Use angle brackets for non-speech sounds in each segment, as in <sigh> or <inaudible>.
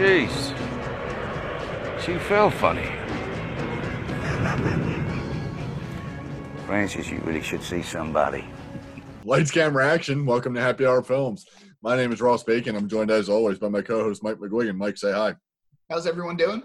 Jeez. She felt funny. Francis, you really should see somebody. Lights, camera, action. Welcome to Happy Hour Films. My name is Ross Bacon. I'm joined as always by my co-host Mike McGuigan. Mike, say hi. How's everyone doing?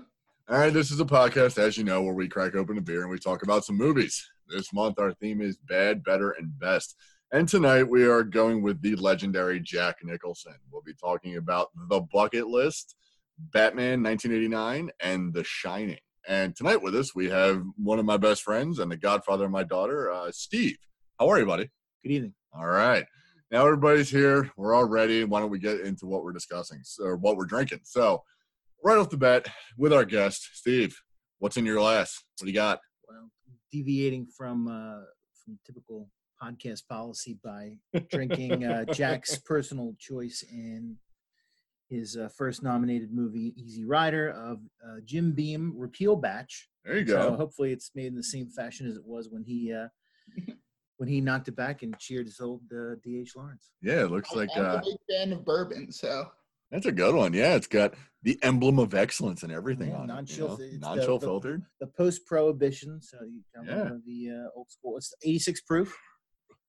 All right, this is a podcast, as you know, where we crack open a beer and we talk about some movies. This month, our theme is bad, better, and best. And tonight, we are going with the legendary Jack Nicholson. We'll be talking about The Bucket List, Batman 1989, and The Shining. And tonight with us, we have one of my best friends and the godfather of my daughter, uh, Steve. How are you, buddy? Good evening. All right. Now everybody's here. We're all ready. Why don't we get into what we're discussing or what we're drinking? So, right off the bat, with our guest, Steve, what's in your glass? What do you got? Well, deviating from uh, from typical podcast policy by drinking uh, <laughs> Jack's personal choice in his uh, first nominated movie, Easy Rider, of uh, Jim Beam Repeal Batch. There you So go. hopefully, it's made in the same fashion as it was when he uh, <laughs> when he knocked it back and cheered his old uh, D.H. Lawrence. Yeah, it looks like I'm uh, a big fan of bourbon, so that's a good one. Yeah, it's got the emblem of excellence and everything Yeah, on non-chill- it. You the- know? Non-chill the- filtered. The post Prohibition, so you kind Yeah. of the uh, old school. It's 86 proof.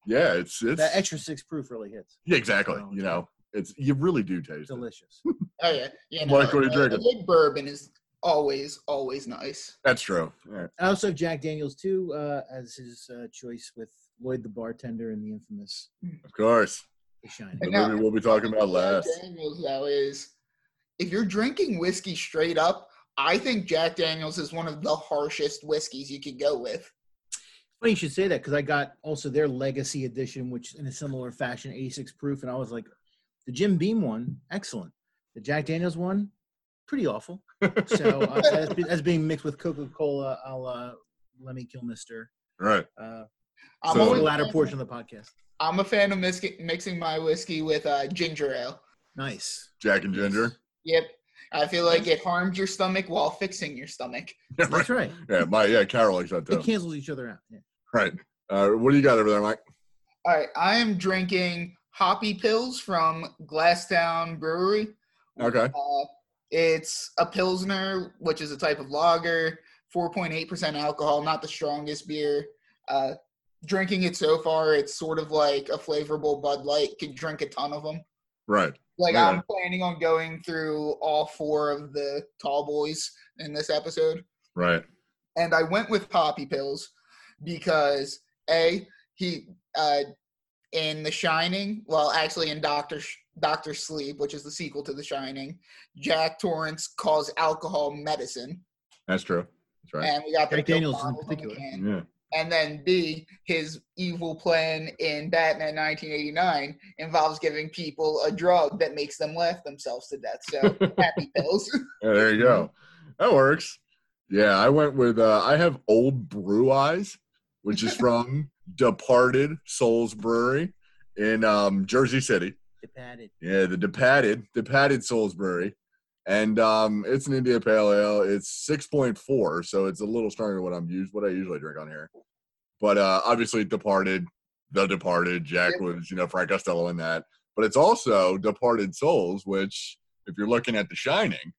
Yeah, it's it's That extra six proof really hits. yeah, exactly. Oh, You okay. know, it's you really do taste it. Delicious. <laughs> oh yeah, yeah. Mike, what are you a- drinking? A big bourbon is always, always nice. That's true. All right. I also have Jack Daniels too uh, as his uh, choice with Lloyd the bartender and the infamous Of course. The Shining. The Now- movie we'll be talking about last. Jack last. Daniels though is if you're drinking whiskey straight up, I think Jack Daniels is one of the harshest whiskeys you could go with. Funny you should say that because I got also their Legacy edition, which in a similar fashion, 86 proof, and I was like, the Jim Beam one, excellent. The Jack Daniels one, pretty awful. <laughs> So uh, as, as being mixed with Coca Cola, I'll uh, let me kill Mister. Right. Uh, I'm So- the latter portion of the podcast. I'm a fan of mis- mixing my whiskey with uh, ginger ale. Nice. Jack and Ginger. Yep. I feel like it harms your stomach while fixing your stomach. <laughs> Yeah, That's right. <laughs> Yeah, my yeah, Carol likes that It too. cancels each other out. Yeah. Right. Uh, what do you got over there, Mike? All right, I am drinking Hoppy Pills from Glasstown Brewery. Okay. Uh, it's a Pilsner, which is a type of lager, 4.8% alcohol, not the strongest beer. Uh, drinking it so far, it's sort of like a flavorful Bud Light. Could drink a ton of them. Right. Like Yeah. I'm planning on going through all four of the tall boys in this episode. Right. and I went with Poppy Pills because a he uh, in The Shining, well, actually in Doctor Sh- Doctor Sleep, which is the sequel to The Shining, Jack Torrance calls alcohol medicine, That's true. That's right. and we got the Jack pill Daniels in bottle from the particular. can. Yeah. And then B, his evil plan in Batman 1989 involves giving people a drug that makes them laugh themselves to death. So <laughs> happy pills. Yeah, there you go. That works. Yeah, I went with uh I have Old Brew Eyes, which is from Departed Souls Brewery in um Jersey City. Departed. Yeah, the Departed, Departed Souls Brewery. And um it's an India Pale Ale. It's 6.4, so it's a little stronger than what I'm used what I usually drink on here. But uh obviously Departed, The Departed, Jack Yeah. was, you know, Frank Costello in that. But it's also Departed Souls, which if you're looking at The Shining,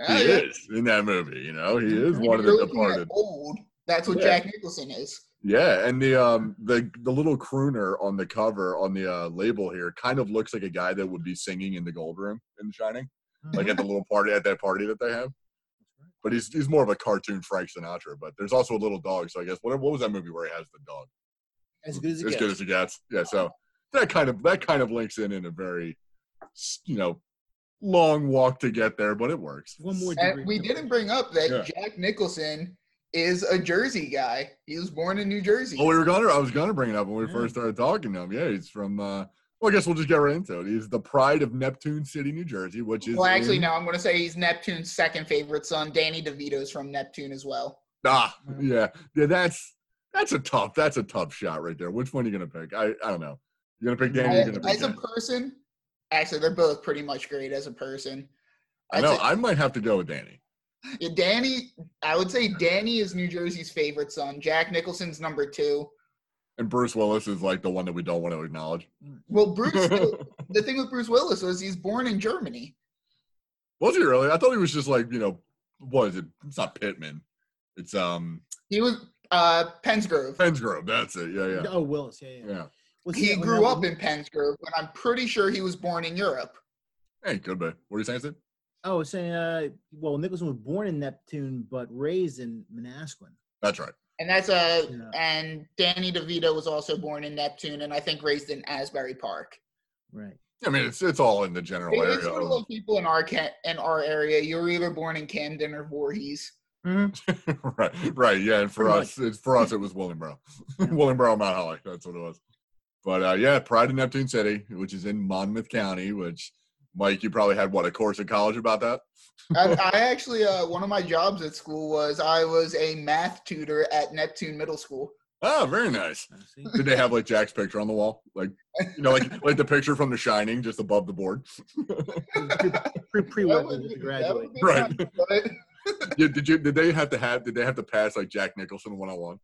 Oh, he yeah. is in that movie. You know, he is one of the departed. Old. That's what Yeah. Jack Nicholson is. Yeah, and the um the the little crooner on the cover on the uh, label here kind of looks like a guy that would be singing in the Gold Room in The Shining, like at the little party at that party that they have. But he's he's more of a cartoon Frank Sinatra. But there's also a little dog. So I guess what what was that movie where he has the dog? As good as it as gets. good as he gets. Yeah, so that kind of that kind of links in in a very you know long walk to get there, but it works. One more we didn't bring up that Yeah. Jack Nicholson is a Jersey guy. He was born in New Jersey. Oh, we were gonna. I was gonna bring it up when we Yeah. first started talking to him. Yeah, he's from. uh Well, I guess we'll just get right into it. He's the pride of Neptune City, New Jersey, which is. well, actually, in- no. I'm going to say he's Neptune's second favorite son. Danny DeVito's from Neptune as well. Ah, yeah, yeah. That's that's a tough. That's a tough shot right there. Which one are you gonna pick? I I don't know. You're gonna pick Danny. You're I- gonna pick as a person, actually, they're both pretty much great as a person. I know. I might have to go with Danny. Yeah, Danny, I would say Danny is New Jersey's favorite son. Jack Nicholson's number two. And Bruce Willis is like the one that we don't want to acknowledge. Well, Bruce, <laughs> the thing with Bruce Willis was he's born in Germany. Was he really? I thought he was just like you know, what is it? It's not Pittman. It's um He was uh Penns Grove. Pensgrove. That's it. Yeah, yeah, Oh, Willis. Yeah, yeah. yeah. Was He when grew up was- in Penns Grove, but I'm pretty sure he was born in Europe. Hey, could be. What are you saying, Sid? Oh, I was saying. Uh, well, Nicholson was born in Neptune, but raised in Manasquan. That's right. And that's a Yeah. and Danny DeVito was also born in Neptune and I think raised in Asbury Park. Right. I mean, it's it's all in the general It- area. It's sort of of- like people in our ca- in our area. You're either born in Camden or Voorhees. <laughs> right, right, yeah. And for Pretty us, it's for us, it was Willingboro, Yeah. <laughs> Willingboro, Mount Holly. That's what it was. But uh, yeah, Pride in Neptune City, which is in Monmouth County. Which, Mike, you probably had what a course in college about that. I, <laughs> I actually uh, one of my jobs at school was I was a math tutor at Neptune Middle School. Oh, very nice. Did they have like Jack's picture on the wall, like you know, like like the picture from The Shining, just above the board? Pre pre That wet would to be- graduate. that would be Right. nice, but- <laughs> Did, did you? Did they have to have? Did they have to pass like Jack Nicholson one on one?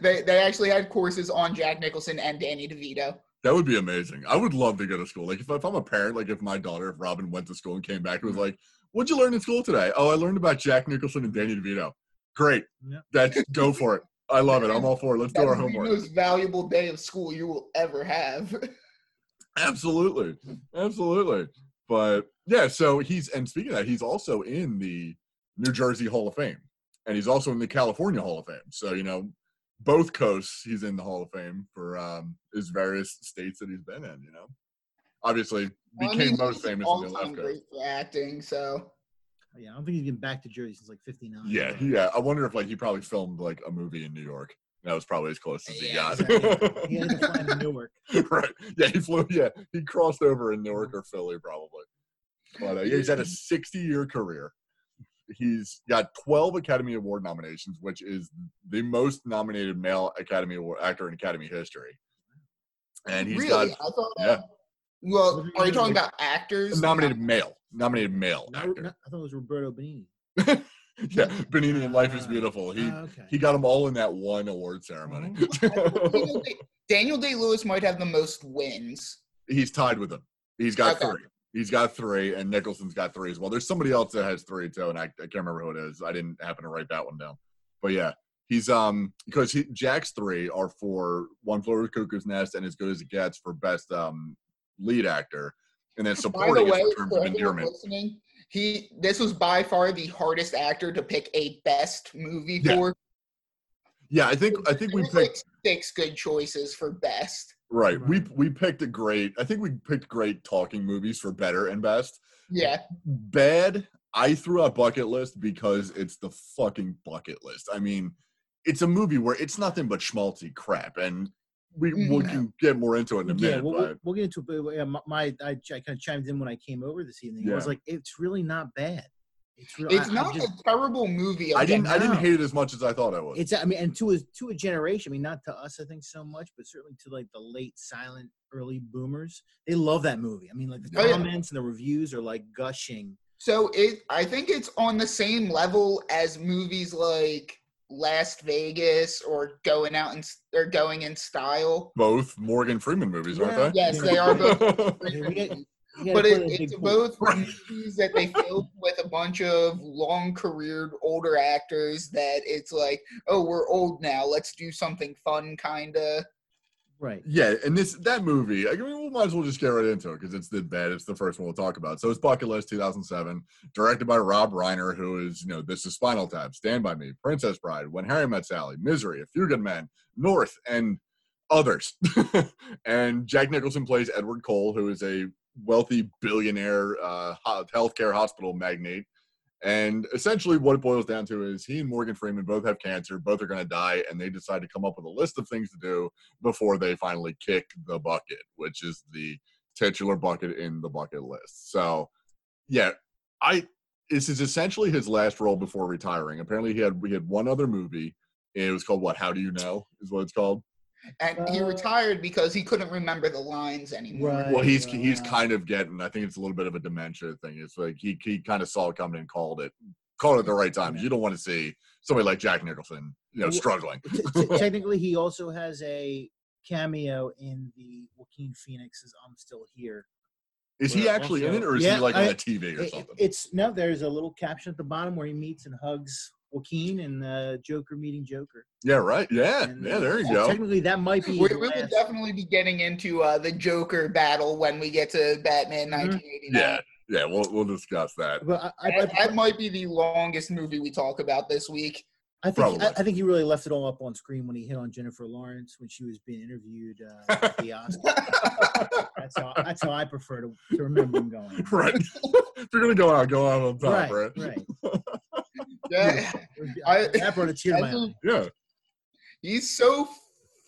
they they actually had courses on Jack Nicholson and Danny DeVito. That would be amazing. I would love to go to school. Like if, if I'm a parent, like if my daughter, if Robin went to school and came back and was mm-hmm. like, "What'd you learn in school today?" Oh, I learned about Jack Nicholson and Danny DeVito. Great. Yeah. That's go for it. I love it. I'm all for it. Let's do That our would be the homework. most valuable day of school you will ever have. <laughs> Absolutely. Absolutely. But yeah, so he's and speaking of that, he's also in the New Jersey Hall of Fame. And he's also in the California Hall of Fame. So, you know, both coasts he's in the Hall of Fame for um his various states that he's been in, you know. Obviously Well, I became mean, most famous in the left coast. for acting. So Yeah, I don't think he's been back to Jersey since like '59. Yeah, yeah. I wonder if like he probably filmed like a movie in New York. That was probably as close as he Yeah, got. <laughs> He had to fly to Newark. <laughs> right. Yeah, he flew. Yeah, he crossed over in Newark or Philly probably. But uh, yeah, he's had a 60 year career. He's got 12 Academy Award nominations, which is the most nominated male Academy Award actor in Academy history. And he's really, got I thought. yeah. Well, are you talking about actors? nominated male, nominated male No, actor. no, I thought it was Roberto Benigni. <laughs> yeah, Benini in Life is Ah, Beautiful. He ah, okay. he got them all in that one award ceremony. <laughs> Daniel Day- Daniel Day Lewis might have the most wins. he's tied with him. He's got Okay. three. He's got three, and Nicholson's got three as well. There's somebody else that has three too, and I, I can't remember who it is. I didn't happen to write that one down. But yeah, he's um because he, Jack's three are for One Flew Over the Cuckoo's Nest and As Good as It Gets for best um lead actor, and then the supporting is way, for terms of endearment. listening, he this was by far the hardest actor to pick a best movie Yeah. for. Yeah, I think I think we There's, like, picked six good choices for best. Right. We Right. we picked a great. I think we picked great talking movies for better and best. Yeah, bad i threw out bucket list because it's the fucking bucket list i mean it's a movie where it's nothing but schmaltzy crap and we, we Mhm. can get more into it in a yeah, minute we'll, but we'll get into it. But yeah, my, my I, I kind of chimed in when I came over this evening. I was like, it's really not bad. It's real. it's I, I not just- a terrible movie. i didn't i didn't hate it as much as i thought i would It's I mean, and to a to a generation. I mean, not to us, I think so much, but certainly to like the late silent early boomers. They love that movie. I mean, like the Oh, yeah. comments and the reviews are like gushing. So it, I think it's on the same level as movies like Last Vegas or Going Out and or Going in Style. both morgan freeman movies Yeah. aren't they Yes, they are both. <laughs> Yeah, we gotta but put it, a it's big both movies that they filmed with a bunch of long careered older actors that it's like, oh, we're old now. Let's do something fun, kind of. right. yeah and this that movie i mean we might as well just get right into it because it's the bad it's the first one we'll talk about so it's bucket list 2007 directed by rob reiner who is you know this is spinal tap stand by me princess bride when harry met sally misery a few good men north and others <laughs> and jack nicholson plays edward cole who is a wealthy billionaire uh, healthcare hospital magnate and essentially what it boils down to is he and morgan freeman both have cancer both are going to die and they decide to come up with a list of things to do before they finally kick the bucket, which is the titular bucket in the bucket list. So, yeah, I this is essentially his last role before retiring. Apparently, he had we had one other movie. It was called what? How do you know? Is what it's called. And he Uh, retired because he couldn't remember the lines anymore. Right. Well, he's he's uh, kind of getting. I think it's a little bit of a dementia thing. It's like he he kind of saw it coming and called it called it at the right time. You don't want to see somebody like Jack Nicholson, you know, struggling. T- t- <laughs> technically, he also has a cameo in the Joaquin Phoenix's "I'm Still Here." Is he Well, actually in it, or is Yeah, he like I- on the TV or It- something? it's no. There's a little caption at the bottom where he meets and hugs Joaquin and uh, Joker meeting Joker. yeah, right. Yeah, And, yeah. There you so go. Technically, that might be. We, we will definitely be getting into uh, the Joker battle when we get to Batman Mhm. 1989. Yeah, yeah. We'll we'll discuss that. But I, I, That, that might be the longest movie we talk about this week. I think Probably. I, I think he really left it all up on screen when he hit on Jennifer Lawrence when she was being interviewed uh, at the <laughs> Oscars. That's how that's how I prefer to, to remember him going. right. <laughs> if you're gonna go out, go out on top, right? right, right. <laughs> Yeah, I- that brought a tear to <laughs> my eye. Yeah. he's so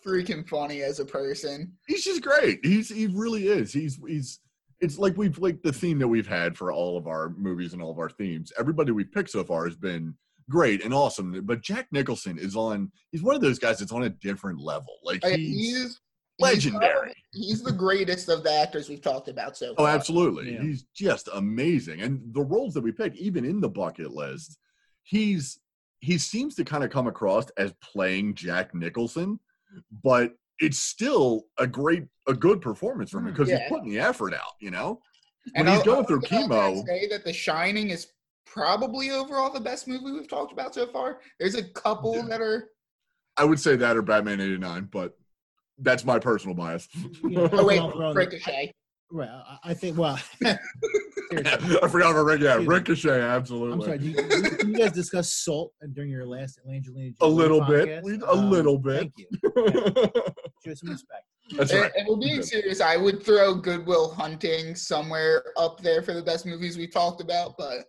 freaking funny as a person. He's just great. He's he really is. He's he's it's like we've like the theme that we've had for all of our movies and all of our themes. Everybody we've picked so far has been great and awesome. But Jack Nicholson is on he's one of those guys that's on a different level. Like I- he's, he's he's legendary. probably- He's the greatest of the actors we've talked about so Oh, absolutely. Yeah. He's just amazing. And the roles that we pick, even in the bucket list, he's he seems to kind of come across as playing Jack Nicholson, but it's still a great a good performance from him hmm, because Yeah. he's putting the effort out, you know? When And he's I'll- going I'll through go out chemo, Say that The Shining is probably overall the best movie we've talked about so far. There's a couple Yeah. that are. I would say that or Batman 89, but that's my personal bias. Yeah, Oh wait, I'll throw in- Ricochet. Right. I, I think. Well. <laughs> I forgot about Rick. Yeah, Dude. Ricochet, I'm absolutely. sorry. Do you, did you guys discuss Salt during your last Angelina A little bit. podcast? We- a um, little bit. Thank you. <laughs> Show some respect. that's right. and we're being serious. I would throw Good Will Hunting somewhere up there for the best movies we talked about, but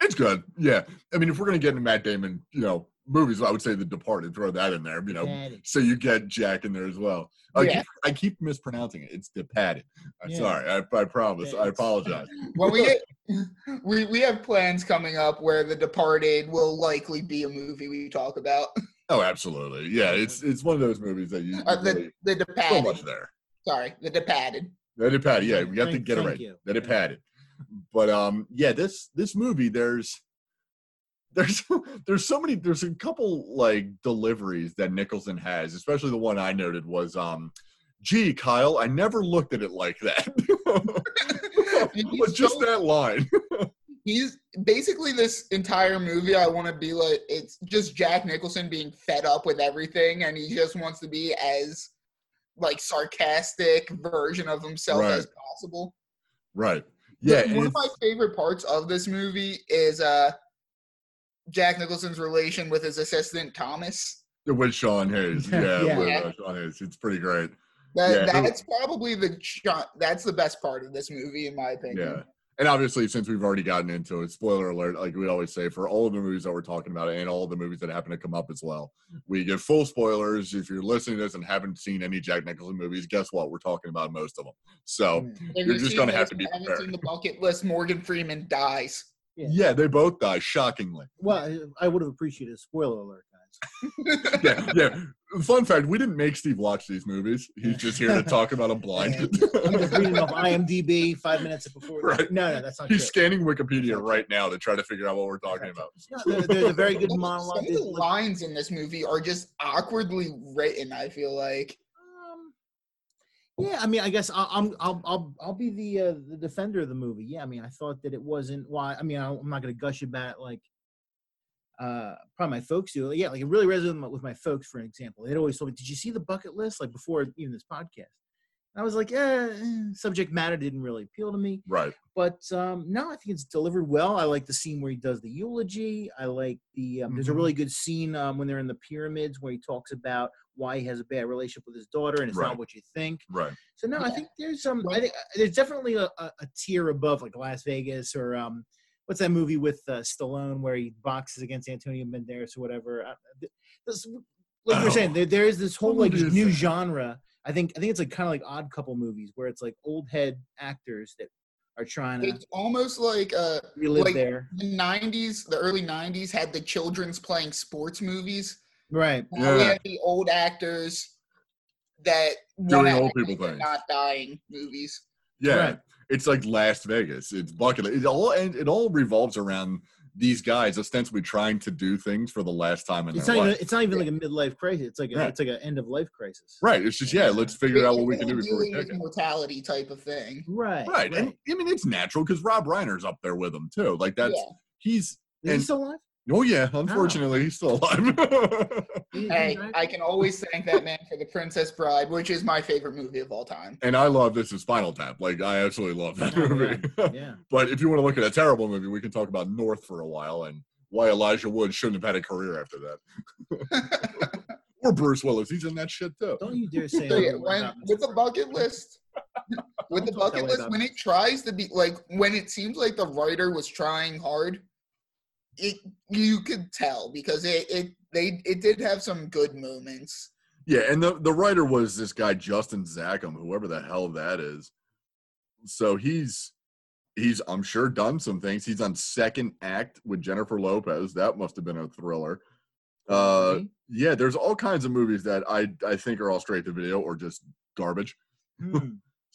It's good. Yeah. I mean, if we're gonna get into Matt Damon, you know, movies, I would say The Departed. Throw that in there. You know, so you get Jack in there as well. I, Yeah. keep, I keep mispronouncing it. It's Departed. I'm Yeah. sorry. I, I promise. Yeah, I apologize. <laughs> when we get <laughs> we we have plans coming up where The Departed will likely be a movie we talk about. <laughs> Oh, absolutely. Yeah. It's it's one of those movies that you, Uh, the really, the so much there. Sorry, The Departed. The Departed. Yeah, we have to get it thank right. you. The Departed. But um, yeah, this this movie, there's there's <laughs> there's so many there's a couple like deliveries that Nicholson has, especially the one I noted was um gee Kyle, I never looked at it like that. <laughs> <laughs> but just so- that line. He's basically this entire movie. I want to be like it's just Jack Nicholson being fed up with everything, and he just wants to be as like sarcastic version of himself Right. as possible. right. Yeah. one of my favorite parts of this movie is uh Jack Nicholson's relation with his assistant Thomas. with Sean Hayes. <laughs> Yeah, Yeah. with uh, Sean Hayes. It's pretty great. That, Yeah. that's probably the shot. That's the best part of this movie, in my opinion. Yeah. And obviously, since we've already gotten into it, spoiler alert, like we always say, for all of the movies that we're talking about and all of the movies that happen to come up as well, we give full spoilers. If you're listening to this and haven't seen any Jack Nicholson movies, guess what? We're talking about most of them. So, If You're just gonna have to be and prepared. seen the bucket list. Morgan Freeman dies. Yeah. yeah, they both die, shockingly. Well, I- I would have appreciated a spoiler alert, guys. <laughs> Yeah, yeah. Fun fact we didn't make Steve watch these movies. He's just here to talk about them <laughs> blind. I'm just reading off IMDb five minutes before. Right. No, no, that's not He's true. scanning Wikipedia right now to try to figure out what we're talking about. No, there's a very good <laughs> Some monologue. of the lines in this movie are just awkwardly written. I feel like. Yeah, I mean, I guess I'll, I'm I'll I'll I'll be the uh, the defender of the movie. Yeah, I mean, I thought that it wasn't. Why? I mean, I'm not going to gush about it like uh probably my folks do. Yeah, like it really resonated with my, with my folks. For example, they'd always told me, "Did you see the bucket list?" Like before even this podcast. And I was like, "Yeah, eh, subject matter didn't really appeal to me." Right. but um, no, I think it's delivered well. I like the scene where he does the eulogy. I like the um, there's a Mhm. really good scene um, when they're in the pyramids where he talks about why he has a bad relationship with his daughter and it's Right. not what you think. Right. So no, I think there's some. I think uh, there's definitely a, a, a tier above like Last Vegas or um, what's that movie with uh, Stallone where he boxes against Antonio Banderas or whatever. Uh, this, like we're saying, Oh. there, there is this whole like new that? genre. I think I think it's like kind of like odd couple movies where it's like old head actors that are trying to It's almost like uh, relive like- their the '90s, the early '90s had the children's playing sports movies. Right. Now we Yeah. have the old actors that Doing old people things. not dying movies. Yeah, Right. it's like Last Vegas. It's bucket. It all and it all revolves around these guys ostensibly trying to do things for the last time in It's their not even. life. It's not even like a midlife crisis. It's like a, Right. it's like an end of life crisis. Right. It's just yeah. Let's figure out what we can do before we dealing take with it. mortality type of thing. Right. Right. And I mean, it's natural because Rob Reiner's up there with him too. Like that's Yeah. he's. Is he still alive? Oh yeah. Oh. Unfortunately, he's still alive. <laughs> Hey, I can always thank that man for The Princess Bride, which is my favorite movie of all time. and I love this is Spinal Tap. Like I absolutely love that Oh, movie. <laughs> yeah. but if you want to look at a terrible movie, we can talk about North for a while and why Elijah Wood shouldn't have had a career after that. <laughs> or Bruce Willis. He's in that shit too. Don't you dare say. So yeah, when with the bucket list, with the Don't talk bucket list, when it tries to be like when it seems like the writer was trying hard, it you could tell because it it they it did have some good moments. Yeah, and the, the writer was this guy Justin Zackham, whoever the hell that is. So he's he's I'm sure done some things. He's on second act with Jennifer Lopez. That must have been a thriller. Uh Really? yeah, there's all kinds of movies that I I think are all straight to video or just garbage. Hmm. <laughs>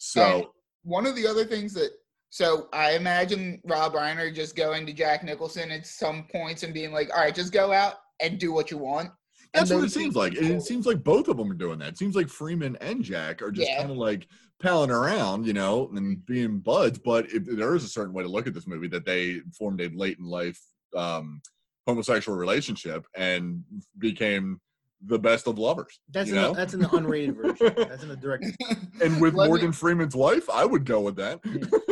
So And one of the other things that so I imagine Rob Reiner just going to Jack Nicholson at some points and being like, "All right, just go out and do what you want." That's what it seems people like. And it seems like both of them are doing that. It seems like Freeman and Jack are just Yeah. kind of like palling around, you know, and being buds. But if, there is a certain way to look at this movie that they formed a late in life um, homosexual relationship and became the best of lovers. That's you in know? the, that's in the unrated version. That's in the <laughs> direct. and with Let me- Morgan Freeman's wife, I would go with that. No, I- <laughs>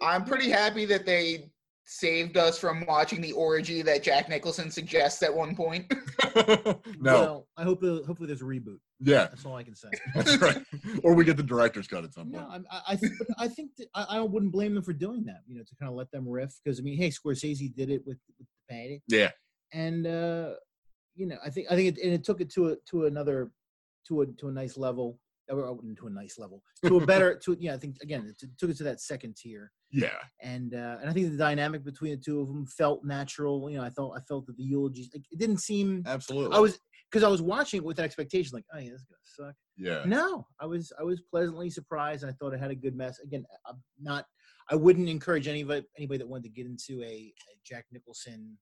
I'm pretty happy that they saved us from watching the orgy that Jack Nicholson suggests at one point. <laughs> no, Well, I hope uh, hopefully there's a reboot. yeah, That's all I can say. <laughs> that's right. or we get the director's cut at some point. I'm- I, I, think, I think that I, I wouldn't blame them for doing that. You know, to kind of let them riff because I mean, hey, Scorsese did it with, with the Patty, Yeah, and uh, you know, I think I think it, and it took it to a to another to a to a nice level. Or uh, to a nice level, to a better, <laughs> to yeah. I think again, it took it to that second tier, yeah, and uh, and I think the dynamic between the two of them felt natural. You know, I felt I felt that the eulogies, like, it didn't seem. absolutely. I was because I was watching it with that expectation, like, oh yeah, this is gonna suck. yeah. No, I was I was pleasantly surprised. I thought it had a good mess. Again, I'm not. I wouldn't encourage anybody anybody that wanted to get into a, a Jack Nicholson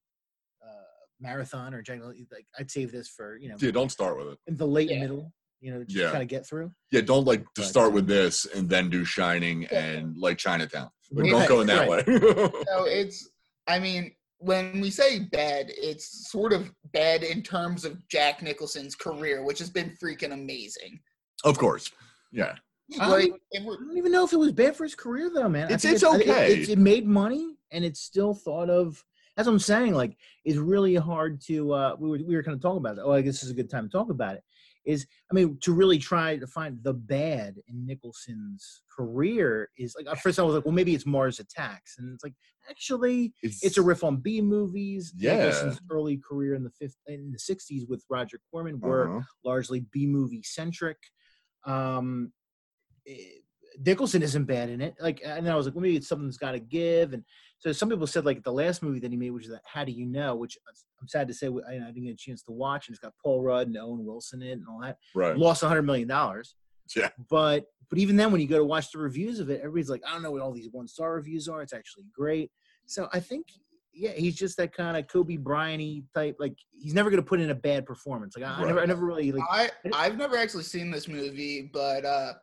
uh, marathon or Jack. Like I'd save this for you know Yeah, don't start with it. in the late Yeah. middle. You know, just Yeah. kind of get through. Yeah, don't like to But, start with this and then do Shining Yeah. and like Chinatown. Like, Right, don't go in that right. way. <laughs> so it's, I mean, when we say bad, it's sort of bad in terms of Jack Nicholson's career, which has been freaking amazing. of course. Yeah. I Like, don't- I don't even know if it was bad for his career though, man. I It's- it's I think okay. It, it made money and it's still thought of. That's what I'm saying. Like, it's really hard to. Uh, we were we were kind of talking about it. Oh, I guess this is a good time to talk about it. Is I mean, to really try to find the bad in Nicholson's career is like at first I was like, well, maybe it's Mars Attacks, and it's like actually it's a riff on B movies. Yeah. Nicholson's early career in the fifth in the '60s with Roger Corman were Uh-huh. largely B movie centric. Um, eh, Nicholson isn't bad in it. Like, and then I was like, well, maybe it's something that's got to give. And so some people said like the last movie that he made, which is that How Do You Know, which I'm sad to say I, I didn't get a chance to watch, and it's got Paul Rudd and Owen Wilson in it and all that. Right. Lost 100 million dollars. Yeah. But but even then, when you go to watch the reviews of it, everybody's like, I don't know what all these one star reviews are. It's actually great. So I think. Yeah, he's just that kind of Kobe Bryant type. Like he's never gonna put in a bad performance. Like I, I never, I never really like. I I've never actually seen this movie, but uh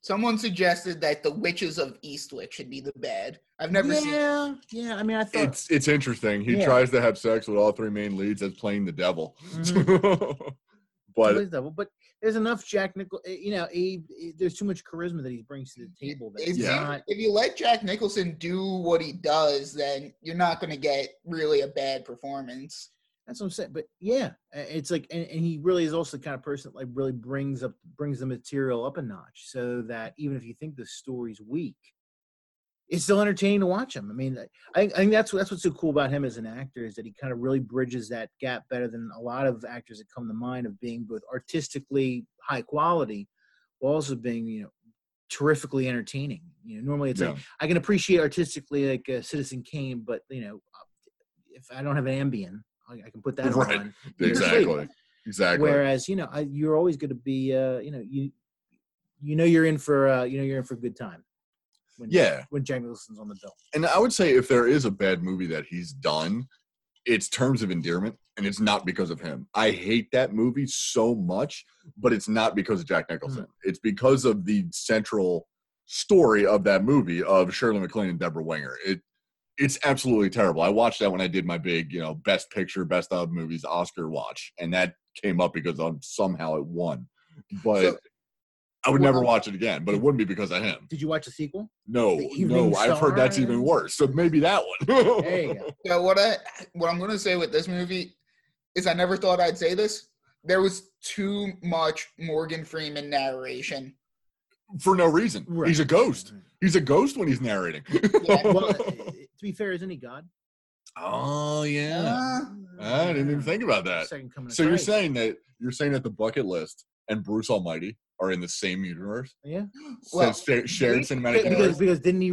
someone suggested that the Witches of Eastwick should be the bad. I've never seen. yeah, yeah. I mean, I thought It's it's interesting. He Yeah. tries to have sex with all three main leads as playing the devil. Mhm. <laughs> but Plays devil, but there's enough Jack Nicol. eh, You know, he, he- there's too much charisma that he brings to the table. That If, Yeah. not. if you let Jack Nicholson do what he does, then you're not going to get really a bad performance. That's what I'm saying. But yeah, it's like, and, and he really is also the kind of person that like really brings up brings the material up a notch, so that even if you think the story's weak, it's still entertaining to watch him. I mean, I, I think that's that's what's so cool about him as an actor is that he kind of really bridges that gap better than a lot of actors that come to mind of being both artistically high quality, while also being you know terrifically entertaining. You know, normally it's yeah. like I can appreciate artistically like uh, Citizen Kane, but you know, if I don't have an Ambien, I, I can put that <laughs> Right. on. exactly. Exactly. Whereas you know, I, you're always going to be, uh, you know, you you know you're in for uh, you know you're in for a good time. when Yeah. when Jack Nicholson's on the bill. And I would say if there is a bad movie that he's done, it's Terms of Endearment, and it's not because of him. I hate that movie so much, but it's not because of Jack Nicholson. It's because of the central story of that movie of Shirley MacLaine and Debra Winger. It it's absolutely terrible. I watched that when I did my big, you know, best picture, best of movies Oscar watch, and that came up because um, somehow it won. But So- I would Well- never watch it again. But it wouldn't be because of him. Did you watch the sequel? No, The Evening no, I've heard that's even worse. So maybe that one. There you go. <laughs> So what I what I'm gonna say with this movie is I never thought I'd say this. There was too much Morgan Freeman narration. For no reason. Right. He's a ghost. He's a ghost when he's narrating. Yeah. <laughs> Well, to be fair, isn't he God? oh yeah. Uh, I didn't even think about that. Second coming. of So you're saying that you're saying that the bucket list and Bruce Almighty are in the same universe? yeah? <gasps> Well, Since shared cinematic Because, universe? because didn't he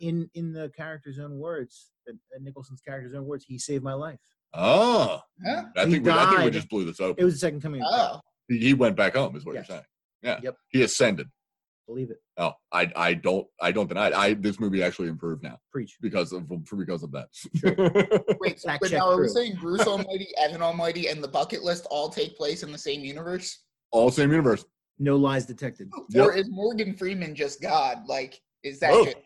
in in the character's own words, uh, Nicholson's character's own words, he saved my life. Oh, huh? I think, we, I think we just blew this open. It was the second coming. Oh, He, he went back home, is what Yes. you're saying. Yeah. Yep. He ascended. Believe it. Oh, I I don't I don't deny it. I this movie actually improved now Preach. because of for because of that. <laughs> wait, Fact but now are we saying Bruce <laughs> Almighty, Evan Almighty, and the bucket list all take place in the same universe? All same universe. No lies detected. Yep. Or is Morgan Freeman just God? Like, is that Both. just,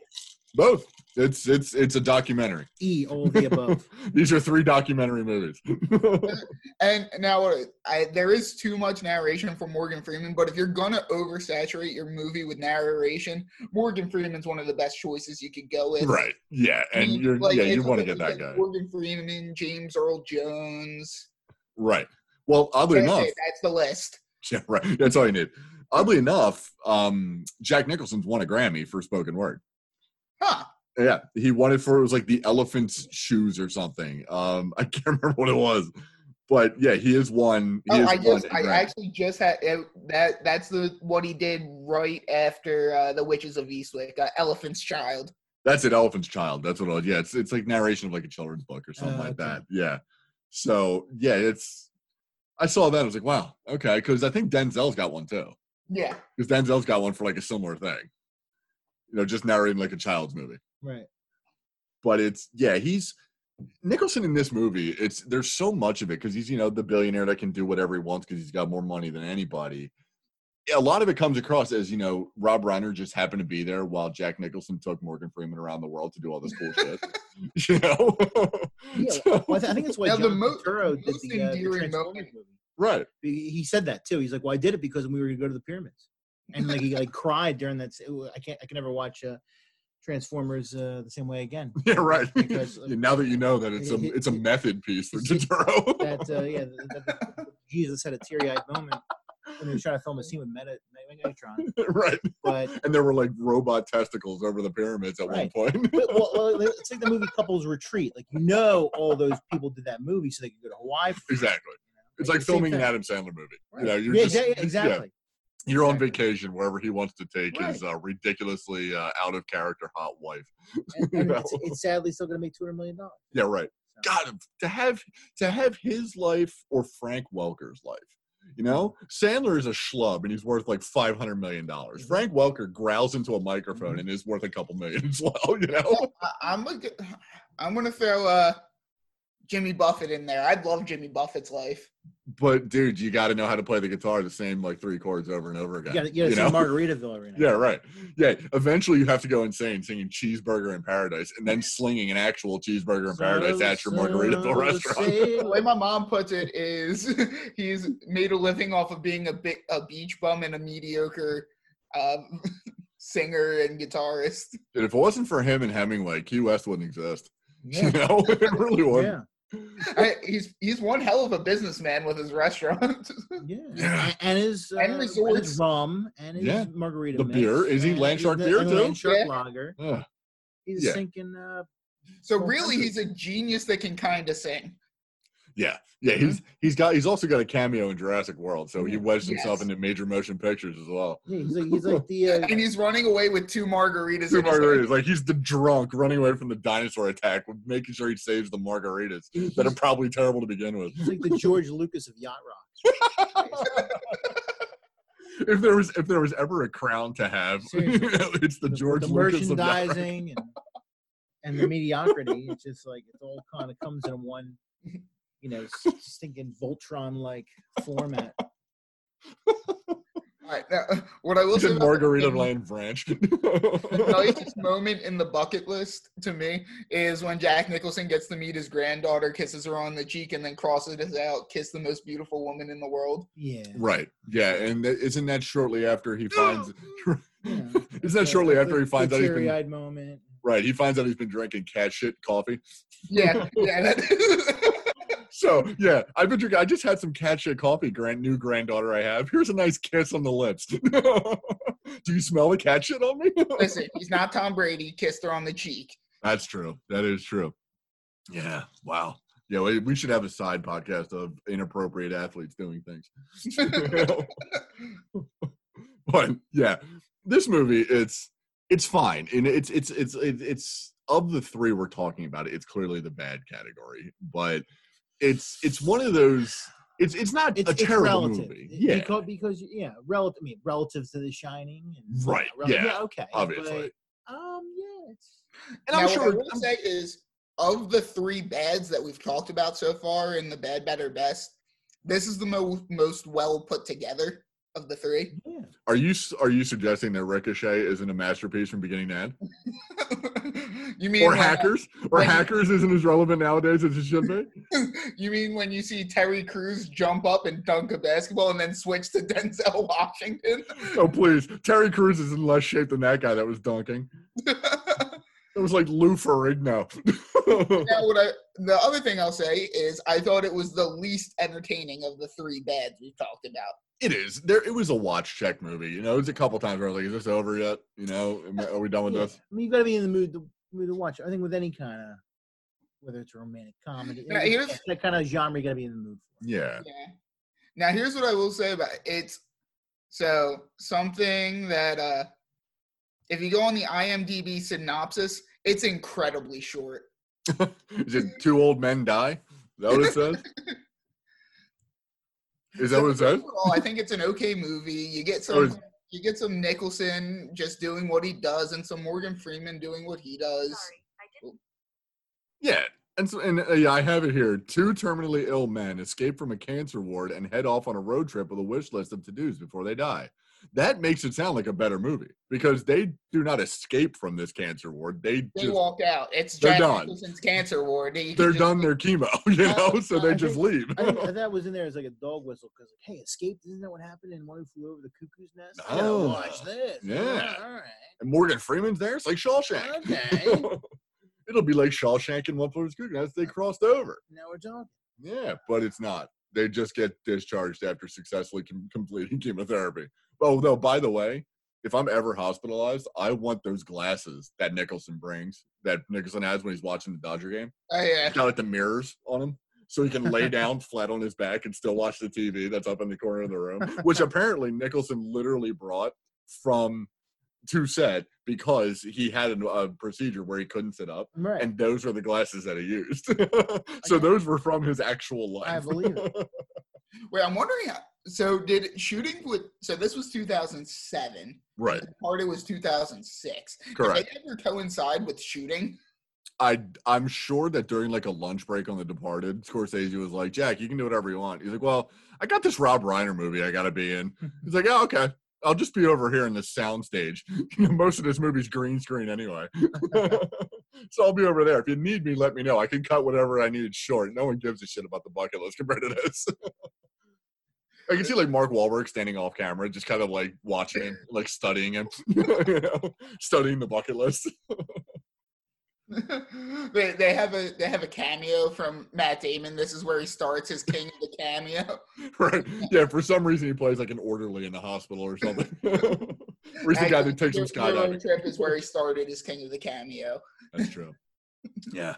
Both. It's it's it's a documentary. E, all of the above. <laughs> These are three documentary movies. <laughs> And now I, there is too much narration for Morgan Freeman, but if you're gonna oversaturate your movie with narration, Morgan Freeman's one of the best choices you could go with. right. Yeah. I And mean, you're like, yeah you want to get that like guy. Morgan Freeman, James Earl Jones. Right. Well, oddly That's, enough, it, that's the list. <laughs> yeah, right. That's all you need. Oddly enough, um, Jack Nicholson's won a Grammy for spoken word. Huh. Yeah, he won it for it was like the elephant's shoes or something. Um, <laughs> I can't remember what it was, but yeah, he is one. He Oh, is I won just, I actually just had that. That's the what he did right after uh, the Witches of Eastwick, uh, Elephant's Child. That's it, Elephant's Child. That's what it was. Yeah, it's it's like narration of like a children's book or something Oh, like okay. that. Yeah. So yeah, it's. I saw that. I was like, wow, okay, because I think Denzel's got one too. Yeah. Because Denzel's got one for like a similar thing. You know, just narrating like a child's movie. Right. But it's yeah, he's Nicholson in this movie. It's there's so much of it because he's you know the billionaire that can do whatever he wants because he's got more money than anybody. A lot of it comes across as you know Rob Reiner just happened to be there while Jack Nicholson took Morgan Freeman around the world to do all this cool shit. <laughs> You know, Yeah, <laughs> So- Well, I, th- I think that's why Now, the John mo- Turturro did most the, uh, the endearing Transformers moment- movie. right. He he said that too. He's like, "Well, I did it because we were going to go to the pyramids," and like he like cried during that. I can't. I can never watch uh, Transformers uh, the same way again. <laughs> Yeah, right. Because, Yeah, <laughs> now that you know that it's a it's a method piece for <laughs> Turturro. That uh, yeah, that, that- Jesus had a teary-eyed moment when he was trying to film a scene with Meta, Megatron. right. But And there were like robot testicles over the pyramids at Right. one point. but, well, well, it's like the movie Couples Retreat. Like you know, all those people did that movie so they could go to Hawaii. it. exactly. It's Like like filming an. Adam Sandler movie. Right. You know, you're yeah, just exa- yeah, exactly. You're on vacation wherever he wants to take his uh, ridiculously uh, out of character hot wife. And, and it's, <laughs> it's sadly still going to make two hundred million dollars. Yeah, right. God, to have to have his life or Frank Welker's life. You know, Sandler is a schlub and he's worth like five hundred million dollars. Mhm. Frank Welker growls into a microphone Mhm. and is worth a couple million <laughs> as well. You know, I, I'm gonna, I'm gonna throw uh, Jimmy Buffett in there. I'd love Jimmy Buffett's life. but dude, you got to know how to play the guitar the same like three chords over and over You again. got to you you gotta know? see <laughs> Margaritaville right now. Yeah, right. Yeah, eventually you have to go insane singing "Cheeseburger in Paradise" and then slinging an actual cheeseburger in paradise at your Margaritaville restaurant. The way my mom puts it is, <laughs> he's made a living off of being a big a beach bum and a mediocre um, <laughs> singer and guitarist. And if it wasn't for him and Hemingway, Key West wouldn't exist. You Yeah. know, it really would. Yeah. <laughs> I, he's he's one hell of a businessman with his restaurant. <laughs> Yeah. Yeah. And, and his, uh, And and resorts. his rum and his Yeah. margarita. The mix, beer. Is he and Landshark beer and too? Landshark Yeah. lager. Ugh. He's Yeah. sinking. Uh, so really, he's a genius that can kind of sing. Yeah, yeah. He's he's got he's also got a cameo in Jurassic World, so he Yeah. wedged himself into major motion pictures as well. yeah, he's like he's like the. Uh, And he's running away with two margaritas. Two in his hand. margaritas, like he's the drunk running away from the dinosaur attack, making sure he saves the margaritas that are probably terrible to begin with. he's like the George Lucas of yacht rock. <laughs> if there was if there was ever a crown to have, <laughs> Seriously. it's the, with George the Lucas of that. merchandising and, and the mediocrity. It's just like it all kind of comes in one, you know, stinking Voltron like format. <laughs> All right, now, <laughs> what I will <laughs> It's say in about the Margarita nicest- Land Branch. the nicest moment in the bucket list to me is when Jack Nicholson gets to meet his granddaughter, kisses her on the cheek, and then crosses it out, "Kiss the most beautiful woman in the world." Yeah. right. Yeah, and th- isn't that shortly after he finds? you know, Isn't that shortly the- after he the finds out he's been teary-eyed moment. right? He finds out he's been drinking cat shit coffee. Yeah, yeah. That, So yeah, I've been drinking. I just had some cat shit coffee. Grand new granddaughter I have. Here's a nice kiss on the lips. <laughs> Do you smell the cat shit on me? <laughs> listen, he's not Tom Brady. Kissed her on the cheek. That's true. That is true. Yeah. Wow. Yeah, we, we should have a side podcast of inappropriate athletes doing things. <laughs> but yeah, this movie it's it's fine, and it's it's it's it's, it's of the three we're talking about. It's clearly the bad category, but it's it's one of those. It's it's not It's, a terrible relative. movie. Yeah, Because, because yeah, relative. I mean, relative to The Shining. And, Right, rel- yeah, Okay. obviously. But, um. Yeah. It's. and now, I'm sure. what I sure. will say is, of the three bads that we've talked about so far in the bad, better, best, this is the mo- most well put together of the three. Yeah. Are you are you suggesting that Ricochet isn't a masterpiece from beginning to end? <laughs> you mean or when- hackers? Or when- hackers isn't as relevant nowadays as it should be? <laughs> You mean when you see Terry Crews jump up and dunk a basketball and then switch to <laughs> Denzel Washington? oh please. Terry Crews is in less shape than that guy that was dunking. <laughs> It was like lou ferrigno. Now, what I the other thing I'll say is I thought it was the least entertaining of the three bads we've talked about. it is. There it was a watch check movie you know? It was a couple times where i was like is this over yet? You know? Are we done with yeah. this? I mean, you got to be in the mood to, mood to watch. I think with any kind of, whether it's a romantic comedy, Now, any- here's- that kind of genre, you got to be in the mood for. yeah Yeah. Now here's what I will say about it. It's so something that uh if you go on the IMDb synopsis, it's incredibly short. <laughs> is it two old men die is that what it says <laughs> is that what it says Overall, I think it's an okay movie. You get <laughs> some is- you get some Nicholson just doing what he does and some Morgan Freeman doing what he does. Yeah, and so and uh, yeah, I have it here. Two terminally ill men escape from a cancer ward and head off on a road trip with a wish list of to-dos before they die. That makes it sound like a better movie because they do not escape from this cancer ward. They They just walk out. It's They're Jack done. Nicholson's cancer ward. You can they're just- done their chemo, <laughs> you know, so they I just think- leave. I think <laughs> that was in there as like a dog whistle because, like, hey, escaped. Isn't that what happened in One Who Flew Over the Cuckoo's Nest? I gotta Oh, watch this. yeah. All right. and Morgan Freeman's there. It's like Shawshank. Okay. <laughs> It'll be like Shawshank and One Flew Over the Cuckoo's Nest. They crossed over. Now we're talking. Yeah, but it's not. They just get discharged after successfully com- completing <laughs> chemotherapy. Oh, no, by the way, if I'm ever hospitalized, I want those glasses that Nicholson brings, that Nicholson has when he's watching the Dodger game. Oh, yeah. Got like the mirrors on him. So he can lay down <laughs> flat on his back and still watch the TV that's up in the corner of the room, which apparently Nicholson literally brought from to set because he had a, a procedure where he couldn't sit up Right. and those were the glasses that he used. <laughs> so those were from his actual life. I believe it. <laughs> Wait, I'm wondering. How, so did shooting with? So this was 2007. right, The party was 2006. correct. Did they ever coincide with shooting? I I'm sure that during like a lunch break on The Departed, Scorsese was like, "Jack, you can do whatever you want." He's like, "Well, I got this Rob Reiner movie I got to be in." He's like, "Yeah, okay." I'll just be over here in this sound stage. <laughs> Most of this movie's green screen anyway. <laughs> so I'll be over there. If you need me, let me know. I can cut whatever I need short. No one gives a shit about the bucket list compared to this. <laughs> I can see like Mark Wahlberg standing off camera, just kind of like watching him, like studying him, you know, studying the bucket list. <laughs> they, they have a they have a cameo from Matt Damon. This is where he starts his King of the Cameo. <laughs> right. Yeah, for some reason he plays like an orderly in the hospital or something. <laughs> Where's the guy that takes him Hero skydiving? Trip is where he started his King of the Cameo. That's true. Yeah.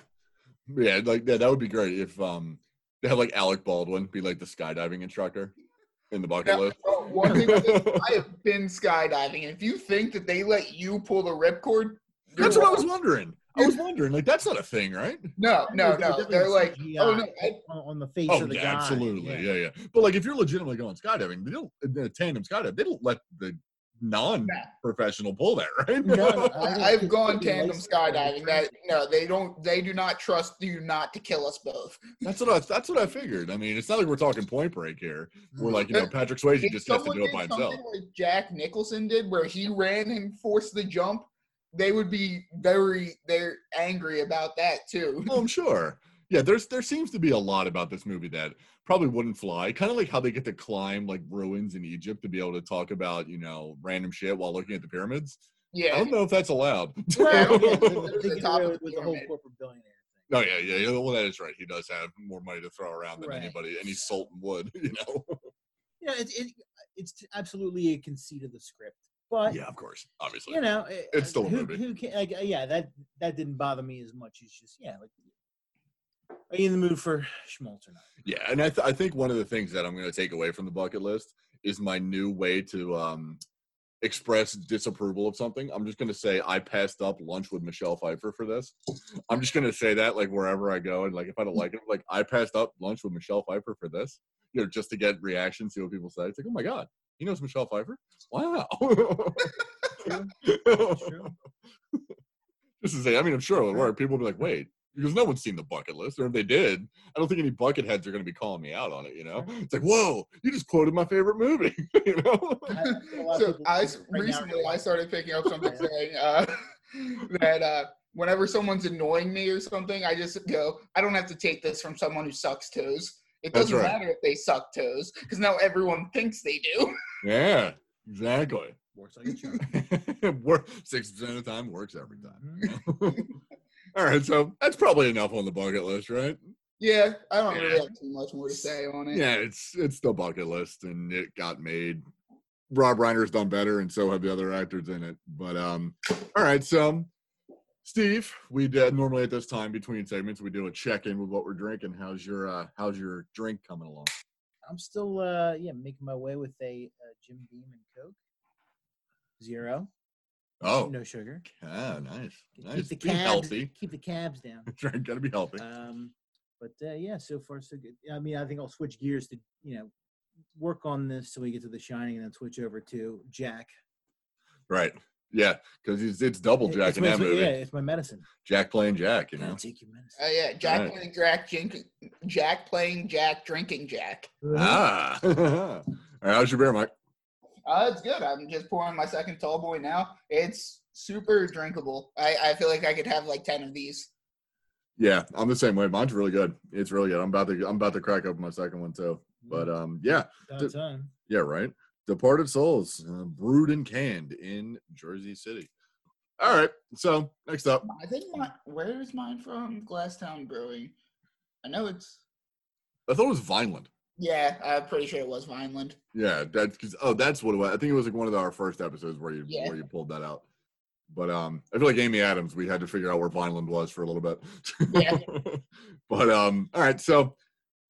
Yeah, like yeah, that would be great if um they have like Alec Baldwin be like the skydiving instructor in the bucket Now, list. oh, one thing with I have been skydiving, and if you think that they let you pull the ripcord, That's what I was wondering. I was wondering, like, that's not a thing, right? No, no, no. They're like, CGI oh no, I, on, on the face Oh, of the yeah, guy. absolutely, yeah. yeah, But like, if you're legitimately going skydiving, they don't in a tandem skydive. They don't let the non-professional pull that, <laughs> right? No, no, I I, think I've gone tandem skydiving. That no, they don't. They do not trust you not to kill us both. that's what I. That's what I figured. I mean, it's not like we're talking Point Break here, We're mm-hmm. like you know Patrick Swayze If just has to someone do it by himself. like Jack Nicholson did, where he ran and forced the jump, they would be very they're angry about that too. Oh, I'm sure. Yeah, there's there seems to be a lot about this movie that probably wouldn't fly. Kind of like how they get to climb like ruins in Egypt to be able to talk about you know random shit while looking at the pyramids. Yeah, I don't know if that's allowed. <laughs> Well, Yeah, <laughs> yeah, the top of with, the with the whole corporate billionaire thing. Oh yeah, yeah, yeah. Well, that is right. He does have more money to throw around than Right. anybody, any sultan would. <laughs> You know. Yeah, it, it, it's absolutely a conceit of the script, but yeah, of course, obviously. you know, It's still a who, movie. Who can, like, uh, yeah, that that didn't bother me as much. It's just yeah, like, are you in the mood for schmaltz or not? Yeah, and I, th- I think one of the things that I'm going to take away from the bucket list is my new way to um, express disapproval of something. I'm just going to say I passed up lunch with Michelle Pfeiffer for this. I'm just going to say that like wherever I go, and like if I don't like it, like I passed up lunch with Michelle Pfeiffer for this. You know, just to get reactions, see what people say. It's like, oh my god, he knows Michelle Pfeiffer. Wow. True. It's true. just to say, I mean, I'm sure it'll work. People will be like, wait, because no one's seen the bucket list, or if they did, I don't think any bucket heads are going to be calling me out on it. You know, it's like, whoa, you just quoted my favorite movie. <laughs> you know, so I right s- now are recently I started picking up something <laughs> saying uh, that uh, whenever someone's annoying me or something, I just go, I don't have to take this from someone who sucks toes. It doesn't right. matter if they suck toes because now everyone thinks they do. <laughs> yeah, exactly. works like a charm. <laughs> Work six percent of the time works every time. Mhm. <laughs> All right, so that's probably enough on the bucket list, right? yeah, I don't Yeah. really have too much more to say on it. Yeah, it's it's the bucket list, and it got made. Rob Reiner's done better, and so have the other actors in it. But um, all right, so Steve, we did normally at this time between segments we do a check in with what we're drinking. How's your uh, how's your drink coming along? I'm still uh yeah making my way with a uh, Jim Beam and Coke. Zero. Oh, No sugar. ah, nice, nice. Keep the cabs. healthy. Keep the cabs down. <laughs> Gotta be healthy. Um, but uh, yeah, so far so good. I mean, I think I'll switch gears to you know work on this till we get to The Shining, and then switch over to Jack. right? Yeah, because it's, it's double Jack it's in my- that movie. Yeah, it's my medicine. Jack playing Jack, you Gotta know. take your medicine. Uh, yeah, Jack Right. playing Jack, drinking, Jack playing Jack, drinking Jack. Ah, <laughs> all right. How's your beer, Mike? Uh, it's good. I'm just pouring my second tall boy now. It's super drinkable. I, I feel like I could have like ten of these. Yeah, I'm the same way. Mine's really good. It's really good. I'm about to I'm about to crack open my second one too. But um, yeah, About time. yeah, right. Departed Soles, uh, brewed and canned in Jersey City. All right. So next up, I think my where is mine from? Glasstown Brewing. I know it's I thought it was Vineland. yeah. I'm pretty sure it was Vineland. Yeah, that's because oh, that's what it was. I think it was like one of our first episodes where you Yeah. where you pulled that out. But um, I feel like Amy Adams, we had to figure out where Vineland was for a little bit. Yeah. <laughs> but um, all right, so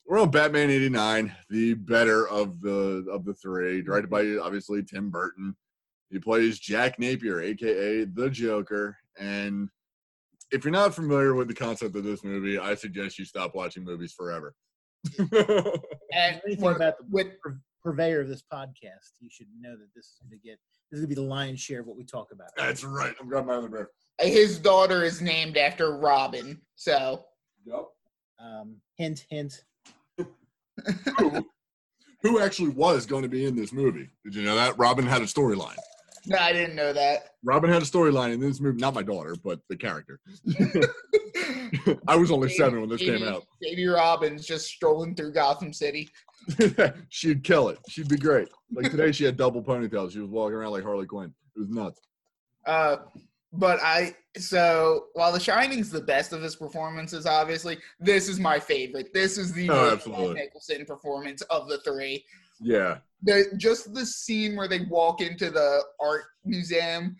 we're on Batman '89, the better of the of the three, directed by obviously Tim Burton. He plays Jack Napier, aka the Joker, and if you're not familiar with the concept of this movie, I suggest you stop watching movies forever. <laughs> And Anything what- about the with purveyor of this podcast, you should know that this is going to get this is going to be the lion's share of what we talk about. That's right. I'm grabbing my other beer. his daughter is named after Robin. So Yep. Um, hint, hint. Who, who actually was going to be in this movie. Did you know that? Robin had a storyline. no, I didn't know that. Robin had a storyline in this movie. Not my daughter, but the character. <laughs> <laughs> I was only seven when this came out. Baby Robin's just strolling through Gotham City. <laughs> She'd kill it. She'd be great. Like today, she had double ponytails. She was walking around like Harley Quinn. It was nuts. Uh, but I so while The Shining's the best of his performances, obviously this is my favorite. This is the Oh, most absolutely. Jack Nicholson performance of the three. Yeah. The just the scene where they walk into the art museum.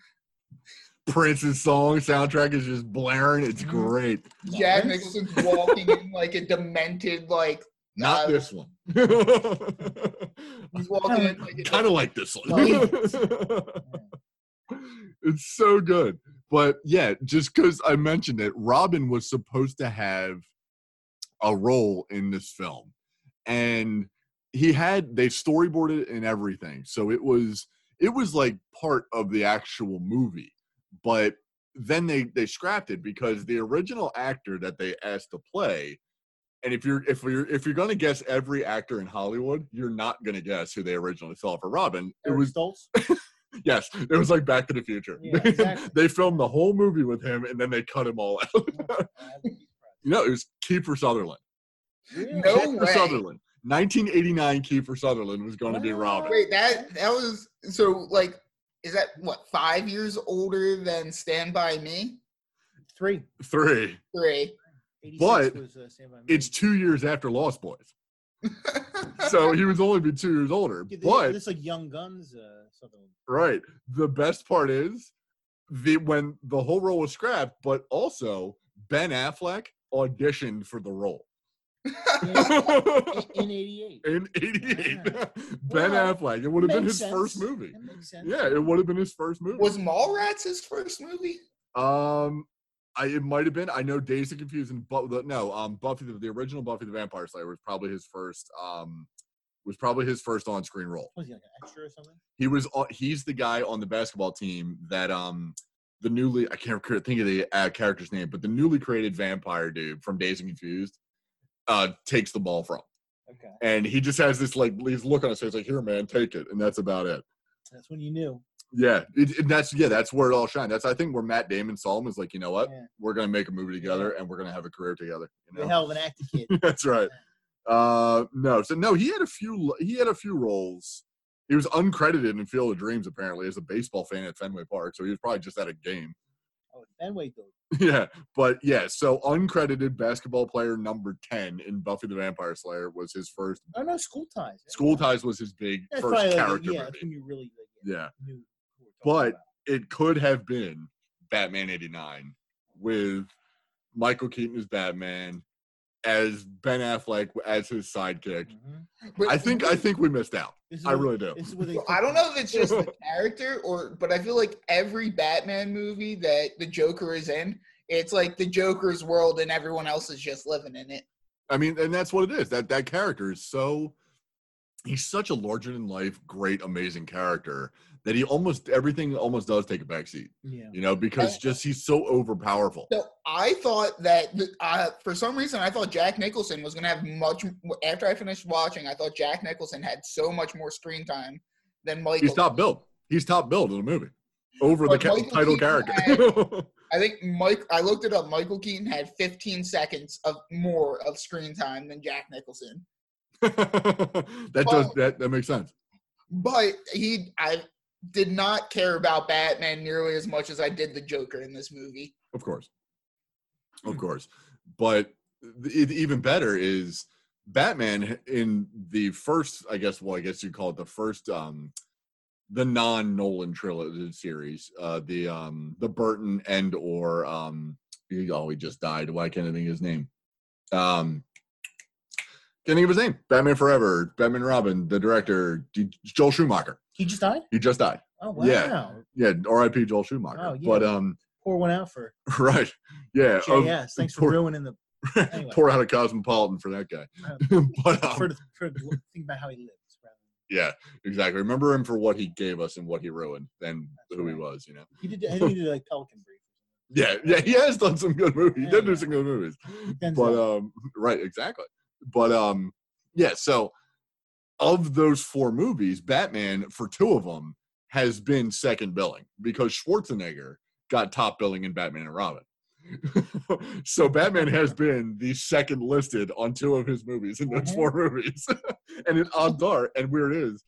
Prince's song soundtrack is just blaring. It's Mhm. great. Jack Prince? Nicholson's walking in like a demented like Not Uh, this one. he's walking <laughs> in like kind of like this one. <laughs> It's so good. but yeah, just because I mentioned it, Robin was supposed to have a role in this film, and he had they storyboarded it and everything, so it was it was like part of the actual movie, but then they they scrapped it because the original actor that they asked to play and if you're if you're if you're gonna guess every actor in Hollywood, you're not gonna guess who they originally saw for Robin. It was Stoltz. <laughs> yes, it was like Back to the Future. Yeah, exactly. <laughs> they filmed the whole movie with him, and then they cut him all out. <laughs> you know, it was Kiefer Sutherland. No Kiefer way. Sutherland. 1989 Kiefer Sutherland was going to be Wow. Robin. Wait, that that was so like is that what five years older than Stand By Me? Three. Three. Three. But was, uh, Stand By Me. It's two years after Lost Boys, <laughs> so he was only be two years older. Yeah, this- But this like Young Guns. Uh, Sutherland. Right. The best part is the when the whole role was scrapped, but also Ben Affleck auditioned for the role. In '88. In 88. Yeah. <laughs> ben Well, Affleck. It would have been makes his first movie. That makes sense. Yeah, it would have been his first movie. was Mallrats his first movie? um I it might have been. I know Days of Confusion, but the, no, um Buffy the, the original Buffy the Vampire Slayer was probably his first um was probably his first on-screen role. Was he like an extra or something? He was. He's the guy on the basketball team that um the newly I can't think of the uh, character's name, but the newly created vampire dude from Dazed and Confused uh takes the ball from, Okay, and he just has this like he's look on his face like here man take it, and that's about it. that's when you knew. Yeah, it, it- that's yeah that's where it all shined. That's I think where Matt Damon saw him is like you know what Yeah. we're gonna make a movie together and we're gonna have a career together. You The hell of an actor kid. <laughs> That's right. Uh, no, so no, he had a few. He had a few roles. He was uncredited in Field of Dreams apparently as a baseball fan at Fenway Park, so he was probably just at a game. Oh, Fenway though. <laughs> yeah, but yeah, so uncredited basketball player number ten in Buffy the Vampire Slayer was his first. Oh no, School Ties. School Ties was his big That's first probably character yeah, movie. you really like, yeah, Yeah, But- it could have been Batman '89 with Michael Keaton as Batman, as Ben Affleck as his sidekick. about. Mhm. I think I think we missed out. This I really do. This is what they. I don't know if it's just the <laughs> character or but I feel like every Batman movie that the Joker is in, it's like the Joker's world and everyone else is just living in it. I mean, and that's what it is. That that character is so he's such a larger than life, great, amazing character that he almost everything almost does take a backseat. Yeah. You know, because just he's so overpowerful. So I thought that uh, for some reason I thought Jack Nicholson was going to have much. After I finished watching, I thought Jack Nicholson had so much more screen time than Michael. He's top billed. He's top billed in the movie over the But ca- Michael title Keaton character. <laughs> I think Mike. I looked it up. Michael Keaton had 15 seconds of more of screen time than Jack Nicholson. <laughs> that does that that makes sense. But he, I did not care about Batman nearly as much as I did the Joker in this movie. Of course. Of course. But th- even better is Batman in the first, I guess, well, I guess you'd call it the first, um, the non-Nolan trilogy series, uh, the um, the Burton and or um, he- oh, he just died. Why can't I think of his name? Um, can't think of his name. Batman Forever, Batman Robin, the director, D- Joel Schumacher. He just died. He just died. Oh wow. Yeah. Yeah, R.I.P. Joel Schumacher. Oh, yeah. But um, Pour one out for <laughs> right, yeah. of- JS. Thanks for ruining the <laughs> anyway. pour out a cosmopolitan for that guy. Uh, <laughs> but um, for, for think about how he lives. rather yeah, exactly. Remember him for what he gave us and what he ruined, than That's who he was. You know. He did. I think he did like Pelican Brief. Yeah, yeah. He has done some good movies. He Yeah, did do some good movies. But um, right, exactly. But um, yeah. So of those four movies, Batman for two of them has been second billing because Schwarzenegger got top billing in Batman and Robin. <laughs> so Batman has <laughs> been the second listed on two of his movies in those four movies. <laughs> and it odds are, and weird is,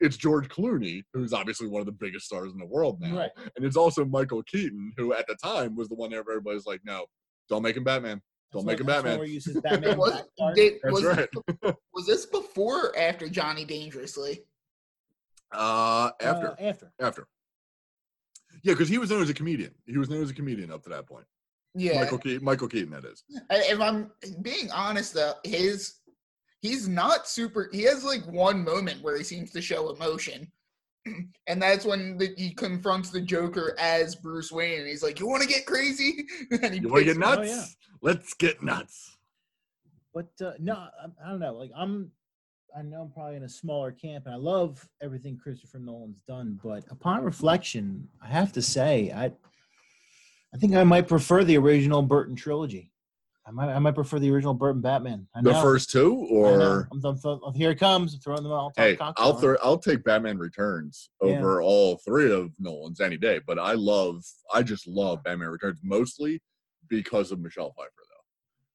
it's George Clooney, who's obviously one of the biggest stars in the world now. Right. And it's also Michael Keaton, who at the time was the one that everybody's like, no, don't make him Batman. Don't make That's him why- Batman. Uses <laughs> Batman Was, did, That's was, right. <laughs> was this before or after Johnny Dangerously? Uh, after, Uh, after. after. Yeah, because he was known as a comedian. He was known as a comedian up to that point. Yeah. Michael Keaton, Michael Keaton, that is. If I'm being honest though, his he's not super he has like one moment where he seems to show emotion. <clears throat> and that's when the, he confronts the Joker as Bruce Wayne, and he's like, "You want to get crazy?" <laughs> and he You want to picks get him up. nuts? yeah. Let's get nuts. But uh, no, I, I don't know. Like I'm, I know I'm probably in a smaller camp, and I love everything Christopher Nolan's done. But upon reflection, I have to say, I, I think I might prefer the original Burton trilogy. I might, I might prefer the original Burton Batman. I The first two, I know. or I'm, I'm, I'm- oh, here it comes. I'm throwing them all. hey, I'll throw, I'll take Batman Returns Yeah. over all three of Nolan's any day. But I love, I just love Batman Returns mostly because of Michelle Pfeiffer, though.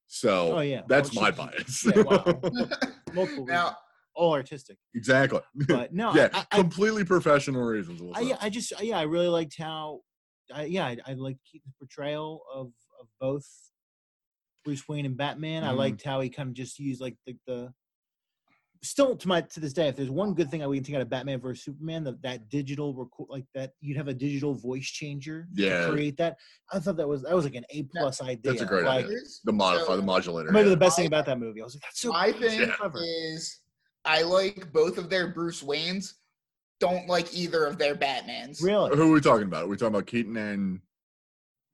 So Oh yeah, that's Oh, my she- bias. <laughs> Yeah, wow. <laughs> Multiple, Now, reasons, all artistic. exactly. But no, <laughs> yeah, I, I, completely professional reasons. we'll I, I just yeah, I really liked how, I, yeah, I, I liked Keaton's portrayal of of both Bruce Wayne and Batman. I Mhm. liked how he kind of just used like the the. Still to my to this day, if there's one good thing I we can take out of Batman versus Superman, that that digital record like that you'd have a digital voice changer Yeah. to create that. I thought that was that was like an A plus idea. That's a great like, idea. the modify, So- the modulator. Maybe yeah. the best thing about that movie. I was like, that's so my thing Yeah. is, I like both of their Bruce Waynes. Don't like either of their Batmans. Really? Who are we talking about? Are we talking about Keaton and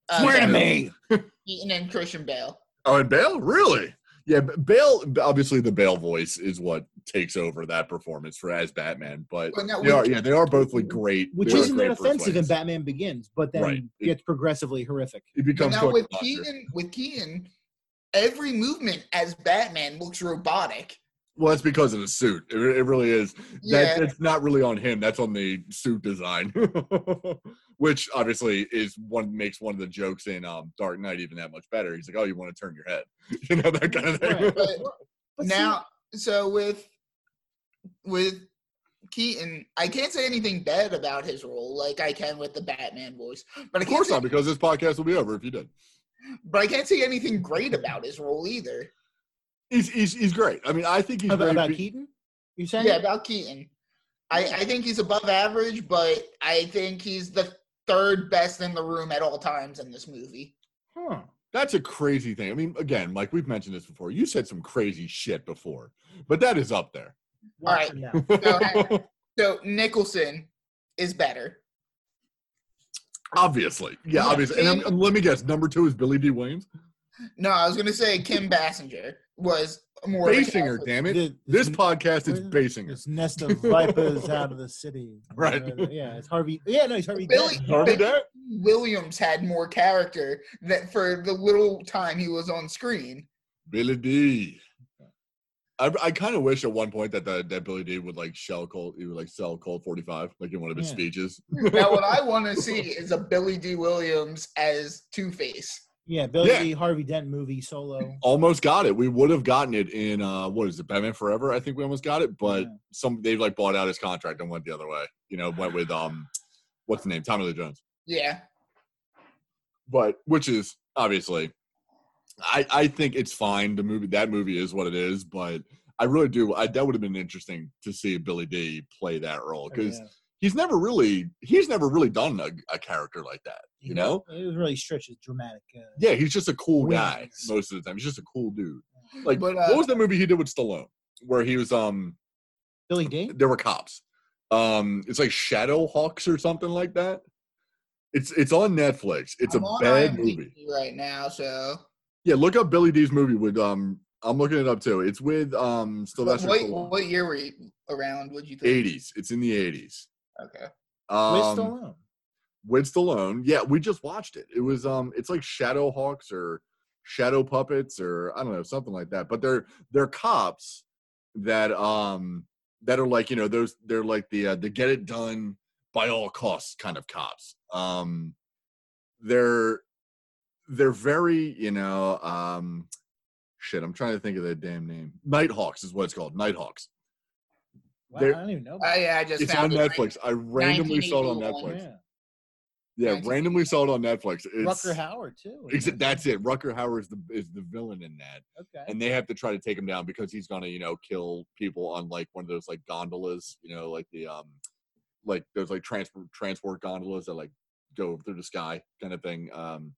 Uh, Swear to Keaton- me. <laughs> Keaton and Christian Bale. Oh, and Bale? Really? Yeah, Bale. Obviously, the Bale voice is what takes over that performance for as Batman. But But now they are, yeah, they are both like great. Which isn't great that offensive in Batman Begins, but then Right. It- gets progressively horrific. It But becomes now Cookie with Monster. Keaton, with Keaton, every movement as Batman looks robotic. Well, that's because of the suit. It, it really is. That, Yeah. That's not really on him. That's on the suit design, <laughs> which obviously is one makes one of the jokes in um, Dark Knight even that much better. He's like, "Oh, you want to turn your head," <laughs> you know that kind of thing. Right. But But see- now, so with with Keaton, I can't say anything bad about his role, like I can with the Batman voice. But I of course say, not, because this podcast will be over if you did. but I can't say anything great about his role either. He's he's, he's great. I mean, I think he's about, great. about be- Keaton, you saying? Yeah, about Keaton. I, I think he's above average, but I think he's the third best in the room at all times in this movie. Huh. That's a crazy thing. I mean, again, Mike, we've mentioned this before. You said some crazy shit before, but that is up there. All right. Watch it now. So, <laughs> so Nicholson is better. obviously, yeah, Yeah, obviously. And I'm, Keaton- um, let me guess, number two is Billy Dee Williams. No, I was gonna say Kim Basinger was more of a Basinger, character. damn it! The- This this- podcast is what Basinger. This nest of vipers out of the city. <laughs> Right. Yeah, it's Harvey. Yeah, no, he's Harvey. Billy- Dent. Harvey Dent? Williams had more character that for the little time he was on screen. Billy Dee. I, I kind of wish at one point that the, that Billy Dee would like shell cold, he would like sell Colt 45 like in one of his Yeah. speeches. Now, what I <laughs> want to see is a Billy Dee Williams as Two Face. Yeah, Billy Yeah. D. Harvey Dent movie solo. almost got it. We would have gotten it in uh what is it, Batman Forever? I think we almost got it, but Yeah. some they like bought out his contract and went the other way. You know, went with um what's the name? Tommy Lee Jones. Yeah, But which is obviously I I think it's fine. The movie that movie is what it is, but I really do I that would have been interesting to see Billy Dee play that role because Yeah. he's never really he's never really done a, a character like that. You know? it was really stretches dramatic. Uh, Yeah, he's just a cool guy Wings. most of the time. He's just a cool dude. Like But, uh, what was the movie he did with Stallone where he was um Billy Dee. there were cops. Um it's like Shadow Hawks or something like that. It's it's on Netflix. It's I'm a bad IMDb movie. right now. So, Yeah, look up Billy Dee's movie with um I'm looking it up too. It's with um what, Sylvester what, Stallone. what year were you around? Would you think? 80s. It's in the 80s. Okay. With Um, Stallone. With Stallone. Yeah, we just watched it. It was um it's like Shadow Hawks or Shadow Puppets or I don't know, something like that. But they're they're cops that um that are like, you know, those they're like the uh, the get it done by all costs kind of cops. Um they're they're very, you know, um shit, I'm trying to think of the damn name. Nighthawks is what it's called. Nighthawks. Wow, I they're- don't even know. Oh yeah, I just It's on found it. Netflix. I randomly saw it on Netflix. Yeah. Yeah, randomly saw it on Netflix. It's, Rutger Hauer too. Exa- That's it. Rutger Hauer is the is the villain in that, Okay. and they have to try to take him down because he's gonna, you know, kill people on like one of those like gondolas, you know, like the um, like those like transport transport gondolas that like go through the sky kind of thing. Um,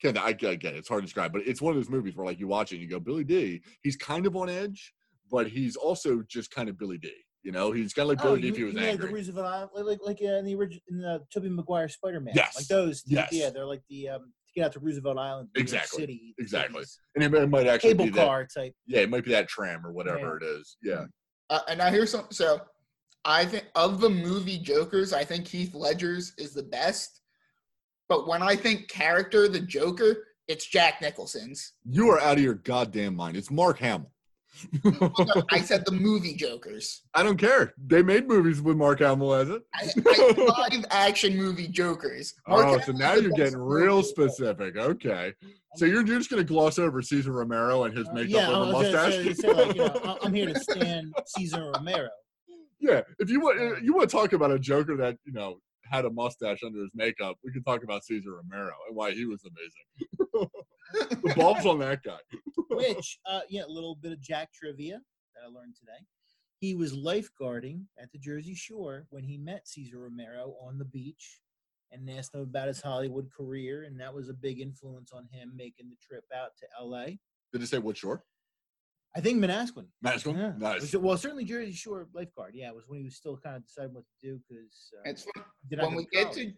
can I, I get it. It's hard to describe, but it's one of those movies where like you watch it and you go, Billy Dee. He's kind of on edge, but he's also just kind of Billy Dee. You know, he's kind of like Oh, Billy you, if he was you mean like angry. the Roosevelt Island, like like, like uh, in the original in the Tobey Maguire Spider Man. Yes. Like those. the- Yes. Yeah, they're like the um to get out to Roosevelt Island, New York Exactly. City, Exactly. cities. and it, it might actually cable be that. car type. Yeah, it might be that tram or whatever it is. Yeah. Uh, and now here's some. So, I think of the movie Jokers, I think Heath Ledger's is the best. But when I think character, the Joker, it's Jack Nicholson's. You are out of your goddamn mind. It's Mark Hamill. I said the <laughs> movie Jokers. I don't care. They made movies with Mark Hamill as it. I, <laughs> I live action movie Jokers. Mark Oh, so Hamill's now you're getting real specific. Okay. So you're, just going to gloss over Cesar Romero and his Uh, makeup yeah, and gonna mustache? say- say, like, you know, <laughs> I'm here to stand Cesar Romero. yeah. If you want, you want to talk about a Joker that you know had a mustache under his makeup, we can talk about Cesar Romero and why he was amazing. The balls on that guy. <laughs> Which, uh, yeah, a little bit of Jack trivia that I learned today. He was lifeguarding at the Jersey Shore when he met Cesar Romero on the beach and asked him about his Hollywood career, and that was a big influence on him making the trip out to LA. Did it say what shore? I think Manasquan. Mascom? Yeah. Nice. Was Well, certainly Jersey Shore lifeguard. Yeah, it was when he was still kind of deciding what to do because uh, It's fun. did not when we to get to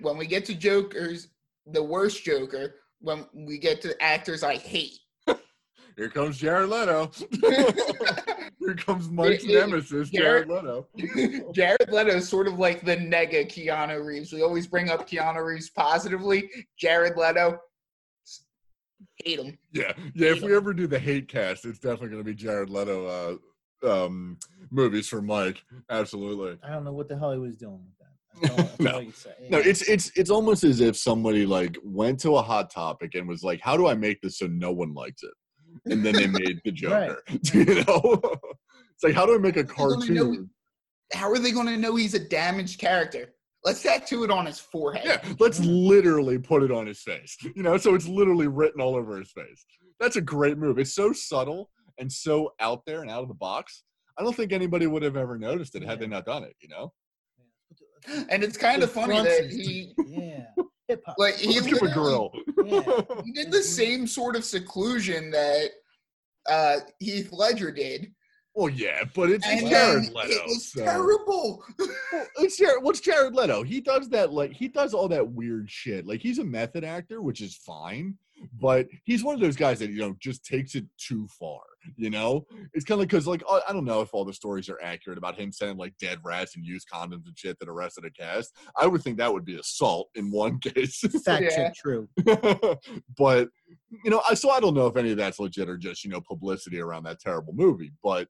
when we get to Jokers, the worst Joker. When we get to actors I hate. <laughs> Here comes Jared Leto. <laughs> Here comes Mike's It- it- nemesis, Jared Jared- Leto. <laughs> Jared Leto is sort of like the nega Keanu Reeves. We always bring up Keanu Reeves positively. Jared Leto, hate him. Yeah, yeah. If we ever do the hate cast, it's definitely going to be Jared Leto uh, um, movies for Mike. Absolutely. I don't know what the hell he was doing with that. That's No. all <laughs> say. No, it's it's it's almost as if somebody like went to a hot topic and was like, "How do I make this so no one likes it?" And then they made the <laughs> Joker. <laughs> you know, it's like, how do I make a How do they know- cartoon? How are they going to know he's a damaged character? Let's tattoo it on his forehead. Yeah, let's literally put it on his face. You know, so it's literally written all over his face. That's a great move. It's so subtle and so out there and out of the box. I don't think anybody would have ever noticed it had they not done it. You know, <laughs> And it's kind of funny fronts that is- he yeah, hip hop. <laughs> like he a literally- grill. <laughs> Yeah. he did the same sort of seclusion that uh, Heath Ledger did, well, yeah, but it's, it's and Jared Leto. it was so- terrible. Well, it's Jared. What's Jared Leto? He does that like he does all that weird shit. Like he's a method actor, which is fine, but he's one of those guys that you know just takes it too far. You know, it's kind of like because like I don't know if all the stories are accurate about him sending like dead rats and used condoms and shit that arrested rest of the cast. I would think that would be assault in one <laughs> case. Fact Yeah. true. <laughs> but you know, I so I don't know if any of that's legit or just you know publicity around that terrible movie. But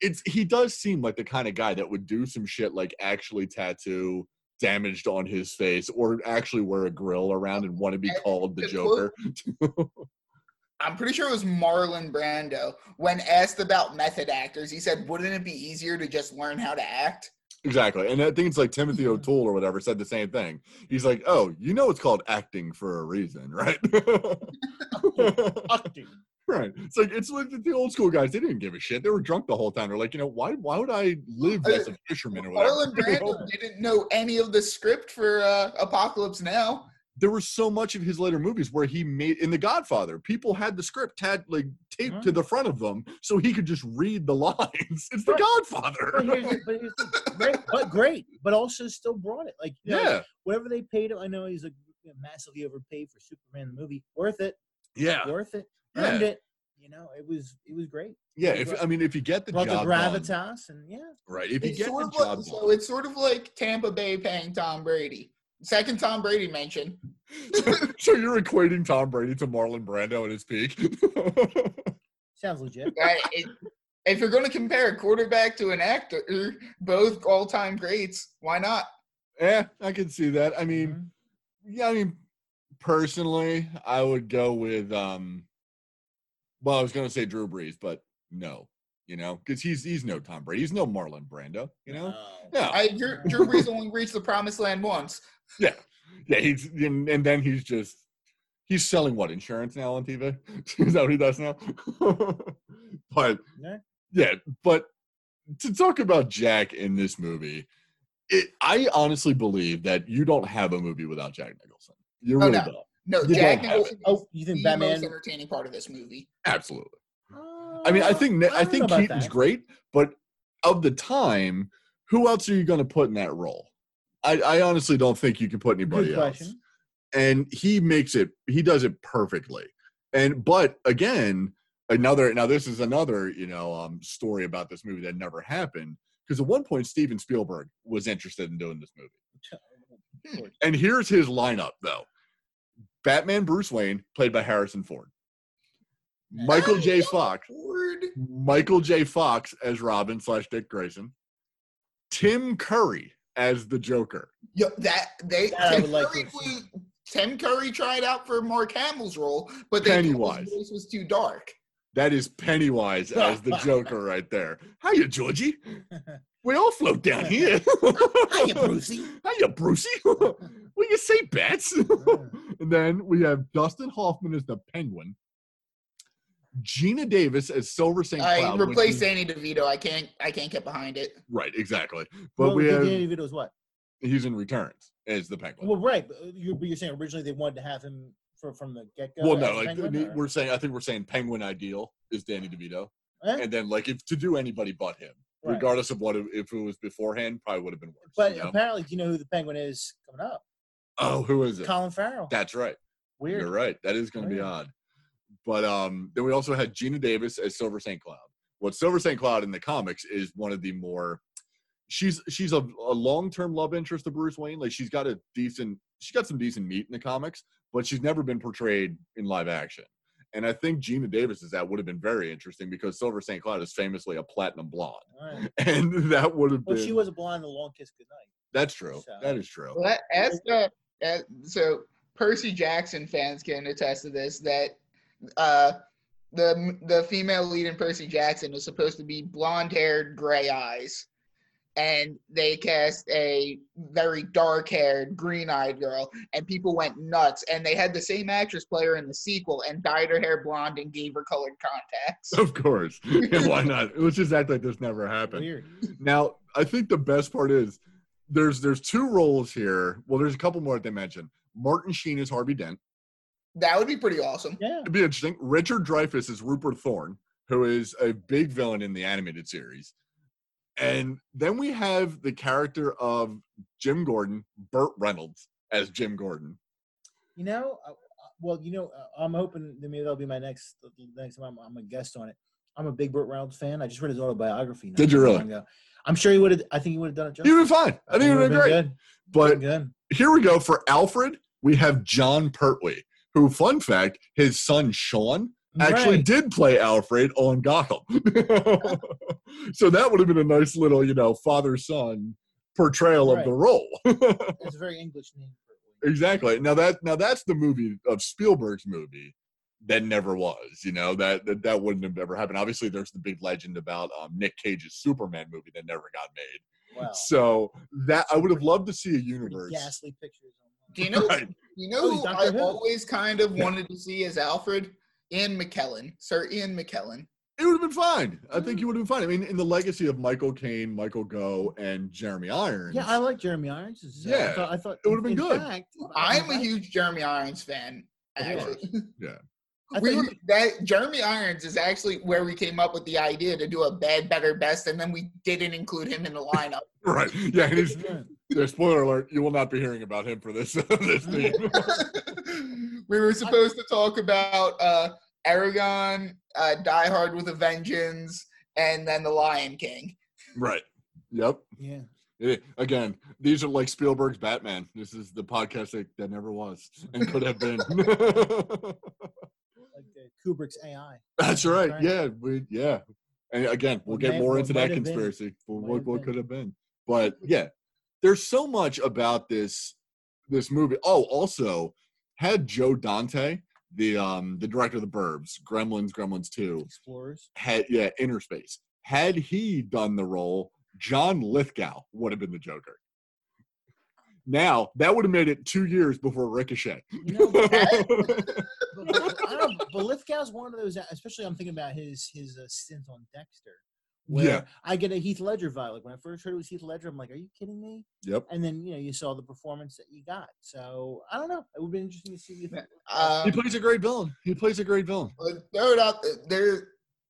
it's he does seem like the kind of guy that would do some shit like actually tattoo damaged on his face or actually wear a grill around and want to be called the the Joker. <laughs> I'm pretty sure it was Marlon Brando. When asked about method actors, he said, "Wouldn't it be easier to just learn how to act?" exactly, and I think it's like Timothy O'Toole or whatever said the same thing. He's like, "Oh, you know it's called acting for a reason, right?" <laughs> Acting. Right. It's like it's like the old school guys. They didn't give a shit. They were drunk the whole time. They're like, you know, why? Why would I live as a fisherman or whatever? Marlon Brando <laughs> didn't know any of the script for uh, Apocalypse Now. There was so much of his later movies where he made in The Godfather. People had the script tad like taped to mm. the front of them, so he could just read the <laughs> lines. It's The Right. But Godfather. here's, but here's the- great, but great, but also still brought it. Like you know, yeah. whatever they paid him. I know he's like massively overpaid for Superman the movie. Worth it. Yeah. Worth it. Yeah. Earned it. You know, it was it was great. Yeah. If I mean, if you get the Brought the job done, gravitas and yeah. right? If you It's get sort the of job like, done, so it's sort of like Tampa Bay paying Tom Brady. Second Tom Brady mention. <laughs> so you're equating Tom Brady to Marlon Brando at his peak. <laughs> Sounds legit. <laughs> I- it- if you're going to compare a quarterback to an actor, both all-time greats, why not? yeah, I can see that. I mean, Mhm. Yeah, I mean, personally, I would go with um. Well, I was going to say Drew Brees, but no, you know, because he's he's no Tom Brady, he's no Marlon Brando, you know. No. Yeah, I Drew, Drew Brees only reached the promised land once. <laughs> yeah, yeah. He's and, and then he's just he's selling what insurance now on TV. <laughs> Is that what he does now? <laughs> but Yeah. yeah, but to talk about Jack in this movie, it, I honestly believe that you don't have a movie without Jack Nicholson. You Oh, really no. don't. No, You Jack don't Nicholson is Oh, you think the Batman? most entertaining part of this movie. Absolutely. I mean, I Uh, think Ne- I, think Keaton's that. great, but of the time, who else are you going to put in that role? I, I honestly don't think you can put anybody else. And he makes it. He does it perfectly. And but again, another now this is another you know um, story about this movie that never happened because at one point Steven Spielberg was interested in doing this movie. And here's his lineup though: Batman Bruce Wayne, played by Harrison Ford. Michael J. Fox, Word. Michael J. Fox as Robin slash Dick Grayson. Tim Curry as the Joker. Yo, that they That I Tim would like Curry, to see. was- Tim Curry tried out for Mark Hamill's role, but they thought Pennywise. his voice was too dark. That is Pennywise <laughs> as the Joker right there. Hiya, Georgie. <laughs> We all float down here. Hiya, Brucey. <laughs> Hiya, Brucey. what you say, Bats? and then we have Dustin Hoffman as the Penguin. Geena Davis as Silver St. I Cloud. which replaced is- Danny DeVito. I can't. I can't get behind it. Right, exactly. But Well, we the have Danny DeVito's what? he's in Returns as the Penguin. Well, right. But uh, you're, but you're saying originally they wanted to have him for, from the get go. Well, no, like we're saying, I think we're saying Penguin ideal is Danny DeVito, Eh? and then like if to do anybody but him, Right. regardless of what if it was beforehand, probably would have been worse. But you know? apparently, do you know who the penguin is coming up? oh, who is it? Colin Farrell. That's right. Weird. You're right. That is going to be odd. But um, then we also had Geena Davis as Silver St. Cloud. What Silver St. Cloud in the comics is one of the more. She's she's a, a long term love interest of Bruce Wayne. Like she's got a decent, she got some decent meat in the comics, but she's never been portrayed in live action. And I think Geena Davis is that would have been very interesting because Silver St. Cloud is famously a platinum blonde, All right. <laughs> and that would have Well, been. she was a blonde in a long kiss goodnight. That's true. So- That is true. Well, that, that's the that, so Percy Jackson fans can attest to this that uh, the the female lead in Percy Jackson is supposed to be blonde haired, gray eyes, and they cast a very dark haired, green eyed girl, and people went nuts. And they had the same actress player in the sequel and dyed her hair blonde and gave her colored contacts. Of course. <laughs> Yeah, why not? Let's just act like this never happened. Weird. Now, I think the best part is there's there's two roles here. Well, there's a couple more that they mentioned. Martin Sheen is Harvey Dent. That would be pretty awesome. Yeah. It'd be interesting. Richard Dreyfuss is Rupert Thorne, who is a big villain in the animated series. And then we have the character of Jim Gordon, Burt Reynolds as Jim Gordon. You know, uh, uh, well, you know, uh, I'm hoping that maybe that'll be my next next time I'm, I'm a guest on it. I'm a big Burt Reynolds fan. I just read his autobiography. not Did you really? ago. I'm sure he would have. I think he would have done it. He would justice. have been fine. I think it would have been great. Good. But good. here we go for Alfred. We have Jon Pertwee, who, fun fact, his son Sean actually Right. did play Alfred on Gotham. <laughs> so that would have been a nice little, you know, father son portrayal of the role. <laughs> It's a very English name. Exactly. Now that now that's the movie of Spielberg's movie that never was. You know that that, that wouldn't have ever happened. Obviously, there's the big legend about um, Nick Cage's Superman movie that never got made. Wow. So that I would have loved to see a Pretty universe. ghastly pictures. Online. Do you know? <laughs> Right. You know Oh, who I Who. always kind of wanted to see as Alfred? Ian McKellen, Sir Ian McKellen. It would have been fine. I think he would have been fine. I mean, in the legacy of Michael Caine, Michael Gough, and Jeremy Irons. Yeah, I like Jeremy Irons. It's, uh, Yeah, I thought, I thought it would've been good. fact- I'm a huge Jeremy Irons fan. Actually, <laughs> Yeah. We were, that Jeremy Irons is actually where we came up with the idea to do a bad, better, best, and then we didn't include him in the lineup. <laughs> Right. Yeah. And he's, Yeah. yeah, spoiler alert, you will not be hearing about him for this <laughs> this theme. <laughs> we were supposed to talk about uh, Eragon, uh, Die Hard with a Vengeance, and then The Lion King. right. Yep. Yeah. Eh, Again, these are like Spielberg's Batman. This is the podcast that, that never was and could have been. Like uh, Kubrick's AI. That's right. Right. Yeah. We, yeah. And again, we'll get may- more into that have been. conspiracy. What, what could have been. But yeah, there's so much about this this movie. Oh, also had Joe Dante, the um the director of the Burbs, Gremlins, Gremlins 2, Explorers. had yeah, Inner Space. Had he done the role, John Lithgow would have been the Joker. Now that would have made it two years before Ricochet. But, <laughs> but, but, I don't know, but Lithgow's one of those, especially I'm thinking about his his uh, stint on Dexter. Where Yeah. I get a Heath Ledger vibe. Like when I first heard it was Heath Ledger, I'm like, "Are you kidding me?" yep. And then you know you saw the performance that you got. So I don't know. It would be interesting to see. If, Um, He plays a great villain. He plays a great villain. But throw it out there.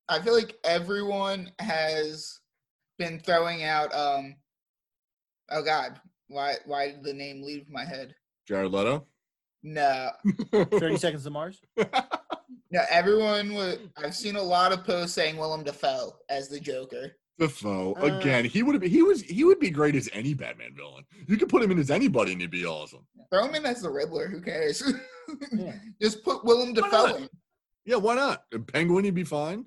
I feel like everyone has been throwing out. Um, oh God, why why did the name leave my head? Jared Leto. No, Thirty <laughs> Seconds to Mars. <laughs> no. Everyone was. I've seen a lot of posts saying Willem Dafoe as the Joker. Dafoe Uh, again. He would be. He was. He would be great as any Batman villain. You could put him in as anybody, and he'd be awesome. Throw him in as the Riddler. Who cares? <laughs> Yeah. Just put Willem Why Dafoe in. Yeah, why not? Penguin, he'd be fine.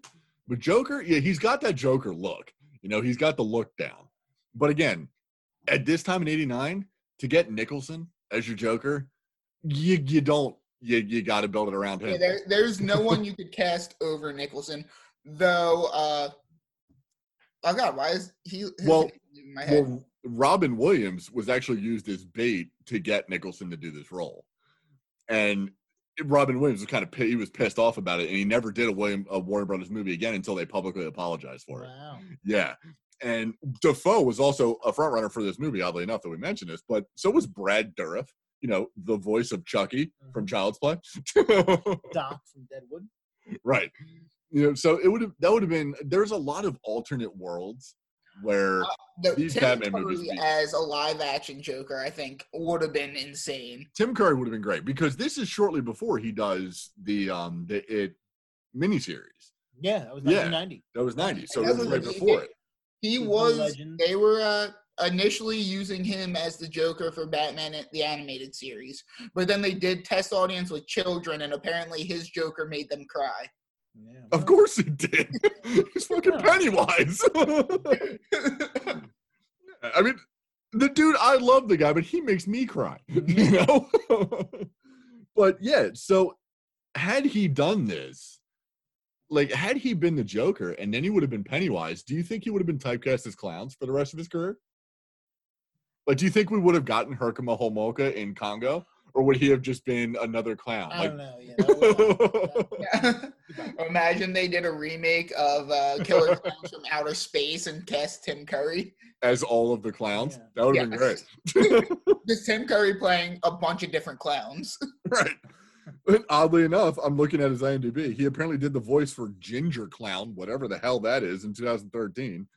But Joker, yeah, he's got that Joker look. You know, he's got the look down. But again, at this time in '89, to get Nicholson as your Joker, you you don't. You you got to build it around him. Yeah, there, there's no one you could cast over Nicholson, though. uh Oh God, why is he? Well- name my head? Well, Robin Williams was actually used as bait to get Nicholson to do this role, and Robin Williams was kind of he was pissed off about it, and he never did a William a Warner Brothers movie again until they publicly apologized for it. Wow. Yeah, and Dafoe was also a frontrunner for this movie. Oddly enough, that we mentioned this, but so was Brad Dourif. You know, the voice of Chucky from Child's Play. <laughs> Doc from Deadwood. right. You know, so it would have that would have been. There's a lot of alternate worlds where The, these Tim Batman Curry movies as a live action Joker, I think, would have been insane. Tim Curry would have been great because this is shortly before he does the um the it miniseries. Yeah, that was Yeah. 1990. That was 90, so that's was right before did. it. He was. legend. They were uh, initially using him as the Joker for Batman at the animated series, but then they did test audience with children, and apparently his Joker made them cry. Yeah. Of course he did. <laughs> He's fucking Pennywise. <laughs> I mean, the dude, I love the guy, but he makes me cry. <laughs> You know? but yeah, so had he done this, like had he been the Joker and then he would have been Pennywise, do you think he would have been typecast as clowns for the rest of his career? Like, do you think we would have gotten Herkermer Homolka in Congo? Or would he have just been another clown? I Like, don't know. Yeah, that was- <laughs> that- Imagine they did a remake of uh, Killer Clowns from Outer Space and cast Tim Curry. as all of the clowns. Yeah. That would have Yes. been great. <laughs> <laughs> Just Tim Curry playing a bunch of different clowns. right. Oddly enough, I'm looking at his IMDb. He apparently did the voice for Ginger Clown, whatever the hell that is, in 2013.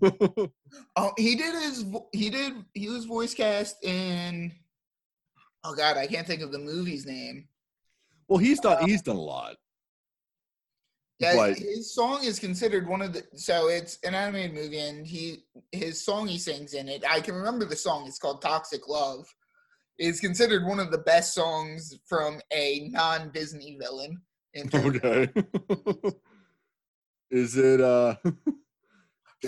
<laughs> Oh, he did his. He did. He was voice cast in. Oh God, I can't think of the movie's name. well, he's done uh, he's done a lot. Yeah, But- his song is considered one of the. So it's an animated movie, and he his song he sings in it. I can remember the song. It's called "Toxic Love." Is considered one of the best songs from a non Disney villain. In Okay. <laughs> is it uh <laughs> is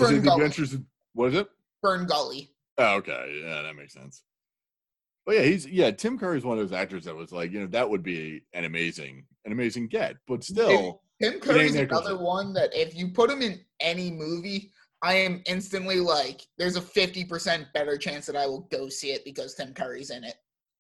Fern it the Gully. adventures of what is it? Fern Gully. Oh, okay. Yeah, that makes sense. But yeah, he's yeah, Tim Curry's one of those actors that was like, you know, that would be an amazing, an amazing get. But still, Tim Curry's another one that if you put him in any movie, I am instantly like, there's a 50% better chance that I will go see it because Tim Curry's in it.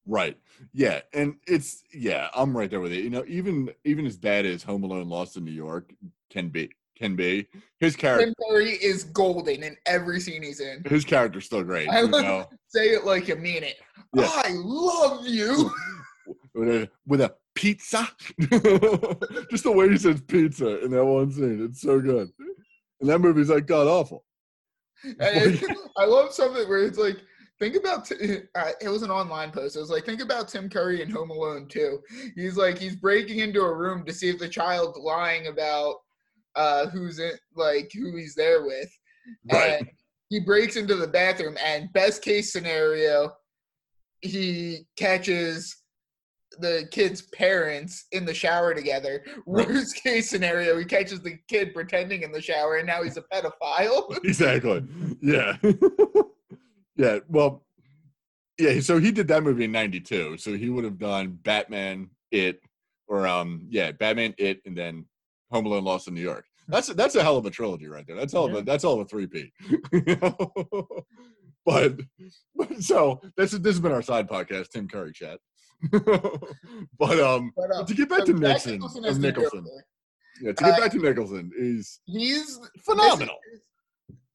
Right. Yeah, and it's yeah, I'm right there with it. You know, even even as bad as Home Alone Lost in New York can be can be, his character Tim Curry is golden in every scene he's in. his character's still great. I You know, Say it like you mean it. Yeah. I love you. <laughs> with a with a pizza. <laughs> Just the way he says pizza in that one scene, it's so good. And that movie's like god awful. <laughs> I love something where it's like, think about Ti- <laughs> uh, it was an online post. It was like, think about Tim Curry in Home Alone too. He's like, he's breaking into a room to see if the child's lying about uh, who's in, like, who he's there with. Right. And he breaks into the bathroom, and best case scenario, he catches the kid's parents in the shower together. Worst case scenario, he catches the kid pretending in the shower, and now he's a pedophile. <laughs> exactly. Yeah. <laughs> yeah. Well, yeah. So he did that movie in '92. So he would have done Batman, It, or um, yeah, Batman, It, and then Home Alone, Lost in New York. That's that's a hell of a trilogy right there. That's all. Of Yeah. a, that's all of a three P. <laughs> but, but so this is this has been our side podcast, Tim Curry chat. <laughs> but um, But, uh, to get back to Jack Nixon, Nicholson of Nicholson, yeah, to get Uh, back to Nicholson is He's phenomenal. this is-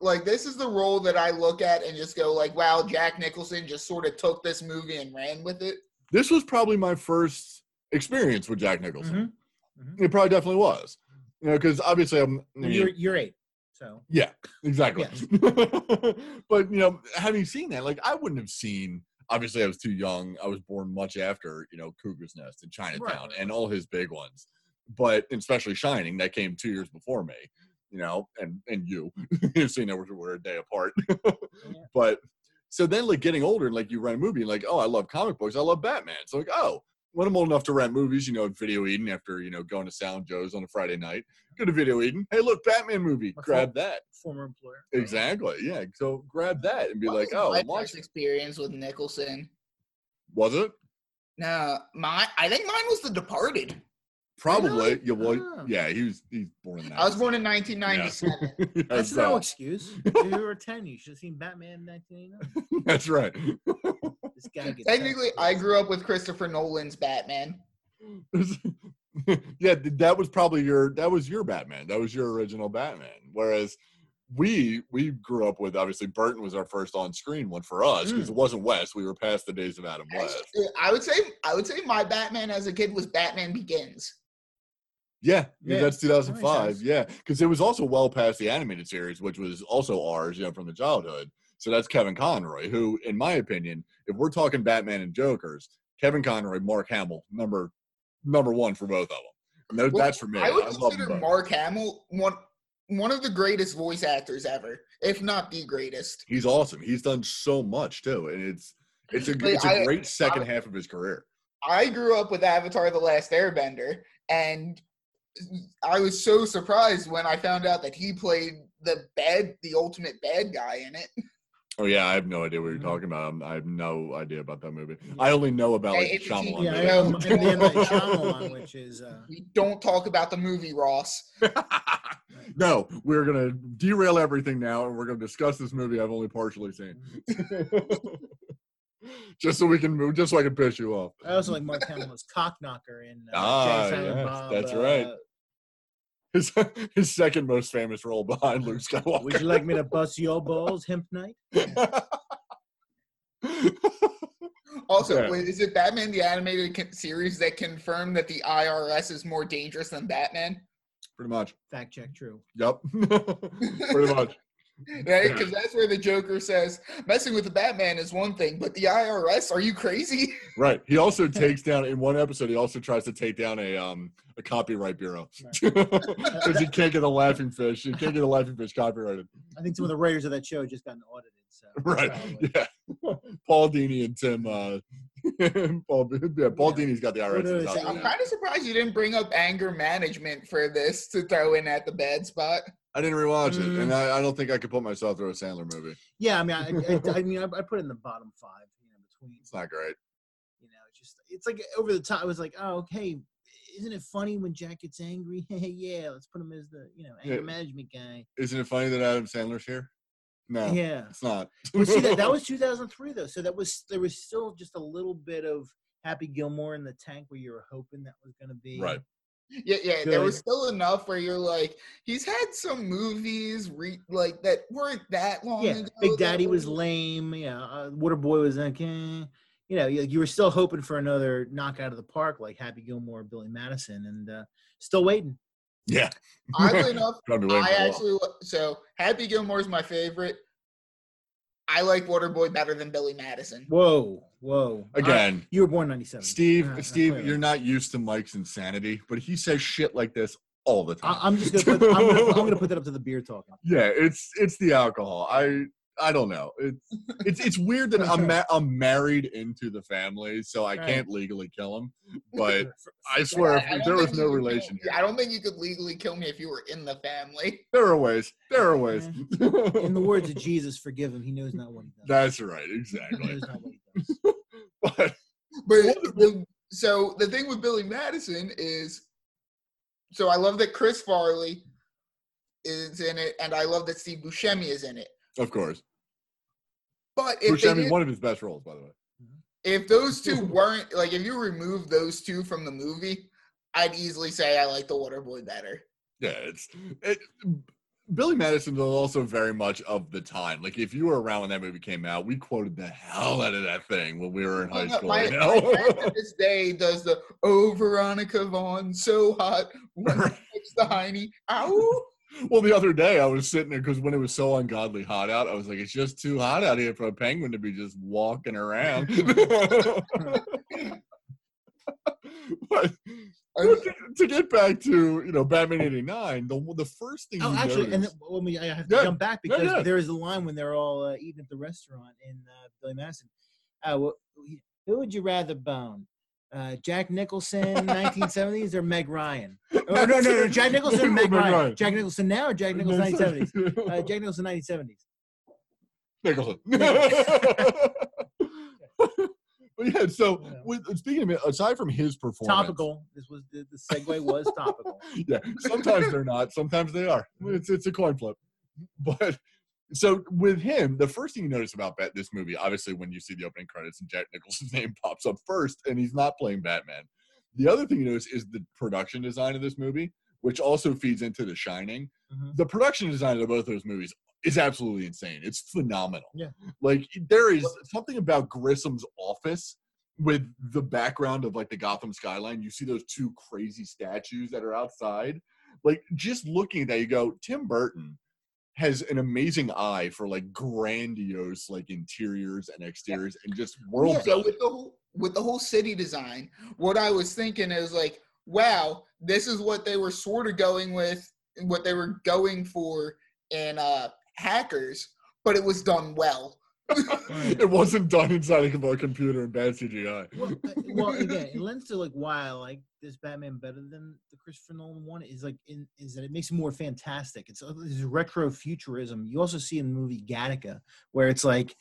like this is the role that I look at and just go like, wow, Jack Nicholson just sort of took this movie and ran with it. this was probably my first experience with Jack Nicholson. Mhm. Mhm. It probably definitely was. You know, because obviously I'm. I And mean, you're you're eight. So Yeah, exactly. <laughs> but you know, having seen that, like I wouldn't have seen. Obviously, I was too young. I was born much after you know Cuckoo's Nest and Chinatown Right, and all his big ones. But especially Shining, that came two years before me. You know, and and you, <laughs> you've seen that we're, we're a day apart. <laughs> But so then, like getting older, and like you rent a movie, and like, oh, I love comic books. I love Batman. So like, oh, when I'm old enough to rent movies, you know, at Video Eden after you know going to Sound Joe's on a Friday night, go to Video Eden. Hey, look, Batman movie. My Grab fault. that. former employer. Exactly. Yeah. So grab that and be What like, was oh, my first experience with Nicholson. Was it? No, my I think mine was The Departed. Probably. Really? Yeah. Well, Ah. yeah. He was. He's born in. I was born in 1997. Yeah, <laughs> That's so- no excuse. <laughs> If you were ten, you should have seen Batman in 1989. That's right. This guy gets Technically, I grew up with Christopher Nolan's Batman. <laughs> yeah, that was probably your. That was your Batman. That was your original Batman. Whereas we we grew up with obviously Burton was our first on screen one for us because Mm. it wasn't West. We were past the days of Adam West. I would say I would say my Batman as a kid was Batman Begins. Yeah, yeah, that's 2005. sense. Yeah, because it was also well past the animated series, which was also ours, you know, from the childhood. So that's Kevin Conroy, who, in my opinion, if we're talking Batman and Jokers, Kevin Conroy, Mark Hamill, number number one for both of them. Well, that's for me. I would love consider. Mark Hamill one one of the greatest voice actors ever, if not the greatest. He's awesome. He's done so much too, and it's it's a it's a I- great second half of his career. I grew up with Avatar: The Last Airbender, and I was so surprised when I found out that he played the bad, the ultimate bad guy in it. <laughs> Oh yeah, I have no idea what you're Mm-hmm. talking about. I'm- have no idea about that movie. I only know about like Hey, <laughs> the it's a Shyamalan Yeah, I movie. am. And the M. Night Shyamalan, which is uh, We don't talk about the movie Ross. <laughs> no, we're gonna derail everything now, and we're gonna discuss this movie I've only partially seen, just so we can move, just so I can piss you off. I also like Mark Hamill's cock knocker in uh, Ah, Jay yes, Bob, that's right. uh, His his second most famous role behind Luke Skywalker. Would you like me to bust your balls, Hemp Night? <laughs> Also, Yeah. wait, is it Batman the animated series that confirmed that the IRS is more dangerous than Batman? Pretty much. Fact check, true. Yep. <laughs> Pretty much. Right? Because that's where the Joker says messing with the Batman is one thing, but the IRS, are you crazy? Right. He also <laughs> takes down in one episode. He also tries to take down a um a copyright bureau because <laughs> he can't get the laughing fish. He can't get the laughing fish copyrighted. I think some of the writers of that show just got audited. So <laughs> Right. probably. Yeah. Paul Dini and Tim. Uh, Paul, yeah, Paul Yeah. Dini's got the IRS. do in they his say? house I'm kind of surprised you didn't bring up anger management for this to throw in at the bad spot. I didn't rewatch it, Mm. and I, I don't think I could put myself through a Sandler movie. Yeah, I mean, I, I, I <laughs> mean, I, I put it in the bottom five, you know, between, It's not great. you know, it's just, it's like over the top. I was like, oh, okay, isn't it funny when Jack gets angry? <laughs> yeah, let's put him as the, you know, anger Yeah. management guy. Isn't it funny that Adam Sandler's here? No, Yeah. it's not. Well, see, that, that was <laughs> 2003 though, so that was there was still just a little bit of Happy Gilmore in the tank where you were hoping that was going to be right. Yeah, yeah. There was still enough where you're like, he's had some movies re- like that weren't that long Yeah, ago. Big Daddy was lame. Yeah, uh, Waterboy was okay. You know, you, you were still hoping for another knockout of the park like Happy Gilmore, Billy Madison, and uh, still waiting. Yeah. Oddly enough, <laughs> Gonna be waiting I for a while. actually so Happy Gilmore is my favorite. I like Waterboy better than Billy Madison. Whoa, whoa! I- Again, you were born '97. Steve, Uh, Steve, clearly. you're not used to Mike's insanity, but he says shit like this all the time. I, I'm just gonna put, I'm gonna, I'm gonna put that up to the beer talking. <laughs> yeah, it's it's the alcohol. I I don't know. It's <laughs> it's it's weird that I'm ma- I'm married into the family, so I Right. can't legally kill him. <laughs> But I swear, I- if there was no you could relation. I don't think you could legally kill me if you were in the family. <laughs> There are ways. There are ways. In the words of Jesus, forgive him. He knows not what he does. That's right. he Exactly. knows not what he does. But But the, so the thing with Billy Madison is, so I love that Chris Farley is in it, and I love that Steve Buscemi is in it. of course, But if which they I mean, did- one of his best roles, by the way. if those two weren't like if you remove those two from the movie, I'd easily say I like the Waterboy better. Yeah, it's it, Billy Madison was also very much of the time. Like if you were around when that movie came out, we quoted the hell out of that thing when we were in high school. my, you know? to <laughs> this day does the oh Veronica Vaughn so hot when Right. the Heine. Ow. Well, the other day I was sitting there because when it was so ungodly hot out, I was like, it's just too hot out here for a penguin to be just walking around. <laughs> but to, to get back to you know Batman '89, the the first thing Oh, you actually, and notice- then, let me, I have to Yeah, jump back because yeah. there is a line when they're all uh, eating at the restaurant in uh, Billy Madison. Uh, wh- who would you rather bone? Uh, Jack Nicholson, <laughs> 1970s, or Meg Ryan? <laughs> Oh, no, no, no, Jack Nicholson or Meg Ryan? Jack Nicholson now or Jack Nicholson 1970s? Uh, <laughs> Jack Nicholson 1970s. Nicholson. but yeah, so with, speaking of it, aside from his performance, Topical. This was the, the segue was topical. yeah, sometimes they're not, sometimes they are. It's it's a coin flip. But so with him, the first thing you notice about Bat this movie, obviously, when you see the opening credits and Jack Nicholson's <laughs> name pops up first, and he's not playing Batman. The other thing you notice is the production design of this movie, which also feeds into The Shining. Mhm. The production design of both those movies is absolutely insane. It's phenomenal. Yeah. Like there is something about Grissom's office with the background of like the Gotham skyline. You see those two crazy statues that are outside. Like just looking at that, you go, Tim Burton has an amazing eye for like grandiose like interiors and exteriors and just world yeah, so with the whole with the whole city design, what I was thinking is like, wow, this is what they were sort of going with, what they were going for in uh Hackers, but it was done well. It wasn't done inside of a computer in bad CGI. well, uh, well, again, it lends to like why I like this Batman better than the Christopher Nolan one is like in, is that it makes it more fantastic. It's, uh, it's retro futurism. You also see in the movie Gattaca where it's like,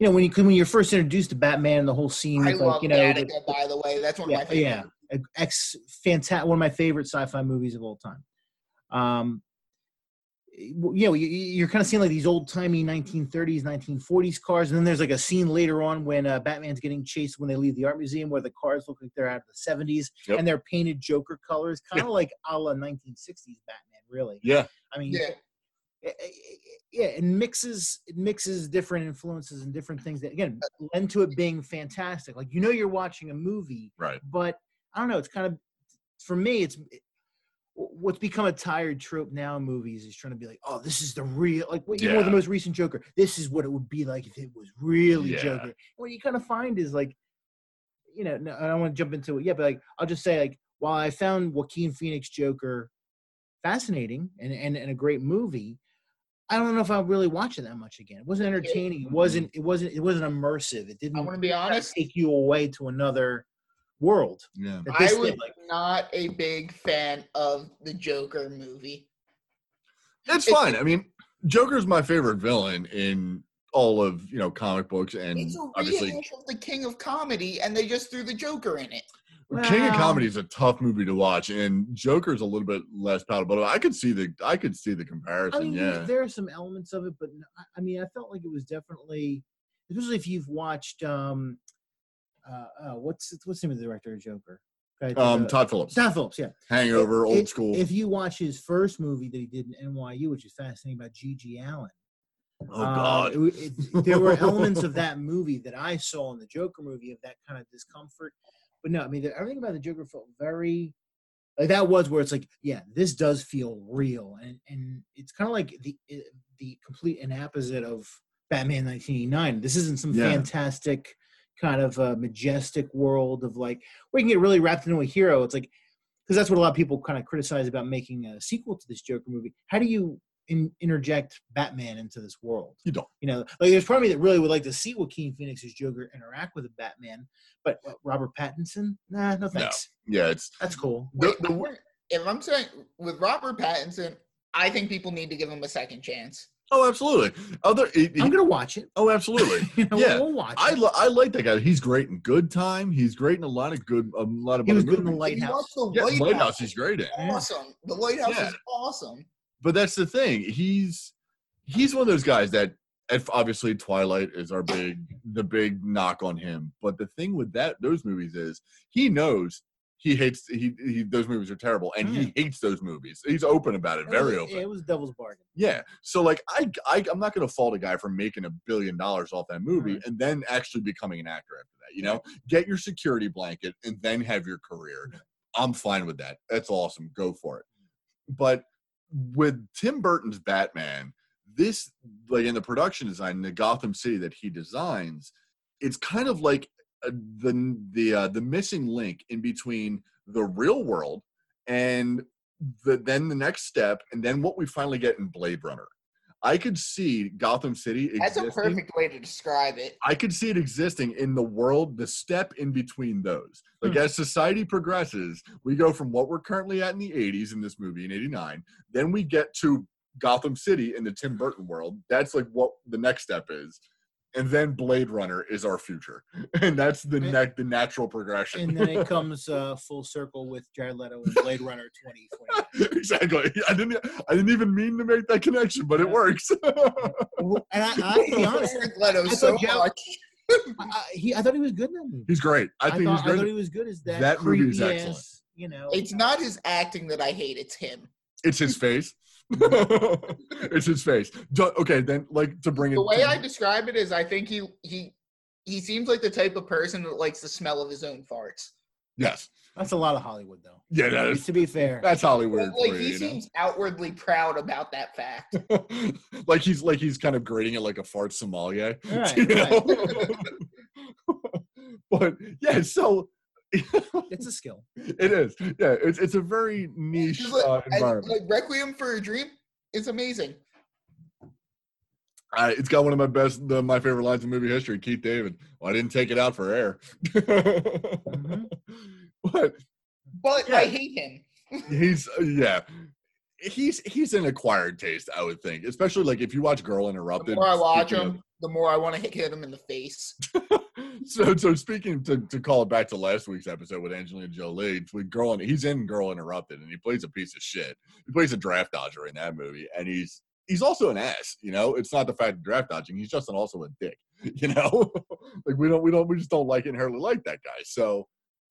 you know, when you when you're first introduced to Batman, and the whole scene I with love like you know, the- by the way. That's one of yeah, my favorite. yeah, ex fantastic, one of my favorite sci-fi movies of all time. Um, you know, you, you're kind of seeing like these old timey 1930s, 1940s cars, and then there's like a scene later on when uh, Batman's getting chased when they leave the art museum, where the cars look like they're out of the 70s Yep. and they're painted Joker colors, kind of like a la 1960s Batman, really. Yeah. I mean, Yeah. eh, eh, yeah, it mixes it mixes different influences and different things that again lend to it being fantastic. Like you know, you're watching a movie, Right. but I don't know. It's kind of for me. It's what's become a tired trope now in movies is trying to be like, oh, this is the real like what you know the most recent Joker. This is what it would be like if it was really Yeah. Joker. What you kind of find is like, you know, no, I don't want to jump into it yet, but like I'll just say like while I found Joaquin Phoenix Joker fascinating and, and, and a great movie. I don't know if I'll really watch it that much again. It wasn't entertaining. It wasn't. Mm-hmm. It wasn't. It wasn't immersive. It didn't want to be honest. take you away to another world. Yeah. I was did, like, not a big fan of the Joker movie. It's It's- fine. I mean, Joker's my favorite villain in all of you know comic books, and It's a obviously of the King of Comedy, and they just threw the Joker in it. King of Comedy is a tough movie to watch, and Joker's a little bit less palatable. But I could see the I could see the I comparison. mean, yeah, there are some elements of it, but I mean, I felt like it was definitely, especially if you've watched, um, uh, uh what's what's the name of the director of Joker? Um, uh, Todd Phillips, Todd Phillips, yeah. Hangover, If- old if- school. If you watch his first movie that he did in NYU, which is fascinating about G.G. Allin, oh Uh, God, it it- there were elements of <laughs> that movie that I saw in the Joker movie of that kind of discomfort. But no, I mean, everything about the Joker felt very like that was where it's like, yeah, this does feel real, and and it's kind of like the eh, the complete and opposite of Batman 1989. This isn't some Yeah. fantastic kind of uh, majestic world of like where you can get really wrapped into a hero. It's like because that's what a lot of people kind of criticize about making a sequel to this Joker movie. How do you in, interject Batman into this world? You don't. You know, like there's part of me that really would like to see Joaquin Phoenix's Joker interact with a Batman, but uh, Robert Pattinson, nah, no thanks. yeah, it's That's cool. The- the- I'm if I'm saying with Robert Pattinson, I think people need to give him a second chance. Oh absolutely. Other, it- I'm gonna watch it. oh absolutely. <laughs> You know, Yeah. we'll watch I, it. li- I like that guy. He's great in Good Time. He's great in a lot of good a lot of He was other good in the movies. If Lighthouse. the Yeah, Lighthouse, Lighthouse. He's great in. Awesome. The Lighthouse Yeah. is awesome. but that's the thing. He's he's one of those guys that if obviously Twilight is our big the big knock on him. But the thing with that those movies is he knows he hates he, he those movies are terrible and he mm. hates those movies. He's open about it, It very was, open. It was devil's bargain. Yeah. So like I, I I'm not gonna fault a guy for making a billion dollars off that movie Right. and then actually becoming an actor after that. You know, get your security blanket and then have your career. I'm fine with that. That's awesome. Go for it. But with Tim Burton's Batman, this like in the production design, the Gotham City that he designs, it's kind of like the the uh, the missing link in between the real world and the then the next step, and then what we finally get in Blade Runner. I could see Gotham City That's a perfect way to describe it. I could see it existing in the world, the step in between those. Like Hmm. as society progresses, we go from what we're currently at in the 80s in this movie in 89, then we get to Gotham City in the Tim Burton world. That's like what the next step is. And then Blade Runner is our future. <laughs> And that's the And- ne- the natural progression. and then it <laughs> comes uh, full circle with Jared Leto and Blade Runner 2020. <laughs> exactly. I didn't I didn't even mean to make that connection, but it works. And I, I to be honest, Jared Leto I so thought Jared- much. I, I- he, I thought he was good in that movie. he's great. I think thought, he's I thought great. he was good as that. That movie is excellent. ass, You know, It's not his acting that I hate, it's him. It's his face. <laughs> it's his face. Okay, then like to bring it. The way to- I describe it is I think he he he seems like the type of person that likes the smell of his own farts. yes, that's a lot of Hollywood, though. yeah, that is, to be fair, that's Hollywood. like for you, he you know? seems outwardly proud about that fact. <laughs> like he's like he's kind of grading it like a fart sommelier. Right, <laughs> you know? but yeah, so it's a skill. <laughs> it is. Yeah, it's it's a very niche like- uh, And, environment. like Requiem for a Dream is amazing. Uh, it's got one of my best, the, my favorite lines in movie history. Keith David. Well, I didn't take it out for air. Mm-hmm. <laughs> But But Yeah. I hate him. <laughs> he's uh, yeah he's he's an acquired taste i would think especially like if you watch girl Interrupted. The more I watch him, the more I want to hit, hit him in the face. <laughs> so so speaking to, to call it back to last week's episode with angelina jolie with girl and he's in girl interrupted and he plays a piece of shit he plays a draft dodger in that movie and he's he's also an ass you know it's not the fact of draft dodging he's just an, also a dick <laughs> you know <laughs> like we don't we don't we just don't like inherently like that guy so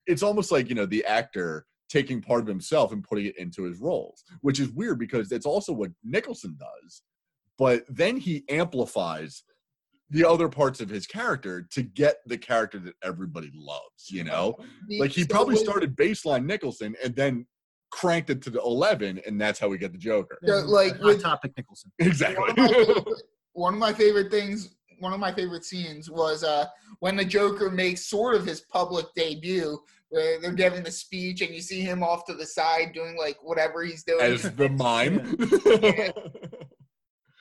it's almost like you know the actor taking part of himself and putting it into his roles, which is weird because it's also what Nicholson does. But then he amplifies the other parts of his character to get the character that everybody loves, you know? Like he probably started baseline Nicholson and then cranked it to the 11, and that's how we get the Joker. Yeah, like Hot with- topic Nicholson. Exactly. one of, my favorite, <laughs> one of my favorite things one of my favorite scenes was uh when the joker makes sort of his public debut where they're giving the speech and you see him off to the side doing like whatever he's doing As the <laughs> mime.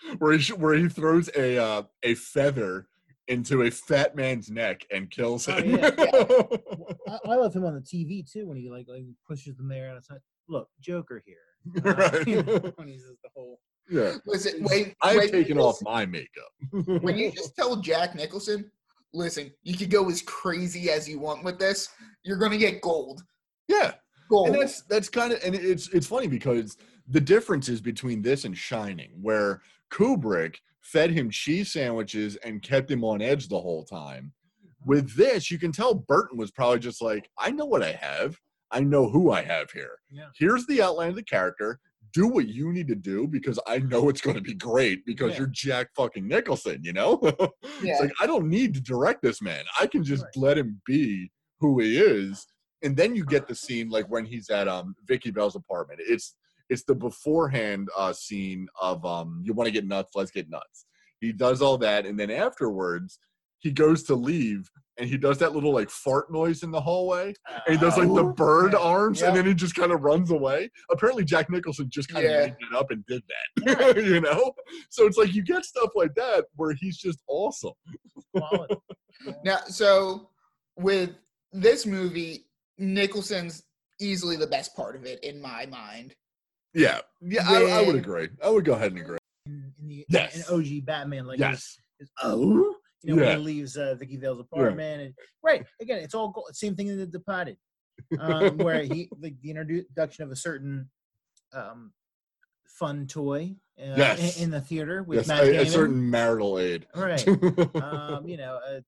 <laughs> where he where he throws a uh, a feather into a fat man's neck and kills Oh, him. <laughs> I, I love him on the TV too when he like like pushes them there outside. Look, Joker here. Uh, Right. you know, when he's just the whole. yeah. listen when, I've when taken you off my makeup. when you just tell jack nicholson listen you could go as crazy as you want with this you're gonna get gold yeah. gold And that's that's kind of and it's it's funny because the difference is between this and Shining, where Kubrick fed him cheese sandwiches and kept him on edge the whole time. With this, you can tell Burton was probably just like, I know what I have. I know who I have here. Yeah. Here's the outline of the character. Do what you need to do because I know it's going to be great because Yeah. you're Jack fucking Nicholson, you know? <laughs> Yeah. It's like, I don't need to direct this man. I can just Right. let him be who he is. And then you get the scene like when he's at um Vicky Vale's apartment. It's it's the beforehand uh scene of um you want to get nuts, let's get nuts. He does all that and then afterwards he goes to leave and he does that little like fart noise in the hallway and he does like the Oh, bird arms Yep. and then he just kind of runs away. Apparently Jack Nicholson just kind of Yeah. made that up and did that. <laughs> <laughs> you know? So it's like you get stuff like that where he's just awesome. <laughs> Now, so with this movie, Nicholson's easily the best part of it in my mind. Yeah, yeah, I, I would agree. I would go ahead and agree. in, in the Yes. in OG Batman, like Yes, oh, you know, Yeah. when he leaves uh, Vicky Vale's apartment, and right again, it's all go- same thing in the Departed, um, <laughs> where he like the introduction of a certain um, fun toy uh, Yes. in, in the theater with yes, Matt a, a certain marital aid. right? <laughs> Um, you know, uh,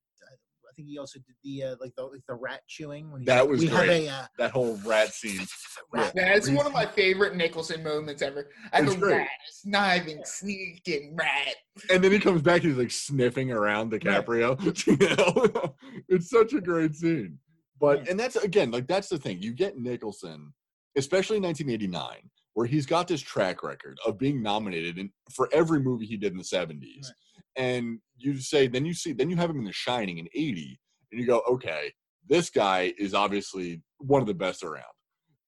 think he also did the uh, like the like the rat chewing when he, That was we great. have a uh, that whole rat scene. rat. That's one of my favorite Nicholson moments ever. I It's go great. rat, sniving, sneaking rat. And then he comes back, he's like sniffing around DiCaprio. <laughs> you know? <laughs> it's such a great scene. But Yeah. and that's again, like that's the thing. You get Nicholson, especially in 1989, where he's got this track record of being nominated in, for every movie he did in the 70s. Right. And you say, then you see, then you have him in The Shining in 80, and you go, okay, this guy is obviously one of the best around.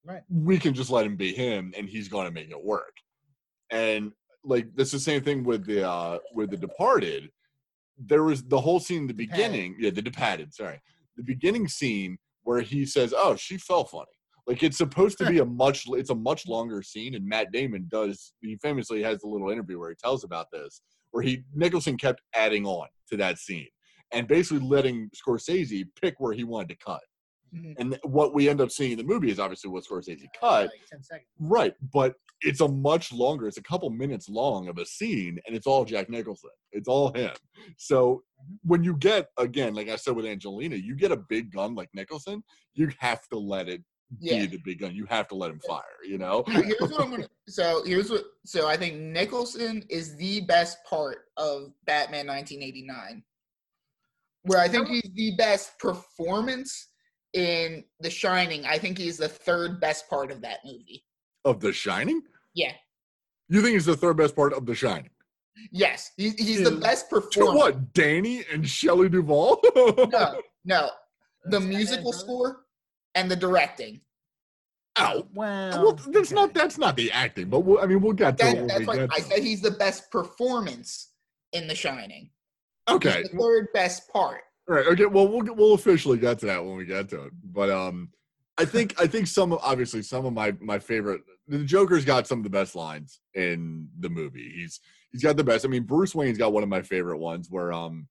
Right. We can just let him be him, and he's going to make it work. And like that's the same thing with the uh with the Departed. There was the whole scene in the Departed. beginning. Yeah, the Departed. Sorry, the beginning scene where he says, "Oh, she fell funny." Like it's supposed to be a much it's a much longer scene, and Matt Damon does he famously has a little interview where he tells about this, where he Nicholson kept adding on to that scene and basically letting Scorsese pick where he wanted to cut. Mhm. And what we end up seeing in the movie is obviously what Scorsese cut, Like 10 seconds. right? But it's a much longer, it's a couple minutes long of a scene, and it's all Jack Nicholson. It's all him. So Mhm. when you get again, like I said with Angelina, you get a big gun like Nicholson, you have to let it Yeah. be the big gun. You have to let him fire. You know? Here's what I'm gonna. <laughs> So here's what. So I think Nicholson is the best part of Batman 1989, where I think he's the best performance in The Shining. I think he's the third best part of that movie. Of The Shining, Yeah. you think he's the third best part of The Shining? Yes, he, he's the To- best To what? Danny and Shelley Duvall? <laughs> No, no, the That's musical Batman, brother. score and the directing. Oh Well, Well, that's not that's not the acting, but we'll, I mean we'll get to That, when that's get I to said he's the best performance in The Shining. He's Okay, the third best part. All right. Okay. Well, we'll we'll officially get to that when we get to it. But um, I think I think some of obviously some of my my favorite. The Joker's got some of the best lines in the movie. He's he's got the best. I mean, Bruce Wayne's got one of my favorite ones where um.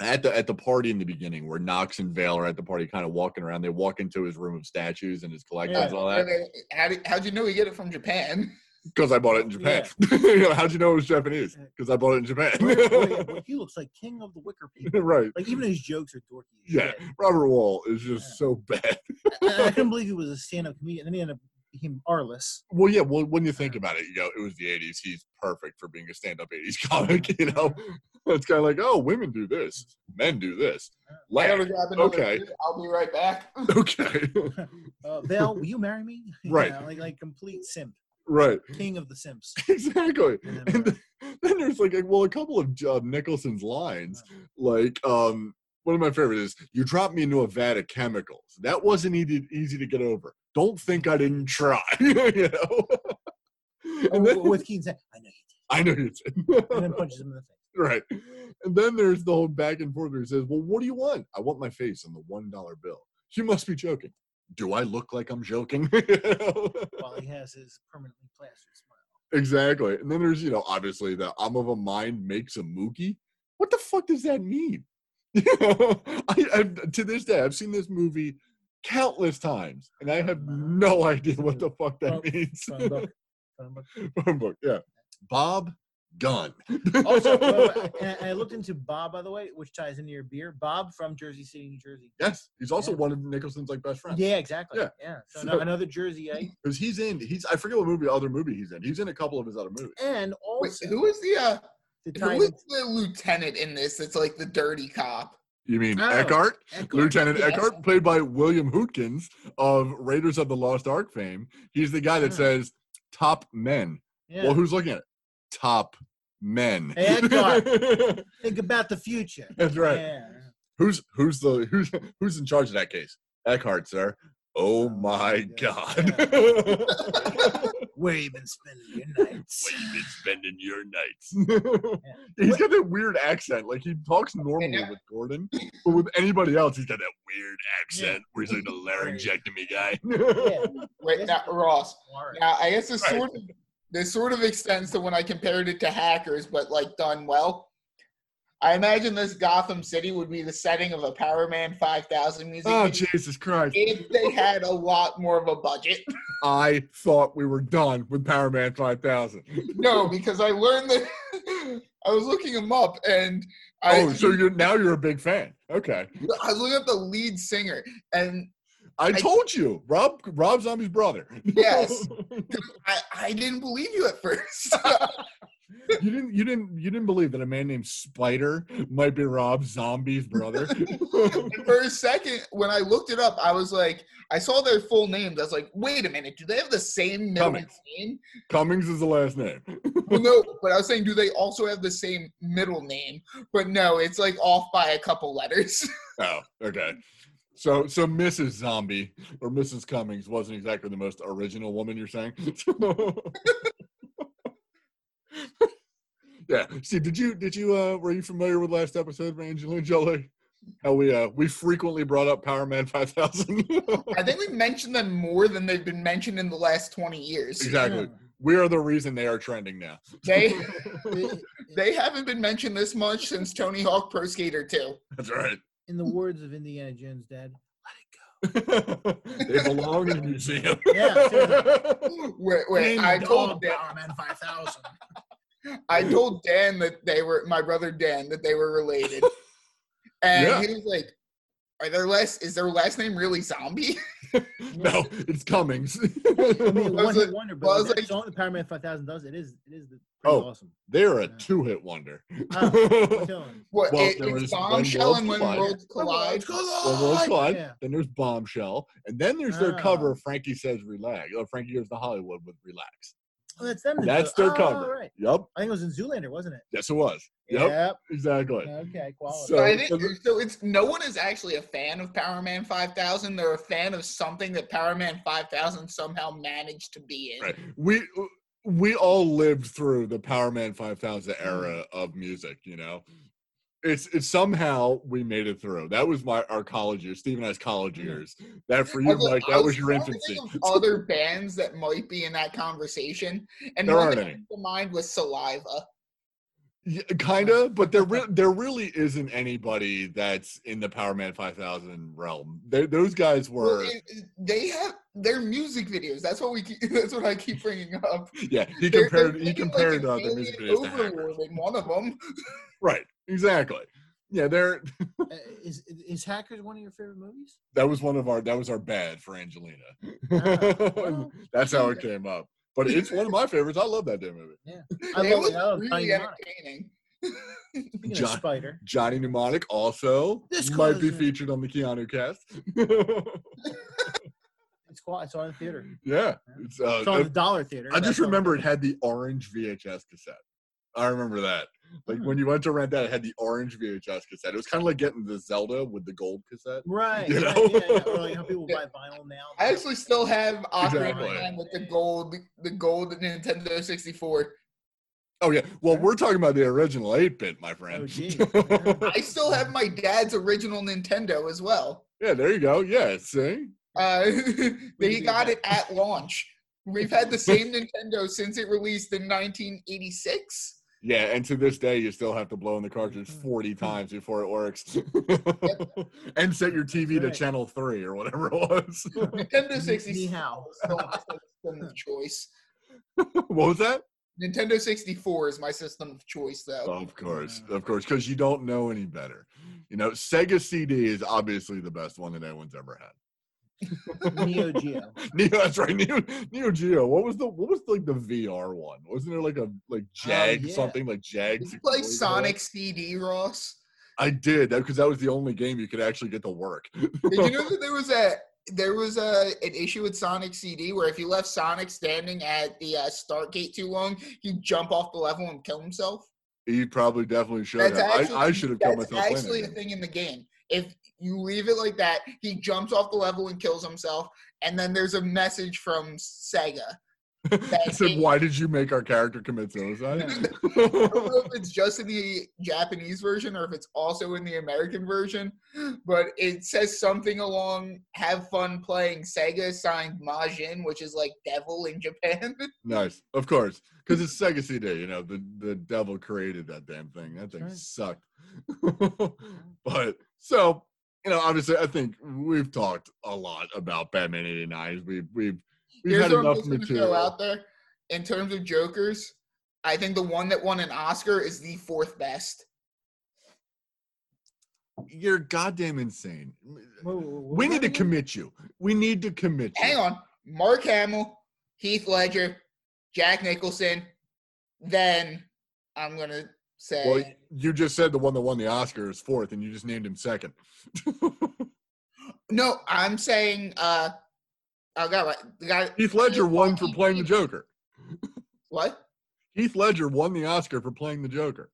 At the at the party in the beginning, where Knox and Vale are at the party, kind of walking around, they walk into his room of statues and his collections Yeah. and all that. And then, How did, how'd you know he get it from Japan? <laughs> Because I bought it in Japan. <laughs> you know, how'd you know it was Japanese? Because I bought it in Japan. Boy, boy, boy, he looks like king of the wicker <laughs> people. right. Like even his jokes are dorky. Yeah. shit. Robert Wuhl is just so bad. And I couldn't believe he was a stand-up comedian. And Then he ended up became Arliss. Well, yeah. Well, when you think about it, you go, it was the '80s. He's perfect for being a stand-up '80s <laughs> comic. You know, it's kind of like, oh, women do this, men do this. Laugh. Okay. I'll be right back. <laughs> Okay, <laughs> Uh, will you marry me? Right. know, like like complete simp, right, king of the simps. exactly. And then, And then, then there's like, a, well, a couple of uh, Nicholson's lines, like um. One of my favorites is you dropped me into a vat of chemicals. That wasn't easy, easy to get over. Don't think I didn't try. <laughs> you know. And then, with Keen saying, "I know you did. I know you did. did," and then punches him in the face. Right. And then there's the whole back and forth where he says, Well, what do you want? I want my face on the one dollar bill. You must be joking. Do I look like I'm joking? <laughs> While he has his permanently plastered smile. exactly. And then there's, you know, obviously the I'm of a mind makes a mookie. What the fuck does that mean? <laughs> You know, I, I to this day I've seen this movie countless times and I have no idea what the fuck that Phone- means. phone book. Phone book. Phone book, yeah. Bob Gunn. Also, well, <laughs> and I looked into Bob, by the way, which ties into your beer. Bob from Jersey City, New Jersey. yes, he's also Yeah. one of Nicholson's like best friends. Yeah, exactly. Yeah. Yeah. So, So- ano- another Jersey <laughs> egg. because he's in he's I forget what movie other movie he's in. He's in a couple of his other movies. And Wait, also, who is the uh, to who tie is in- the lieutenant in this? That's like the dirty cop. You mean Oh, Eckhart? Eckhart. Lieutenant Yes. Eckhart, played by William Hootkins of Raiders of the Lost Ark fame. He's the guy that Ah. says top men. Yeah. Well, who's looking at it? Top men. Hey, Eckhart. <laughs> Think about the future. That's right. Yeah. Who's who's the who's who's in charge of that case? Eckhart, sir. Oh Oh, my yeah. god. <laughs> Where you been spending your nights? Where you been spending your nights? <laughs> he's got that weird accent. Like he talks normally Yeah. with Gordon, but with anybody else, he's got that weird accent Yeah. where he's like the laryngectomy guy. Yeah. <laughs> Wait, now, Ross. Now I guess this Right. sort of this sort of extends to when I compared it to Hackers, but like done well. I imagine this Gotham City would be the setting of a Powerman 5000 music oh Jesus Christ! if they had a lot more of a budget. I thought we were done with Powerman 5000. No, because I learned that <laughs> I was looking him up and I, oh, so you're now you're a big fan. Okay, I was looking up the lead singer and I told you, Rob Rob Zombie's brother. Yes. <laughs> I, I didn't believe you at first. <laughs> you didn't you didn't you didn't believe that a man named Spider might be Rob Zombie's brother. <laughs> For a second, when I looked it up, I was like, I saw their full names. I was like, wait a minute, do they have the same middle Cummings. name? Cummings is the last name. Well, <laughs> no, but I was saying, do they also have the same middle name? But no, it's like off by a couple letters. <laughs> Oh, okay. So so Mrs. Zombie or Mrs. Cummings wasn't exactly the most original woman you're saying? Yeah. See, did you did you uh were you familiar with last episode of Angelina Jolie? How we uh we frequently brought up Powerman 5000. <laughs> I think we mentioned them more than they've been mentioned in the last 20 years. exactly. We are the reason they are trending now. They <laughs> they haven't been mentioned this much since Tony Hawk Pro Skater 2. That's right. In the words of Indiana Jones' dad, let it go. <laughs> they belong in a museum. Yeah, Wait, wait, I told dong, Dan, Power Man 5000. I told Dan that they were my brother Dan that they were related, <laughs> and Yeah. he was like, "Are their last is their last name really Zombie?" <laughs> <laughs> no, it's Cummings. I mean, one hit wonder, well, I but was like- song that Powerman 5000 does, it is, it is pretty Oh. awesome. They're a Yeah. two-hit wonder. Oh, I'm telling you. What Well, it, it's Bombshell and When Worlds Worlds Collide. Well, Worlds Collide, Yeah. Then there's Bombshell, and then there's their ah. cover Oh. of Frankie Says Relax. Or Frankie Goes to Hollywood with Relax. Oh, that's them. That's oh, their cover. Right. Yep. I think it was in Zoolander, wasn't it? Yes, it was. Yep. Exactly. Okay, quality. So- So I think so. It's no one is actually a fan of Powerman 5000. They're a fan of something that Powerman 5000 somehow managed to be in. Right. We we all lived through the Powerman 5000 era of music, you know. It's it's somehow we made it through. That was my our college years, Steve and I's college years. That for you, Mike, that was your infancy. other bands that might be in that conversation, and There one that any. came to mind was Saliva. Yeah, kind of, but there <laughs> re- there really isn't anybody that's in the Powerman 5000 realm. They, those guys were, it- they have their music videos. That's what we. Keep, <laughs> that's what I keep bringing up. yeah. He They're- compared they're he compared like uh, an the music videos to hackers. In one of them. Right, exactly. Yeah, they're <laughs> Uh, is is Hackers one of your favorite movies? that was one of our that was our bad for Angelina. Ah, well, <laughs> That's how it came up. But it's one of my favorites. I love that damn movie. Yeah, <laughs> I it love was it. I really entertaining. John- Spider, Johnny Mnemonic also This might be featured on the Keanu cast. it's quite. It's on in theater. yeah, it's, uh, It's on the Dollar Theater. I just remember it had the orange VHS cassette. I remember that. Like Hmm. when you went to rent that, it had the orange VHS cassette. It was kind of like getting the Zelda with the gold cassette. Right. You know? yeah, yeah. Or like how people <laughs> buy vinyl now. I actually still have Ocarina Exactly. Time with the gold, the gold Nintendo 64. Oh yeah. Well, we're talking about the original 8-bit, my friend. Oh, <laughs> gee. I still have my dad's original Nintendo as well. yeah, there you go. Yeah, see? Uh, <laughs> do they got it at launch. We've had the same Nintendo since it released in 1986. Yeah, and to this day, you still have to blow in the cartridge Mm-hmm. 40 times before it works. <laughs> and set your TV to channel 3 or whatever it was. <laughs> Nintendo Ni 64 hao. is my system of choice. <laughs> what was that? Nintendo 64 is my system of choice, though. Of course, of course, because you don't know any better. You know, Sega CD is obviously the best one that anyone's ever had. Neo <laughs> Geo. Neo, that's right. Neo, Neo Geo. What was the what was like the VR one? Wasn't there like a like Jag yeah. something like Jag? Did you play 64? Sonic CD, Ross? I did that because that was the only game you could actually get to work. Did you know <laughs> that there was a there was a an issue with Sonic CD where if you left Sonic standing at the uh, start gate too long, he'd jump off the level and kill himself? He probably definitely should That's have. actually, I, I should have killed that's myself. playing actually that a thing in the game. If you leave it like that, he jumps off the level and kills himself, and then there's a message from Sega. <laughs> It said, "Why did you make our character commit suicide?" <laughs> I don't know if it's just in the Japanese version or if it's also in the American version, but it says something along "Have fun playing Sega." Signed Majin, which is like devil in Japan. <laughs> nice, of course, because it's Sega CD. You know, the the devil created that damn thing. That thing right. sucked. but so you know, obviously, I think we've talked a lot about Batman '89. We've we've we've Here's had what I'm enough just gonna throw material. out there. In terms of Jokers, I think the one that won an Oscar is the fourth best. You're goddamn insane. We need to commit you. We need to commit you. Hang on, Mark Hamill, Heath Ledger, Jack Nicholson, then I'm gonna say Well, you just said the one that won the Oscar is fourth, and you just named him second. <laughs> no. I'm saying uh, I got right. The guy. Heath Ledger won for playing the Joker. What? Heath Ledger won the Oscar for playing the Joker.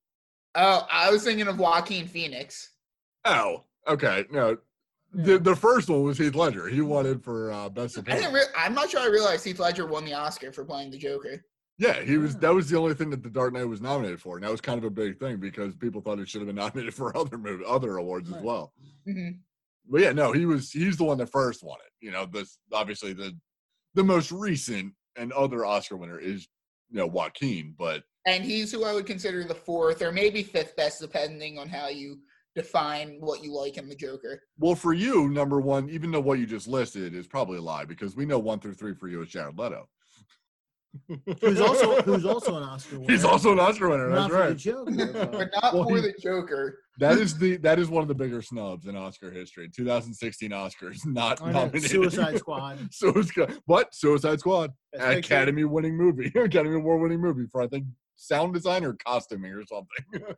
Oh, I was thinking of Joaquin Phoenix. Oh, okay. No, the the first one was Heath Ledger. He won it for uh, best I didn't. Re- I'm not sure. I realized Heath Ledger won the Oscar for playing the Joker. Yeah, he was. That was the only thing that The Dark Knight was nominated for, and that was kind of a big thing because people thought it should have been <laughs> nominated for other movie, other awards as well. hmm But yeah, no, he was. He's the one that first won it. You know, this obviously the the most recent and other Oscar winner is you know Joaquin, but And he's who I would consider the fourth or maybe fifth best, depending on how you define what you like in the Joker. well, for you, number one, even though what you just listed is probably a lie because we know one through three for you is Jared Leto. Who's also who's also an Oscar winner. He's also an Oscar winner. not That's for the right. Joker, But <laughs> but not Well, for he- the Joker. That is <laughs> the that is one of the bigger snubs in Oscar history. 2016 Oscars not I know, nominated. Suicide <laughs> Squad. Suicide, what? Suicide Squad, Best Picture. Academy winning movie, Academy Award winning movie for I think sound design or costuming or something.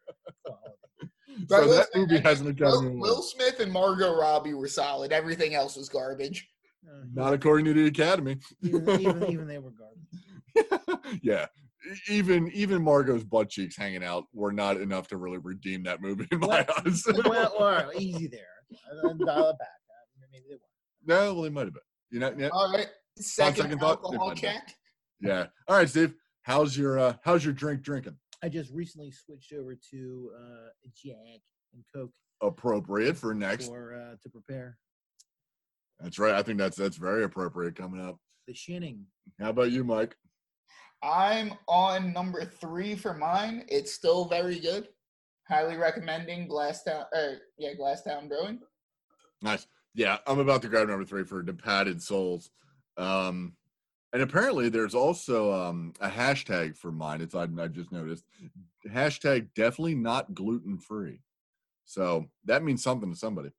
So will that say, movie I has an Academy Will, Award. Will Smith and Margot Robbie were solid. Everything else was garbage. Uh, Not according to the Academy. even, even, even they were garbage. <laughs> yeah. Even even Margot's butt cheeks hanging out were not enough to really redeem that movie in my Well- eyes. well, right, <laughs> easy there. Dial it back. Uh, maybe they no, well, they might have been. You know, yeah, All right. Second, second thought, alcohol check. yeah. All right, Steve. How's your uh, how's your drink drinking? I just recently switched over to uh, Jack and Coke Appropriate for next. for uh, to prepare That's right. I think that's that's very appropriate coming up. the shinning. How about you, Mike? I'm on number three for mine. It's still very good. Highly recommending Glasstown. Uh, yeah, Glasstown Brewing. Nice. Yeah, I'm about to grab number three for Departed Soles. Um, and apparently there's also um, a hashtag for mine. It's I, I just noticed. Hashtag definitely not gluten free. So that means something to somebody.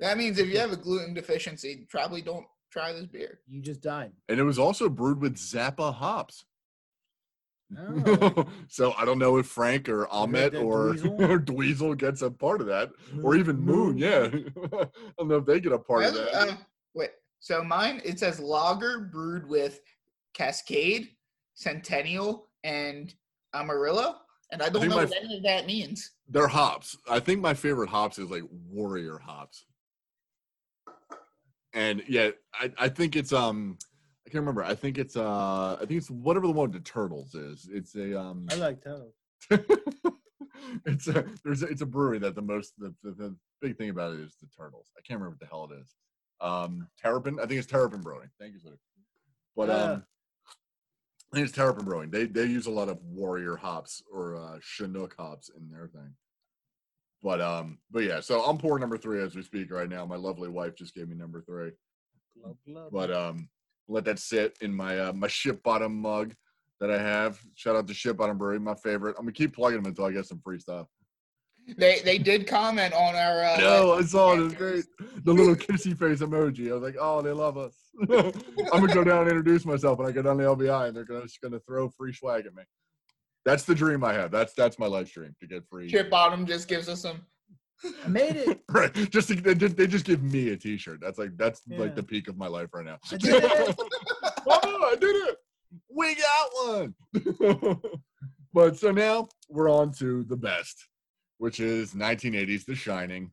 That means if you have a gluten deficiency, probably don't try this beer. You just died. And it was also brewed with Zappa hops. Oh. <laughs> so I don't know if Frank or Ahmet or, Dweezil? <laughs> or Dweezil gets a part of that, or even Moon. Yeah, <laughs> I don't know if they get a part of that. uh, wait. So mine, it says lager brewed with Cascade, Centennial, and Amarillo. And I don't think know my what any of that means. They're hops. I think my favorite hops is like warrior hops. And yeah, I, I think it's um I can't remember. I think it's uh I think it's whatever the one the turtles is. It's a um I like toes. <laughs> it's a there's a, it's a brewery that the most the, the, the big thing about it is the turtles. I can't remember what the hell it is. Um Terrapin, I think it's Terrapin Brewing. Thank you, sir. But Ah. um I think it's Terrapin Brewing. They they use a lot of warrior hops or uh Chinook hops in their thing. But um, but yeah, so I'm pouring number three as we speak right now. My lovely wife just gave me number three. Glub, glub. But um, let that sit in my uh, my ship bottom mug that I have. Shout out to Ship Bottom Brewery, my favorite. I'm gonna keep plugging them until I get some free stuff. They they did comment on our. Uh, no, I <laughs> saw it. It's great. The little kissy face emoji. I was like, oh, they love us. <laughs> I'm gonna go down and introduce myself when I go down to LBI, and they're gonna just gonna throw free swag at me. That's the dream I have. That's that's my life stream to get free. Ship Bottom just gives us some. I made it. <laughs> right. Just to, they, just they just give me a T-shirt. That's like that's Yeah. like the peak of my life right now. I did it. <laughs> oh, I did it. We got one. <laughs> but so now we're on to the best, which is 1980s The Shining,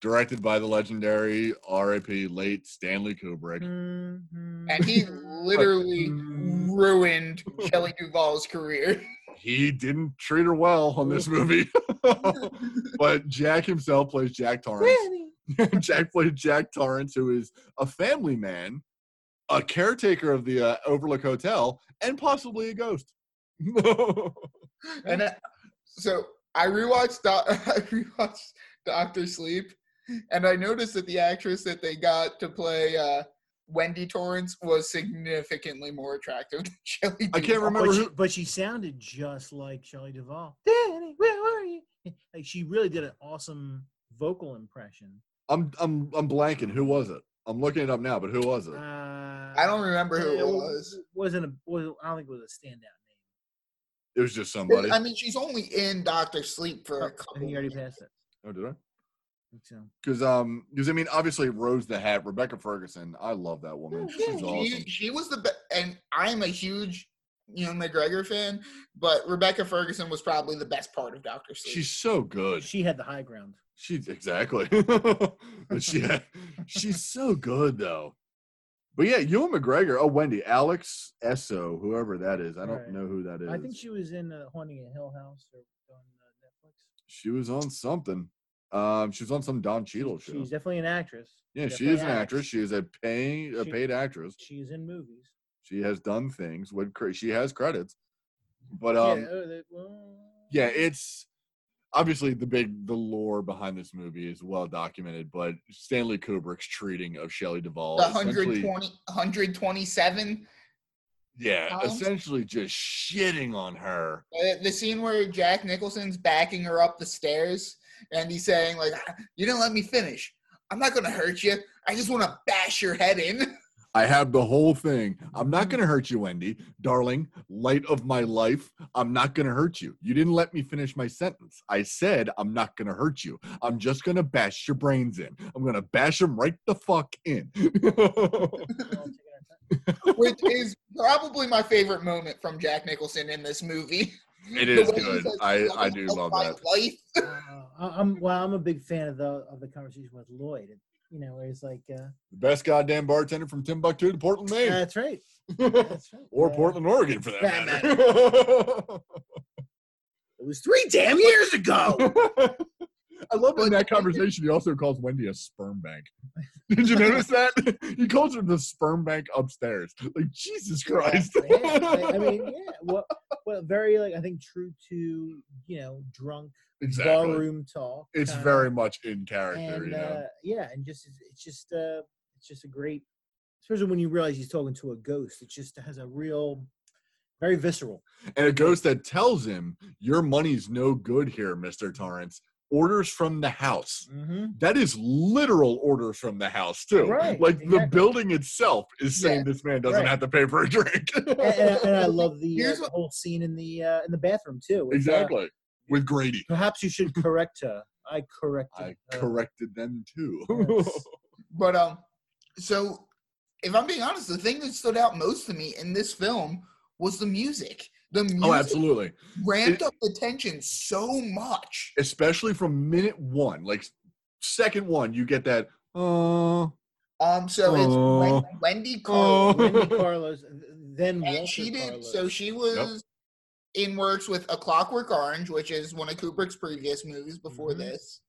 directed by the legendary R.I.P. late Stanley Kubrick. Mhm. And he literally Mm. ruined Shelley Duvall's career. He didn't treat her well on this movie. <laughs> <laughs> but Jack himself plays Jack Torrance. <laughs> Jack plays Jack Torrance, who is a family man, a caretaker of the uh, Overlook Hotel, and possibly a ghost. And uh, so I rewatched Doc- I rewatched Doctor Sleep, and I noticed that the actress that they got to play uh, Wendy Torrance was significantly more attractive than <laughs> Shelley. I can't remember But she, who- but she sounded just like Shelley Duvall. Danny, where are you? <laughs> Like she really did an awesome vocal impression. I'm I'm I'm blanking. Who was it? I'm looking it up now, but who was it? Uh, I don't remember who it wa- was. Wasn't a was I don't think it was a standout name. It was just somebody. I mean, she's only in Doctor Sleep for Oh, a I couple. think you already minutes. passed it. oh, did I? I think so. Because um, because I mean, obviously Rose the Hat, Rebecca Ferguson. I love that woman. Yeah, She's awesome. she, she was the best, and I'm a huge you know McGregor fan, but Rebecca Ferguson was probably the best part of Doctor Sleep. She's so good. She had the high ground. She's exactly. <laughs> But she, she's so good though. But yeah, Ewan McGregor. Oh, Wendy, Alex Essoe, whoever that is. I don't Right. know who that is. I think she was in uh, Haunting a Hill House or on uh, Netflix. she was on something. Um, she was on some Don Cheadle show. She's definitely an actress. yeah, she is an acts. actress. She is a paying, a She- paid actress. She's in movies. She has done things with. cre- She has credits. But um, yeah, oh, that- well, yeah, it's obviously the big the lore behind this movie is well documented. But Stanley Kubrick's treating of Shelley Duvall, the essentially- 120, 127. yeah, pounds? essentially just shitting on her. Uh, the scene where Jack Nicholson's backing her up the stairs and he's saying, like, "Ah, you didn't let me finish. I'm not going to hurt you. I just want to bash your head in. <laughs> I have the whole thing. I'm not going to hurt you, Wendy. Darling, light of my life, I'm not going to hurt you. You didn't let me finish my sentence. I said I'm not going to hurt you. I'm just going to bash your brains in. I'm going to bash them right the fuck in. we're all taking our time. which is probably my favorite moment from Jack Nicholson in this movie. <laughs> it The is way he good. says, I, I do love that. life." <laughs> Uh, I- I'm well. I'm a big fan of the of the conversation with Lloyd. You know, where he's like, uh, The best goddamn bartender from Timbuktu to Portland, Maine. "That's right, that's right." or Uh, Portland, Oregon, for that that matter. <laughs> It was three damn years ago. <laughs> I love in that <laughs> conversation. He also calls Wendy a sperm bank. <laughs> Did you notice that? <laughs> he calls her the sperm bank upstairs. Like Jesus Christ. Yeah, I, I mean, yeah. Well, well, very like I think true to you know drunk exactly. barroom talk. It's kinda. very much in character. and you know? uh, yeah, and just it's just uh, it's just a great, especially when you realize he's talking to a ghost. It just has a real, very visceral. and a ghost that tells him, "Your money's no good here, Mister Torrance." Orders from the house. Mm-hmm. That is literal orders from the house too. Right, Like the exactly. building itself is saying Yeah, this man doesn't right. have to pay for a drink. and, and, <laughs> and I love the, uh, the whole scene in the uh, in the bathroom too. with, uh, exactly. With Grady. perhaps you should correct her. I corrected. I her. corrected them too. Yes. <laughs> But um, so if I'm being honest, the thing that stood out most to me in this film was the music. The music oh, absolutely. ramped It- up the tension so much. Especially from minute one, like second one, you get that. Uh, Um, so it's Oh. Wen- Wendy Carlos, Oh. Wendy <laughs> Carlos, then Walter she did. Carlos. So she was in works with A Clockwork Orange, which is one of Kubrick's previous movies before Mhm. this.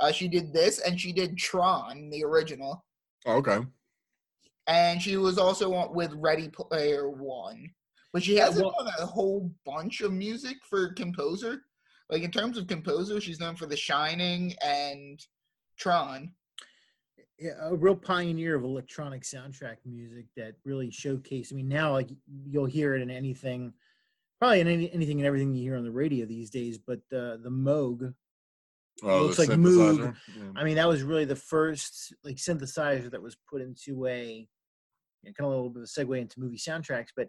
Uh, she did this, and she did Tron, the original, okay. and she was also with Ready Player One. But she hasn't well- done a whole bunch of music for composer. Like in terms of composer, she's known for The Shining and Tron. yeah, a real pioneer of electronic soundtrack music that really showcased. I mean, now like you'll hear it in anything, probably in any, anything and everything you hear on the radio these days. But uh, the Moog, Oh, looks the like Moog. Yeah. I mean, that was really the first like synthesizer that was put into a you know, kind of a little bit of a segue into movie soundtracks. But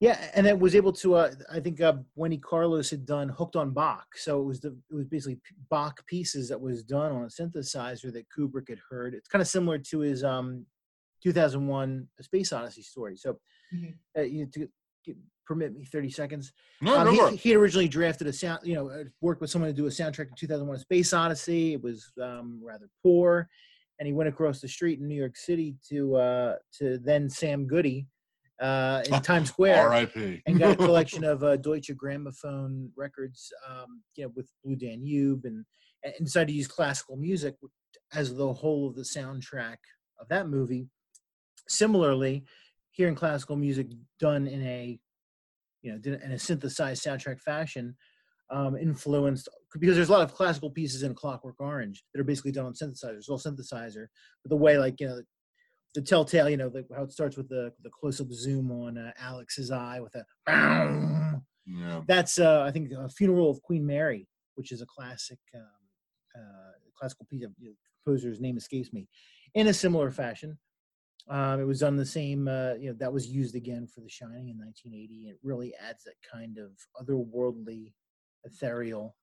yeah, and it was able to. Uh, I think uh, Wendy Carlos had done "Hooked on Bach," so it was the it was basically Bach pieces that was done on a synthesizer that Kubrick had heard. It's kind of similar to his um 2001: A Space Odyssey story. So, Mhm. uh, you to, to permit me 30 seconds. No, Um, go for he, it. he had originally drafted a sound, you know, uh, worked with someone to do a soundtrack to 2001: A Space Odyssey. It was um, rather poor, and he went across the street in New York City to uh, to then Sam Goody uh, in <laughs> Times Square R.I.P. and got a <laughs> collection of uh, Deutsche Grammophon records, um, you know, with Blue Danube, and, and decided to use classical music as the whole of the soundtrack of that movie. Similarly, hearing classical music done in a, you know, in a synthesized soundtrack fashion, um, influenced because there's a lot of classical pieces in Clockwork Orange that are basically done on synthesizers, all synthesizer. But the way, like you know, the telltale, you know, the, how it starts with the the close up zoom on uh, Alex's eye with a. Yeah. That's uh, I think a funeral of Queen Mary, which is a classic um, uh, classical piece of you know, composer's name escapes me. In a similar fashion, Um, it was done the same, uh, you know, that was used again for The Shining in 1980. It really adds that kind of otherworldly, ethereal.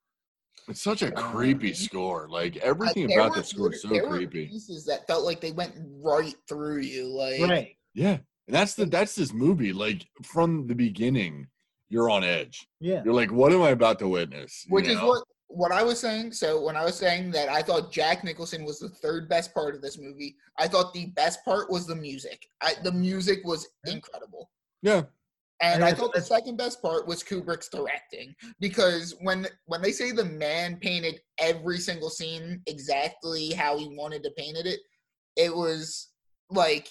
It's such a Uh, creepy score. Like everything about the score is so there were creepy. Pieces that felt like they went right through you. Like Right. Yeah. And that's the that's this movie. Like from the beginning, you're on edge. Yeah. You're like, what am I about to witness? You which is what what I was saying. So when I was saying that I thought Jack Nicholson was the third best part of this movie, I thought the best part was the music. I, the music was incredible. Yeah. And And I thought the second best part was Kubrick's directing because when when they say the man painted every single scene exactly how he wanted to paint it, it was like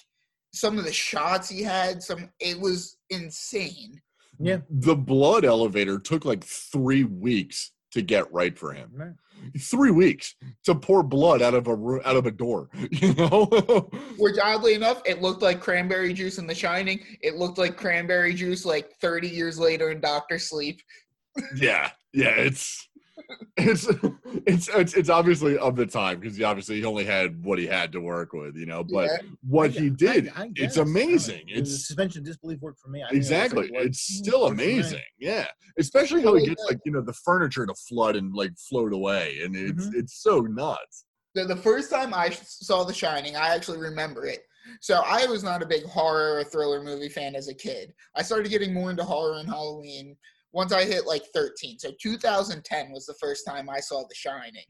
some of the shots he had. Some it was insane. Yeah. The blood elevator took like three weeks to get right for him. Right. Three weeks to pour blood out of a room, out of a door. <laughs> You know? Which oddly enough, it looked like cranberry juice in The Shining. It looked like cranberry juice like 30 years later in Doctor Sleep. yeah. Yeah. It's it's it's it's, it's obviously of the time because he obviously he only had what he had to work with, you know. But Yeah. what he did, I- I it's guess. I don't amazing. It's suspension disbelief worked for me. I didn't realize it Exactly. would. It's still for me. amazing. Yeah. Especially how he gets like, you know, the furniture to flood and like float away. And it's Mhm. it's so nuts. The, the first time I saw The Shining, I actually remember it. So I was not a big horror or thriller movie fan as a kid. I started getting more into horror and Halloween once I hit like 13. So 2010 was the first time I saw The Shining.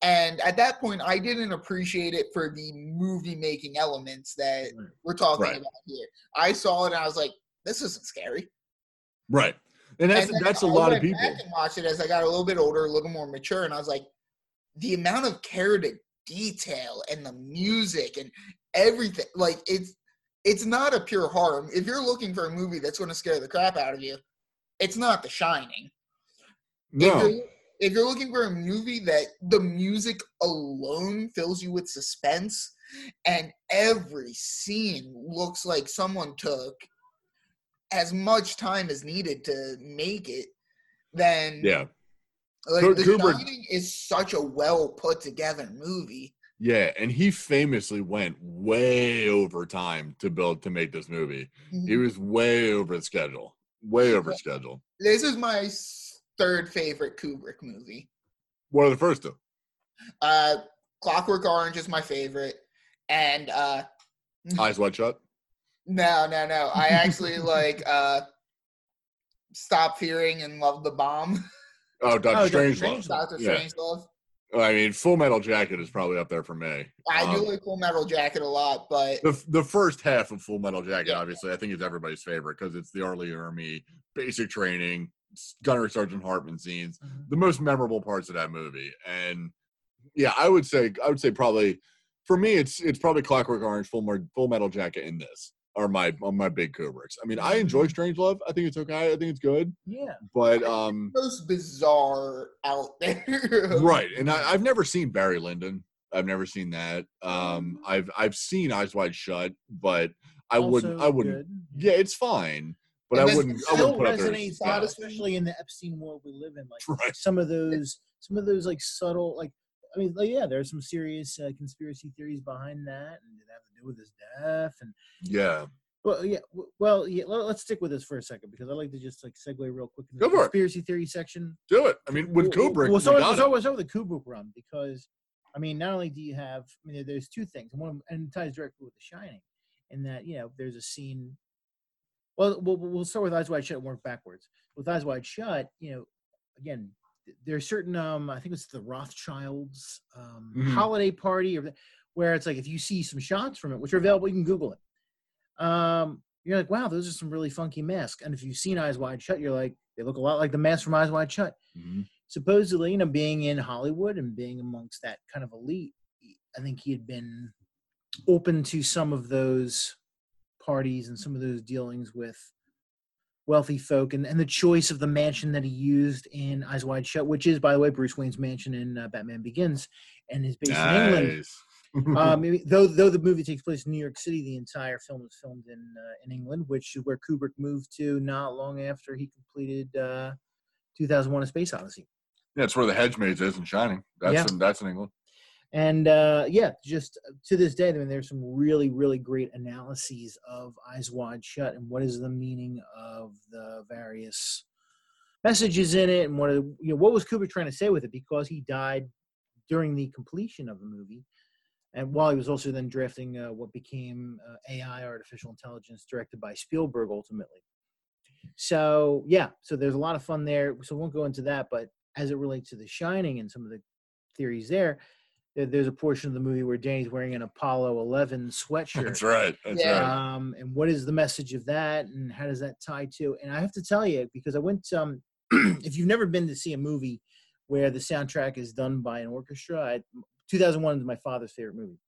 And at that point, I didn't appreciate it for the movie making elements that we're talking Right. about here. I saw it and I was like, this isn't scary. Right. And that's And that's a I lot of people. Back and watched it as I got a little bit older, a little more mature, and I was like, the amount of care to detail and the music and everything, like it's it's not a pure horror. If you're looking for a movie that's going to scare the crap out of you, it's not The Shining. If No. you're, if you're looking for a movie that the music alone fills you with suspense, and every scene looks like someone took as much time as needed to make it, then Yeah. like The Shining is such a well put together movie. Yeah. And he famously went way over time to build to make this movie. He mm-hmm. was way over the schedule. Way over schedule. This is my third favorite Kubrick movie. What are the first two? Uh, Clockwork Orange is my favorite, and uh, <laughs> Eyes wide shut. No, no, no. I actually <laughs> like uh Stop Fearing and Love the Bomb. Oh, Doctor Doctor Strange. Strangelove. Doctor Yeah. I mean, Full Metal Jacket is probably up there for me. I do Um, like Full Metal Jacket a lot, but the the first half of Full Metal Jacket, Yeah. obviously, I think is everybody's favorite because it's the early army, basic training, Gunner Sergeant Hartman scenes, Mhm. the most memorable parts of that movie. And yeah, I would say I would say probably for me, it's it's probably Clockwork Orange, Full Full Metal Jacket, in this are my are my big Kubricks. I mean, I enjoy Strangelove. I think it's okay. I think it's good, Yeah. but um, most bizarre out there. <laughs> right. And I, I've never seen Barry Lyndon. I've never seen that. Um, I've I've seen Eyes Wide Shut, but I wouldn't. I wouldn't. good. Yeah, it's fine, but And I wouldn't. I wouldn't put up there. resonates, as especially in the Epstein world we live in. Like <laughs> Right. some of those, some of those like subtle, like I mean, like yeah, there's some serious uh, conspiracy theories behind that, and it have to do with his death. And Yeah, well, yeah, well, yeah. let- Let's stick with this for a second because I like to just like segue real quick into Go the it. conspiracy theory section. do it. I mean, with Kubrick, we'll we got we'll it. start, we'll with the Kubrick run because, I mean, not only do you have, I mean, there's two things, and one and it ties directly with The Shining, in that you know there's a scene. Well, we'll, we'll start with Eyes Wide Shut and work backwards. With Eyes Wide Shut, you know, again, th- there's certain, um, I think it's the Rothschilds um, Mhm. holiday party, or where it's like if you see some shots from it, which are available, you can Google it. Um, you're like, wow, those are some really funky masks. And if you've seen Eyes Wide Shut, you're like, they look a lot like the masks from Eyes Wide Shut Mhm. supposedly, you know, being in Hollywood and being amongst that kind of elite, I think he had been open to some of those parties and some of those dealings with wealthy folk and, and the choice of the mansion that he used in Eyes Wide Shut, which is, by the way, Bruce Wayne's mansion in uh, Batman Begins and is based in England. <laughs> Um, though though the movie takes place in New York City, the entire film was filmed in uh, in England, which is where Kubrick moved to not long after he completed uh, 2001: A Space Odyssey. yeah, it's where the hedge maze is in Shining. That's Yeah. in, that's in England. And uh, yeah, just to this day, I mean, there's some really, really great analyses of Eyes Wide Shut and what is the meaning of the various messages in it, and what are, you know what was Kubrick trying to say with it because he died during the completion of the movie, and while he was also then drafting uh, what became uh, AI, artificial intelligence, directed by Spielberg ultimately. So yeah, so there's a lot of fun there. So we won't go into that, but as it relates to The Shining and some of the theories there, there- there's a portion of the movie where Danny's wearing an Apollo 11 sweatshirt. That's right. That's Yeah. right. Um, and what is the message of that, and how does that tie to? And I have to tell you because I went. Um, <clears throat> if you've never been to see a movie where the soundtrack is done by an orchestra, I, 2001 is my father's favorite movie.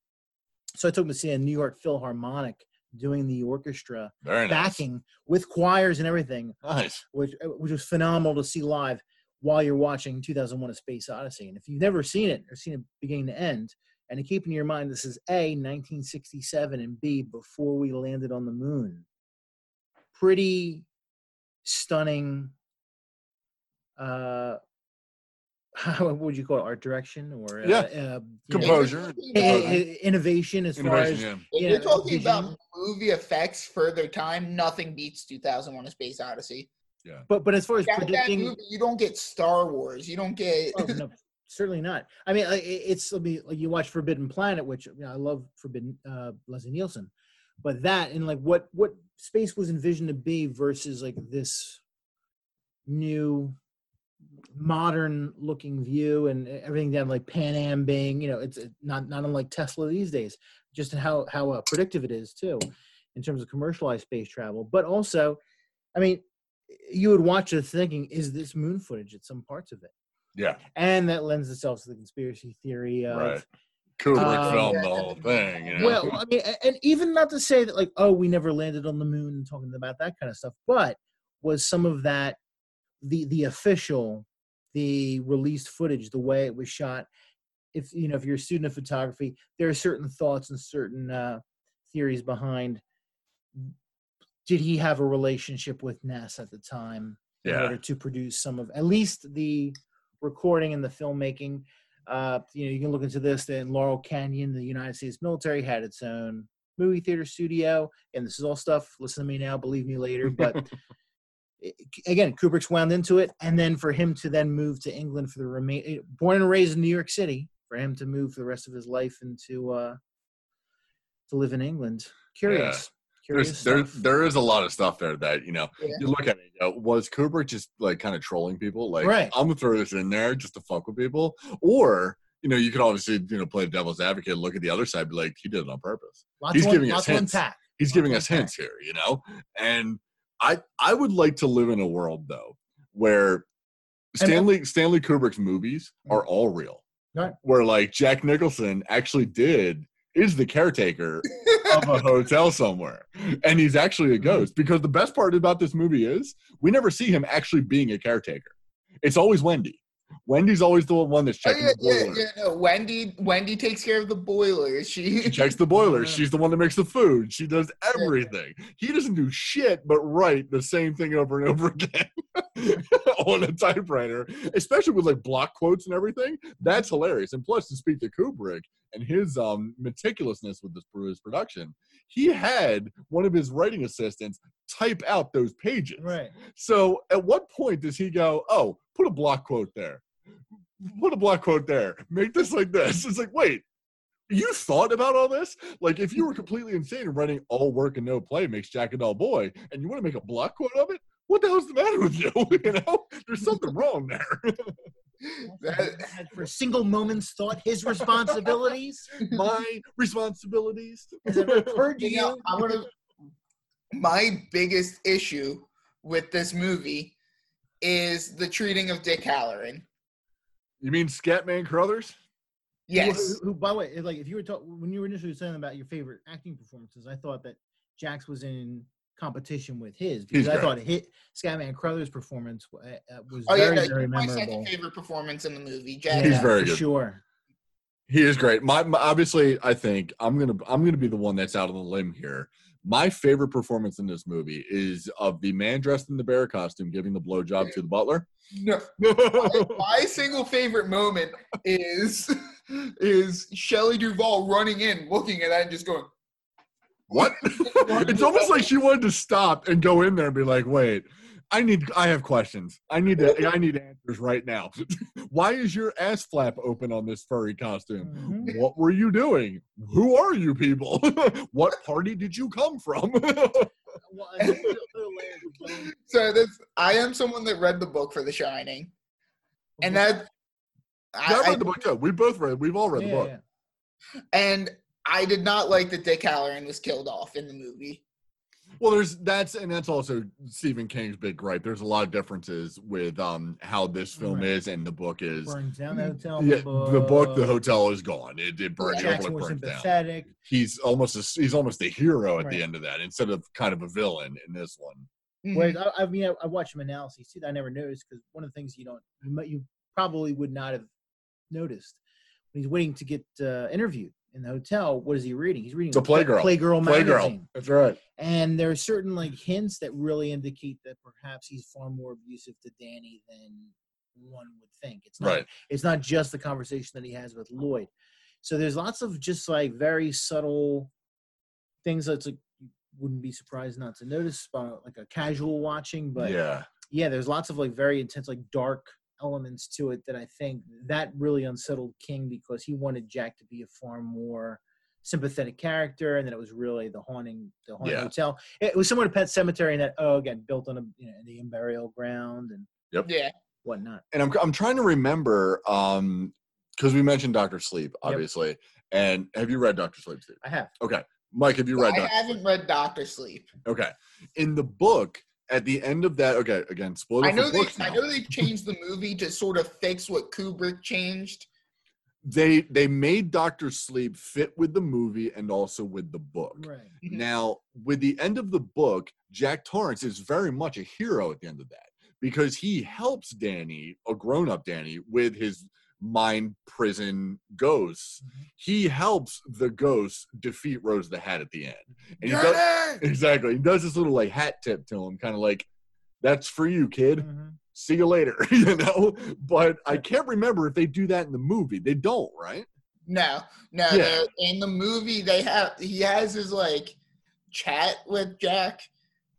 So I took him to see a New York Philharmonic doing the orchestra nice. backing with choirs and everything, Nice. which which was phenomenal to see live while you're watching 2001: A Space Odyssey. And if you've never seen it or seen it beginning to end, and to keep in your mind this is A 1967 and B before we landed on the moon, pretty stunning. Uh, how <laughs> what would you call it? Art direction or uh, Yeah. uh, you know, Composure. <laughs> i- i- innovation as far as Innovation, If Yeah, you're talking vision. about movie effects further time, nothing beats 2001: A Space Odyssey. Yeah. but but as far as That, that predicting movie, you don't get Star Wars. You don't get. Oh, no, <laughs> certainly not. I mean, it's I mean, like you watch Forbidden Planet, which you know, I love Forbidden uh, Leslie Nielsen, but that and like what what space was envisioned to be versus like this new modern looking view and everything down like Pan Am being you know it's uh, not not unlike Tesla these days, just how how uh, predictive it is too, in terms of commercialized space travel. But also, I mean, you would watch it thinking, is this moon footage at some parts of it? Yeah. and that lends itself to the conspiracy theory of Right. Kubrick Um, filmed the whole thing. You know? well i mean and even not to say that like oh we never landed on the moon and talking about that kind of stuff but was some of that the the official the released footage the way it was shot if you know if you're a student of photography there are certain thoughts and certain uh theories behind did he have a relationship with nasa at the time in Yeah. order to produce some of at least the recording and the filmmaking. Uh, you know, you can look into this. That in Laurel Canyon, the United States military had its own movie theater studio, and this is all stuff. Listen to me now, believe me later. But <laughs> again, Kubrick's wound into it, and then for him to then move to England for the remain, born and raised in New York City, for him to move for the rest of his life and to uh, to live in England. Curious. There's, there, stuff. there is a lot of stuff there that you know. Yeah. You look at it. You know, was Kubrick just like kind of trolling people? Like, Right. I'm gonna throw this in there just to fuck with people, or you know, you could obviously you know play the devil's advocate, look at the other side, be like, he did it on purpose. Lots he's to- giving us hints. He's Lots giving us hints here, you know. And I I would like to live in a world though where And- Stanley Stanley Kubrick's movies mm-hmm. are all real. Right. Where like Jack Nicholson actually did is the caretaker <laughs> of a hotel somewhere. And he's actually a ghost. Mm-hmm. Because the best part about this movie is we never see him actually being a caretaker. It's always Wendy. Wendy's always the one that's Oh, checking yeah, the boiler. yeah, no. Wendy, Wendy takes care of the boiler. <laughs> She, She checks the boiler. She's the one that makes the food. She does everything. He doesn't do shit but write the same thing over and over again <laughs> on a typewriter, especially with like block quotes and everything. That's hilarious. And plus, to speak to Kubrick and his um, meticulousness with this his production, he had one of his writing assistants type out those pages. Right. So at what point does he go, oh, put a block quote there? Put a block quote there. Make this like this. It's like, wait, you thought about all this? Like, if you were completely insane and writing all work and no play makes Jack a dull boy, and you want to make a block quote of it, what the hell's the matter with you? <laughs> you know, there's something wrong there. <laughs> That- had for single moments thought his responsibilities <laughs> My responsibilities. has it occurred to you know. I'm gonna. My biggest issue with this movie is the treating of Dick Hallorann. You mean Scatman Crothers? Yes. Who, who, by the way, like if you were talking when you were initially saying about your favorite acting performances, I thought that Jack's was in competition with his because I great. thought hit Scatman Crothers' performance uh, uh, was Oh yeah, very no, very he's my memorable. second favorite performance in the movie. Jack. He's very good. Sure. He is great. My, my obviously, I think I'm gonna I'm gonna be the one that's out on the limb here. My favorite performance in this movie is of the man dressed in the bear costume giving the blowjob to the butler. No, my, <laughs> my single favorite moment is is Shelley Duvall running in, looking at that, and just going, What? <laughs> it's almost like she wanted to stop and go in there and be like, "Wait, I need, I have questions. I need to, I need answers right now. <laughs> Why is your ass flap open on this furry costume? Mhm. What were you doing? Who are you people? <laughs> what party did you come from?" <laughs> Well, I think the other layers of going- "So this, I am someone that read the book for The Shining, and that, I, I, read the book too. We both read. We've all read the book. yeah. and I did not like that Dick Hallorann was killed off in the movie. Well, there's that's and that's also Stephen King's big gripe. There's a lot of differences with um how this film Right. is and the book is. Burns down the hotel. Yeah, the book, the hotel is gone. It, it burns Yeah, over it was burns down. He's almost a, he's almost a hero at the end of that instead of kind of a villain in this one. Mhm. Whereas I, I mean, I, I watched some analyses too. that I never noticed because one of the things you don't, you, might, you probably would not have noticed when he's waiting to get uh, interviewed in the hotel. What is he reading? He's reading The Play- Playgirl. Playgirl Playgirl. magazine. That's right. And there are certain like hints that really indicate that perhaps he's far more abusive to Danny than one would think. It's not Right. it's not just the conversation that he has with Lloyd. So there's lots of just like very subtle things that's like you wouldn't be surprised not to notice about like a casual watching, but yeah. yeah, there's lots of like very intense, like dark elements to it that I think that really unsettled King because he wanted Jack to be a far more sympathetic character, and that it was really the haunting, the haunted Yeah. hotel. It was similar to Pet Sematary, and that oh, again, built on a you know Indian burial ground and yeah, whatnot. And I'm I'm trying to remember um because we mentioned Doctor Sleep obviously. And have you read Doctor Sleep, Steve? I have. Okay, Mike, have you read? I Doc- haven't read Doctor Sleep. okay, in the book at the end of that. Okay, again, spoiler I know they, I know they changed the movie to sort of fix what Kubrick changed. they they made Doctor Sleep fit with the movie and also with the book. Right. Mhm. Now, with the end of the book, Jack Torrance is very much a hero at the end of that because he helps Danny, a grown-up Danny, with his mind prison ghosts. Mm-hmm. He helps the ghosts defeat Rose the Hat at the end. And he does, <laughs> exactly. He does this little like hat tip to him, kind of like, that's for you, kid. Mhm. See you later, <laughs> you know? But I can't remember if they do that in the movie. They don't, right? No, no. Yeah. In the movie, they have he has his like chat with Jack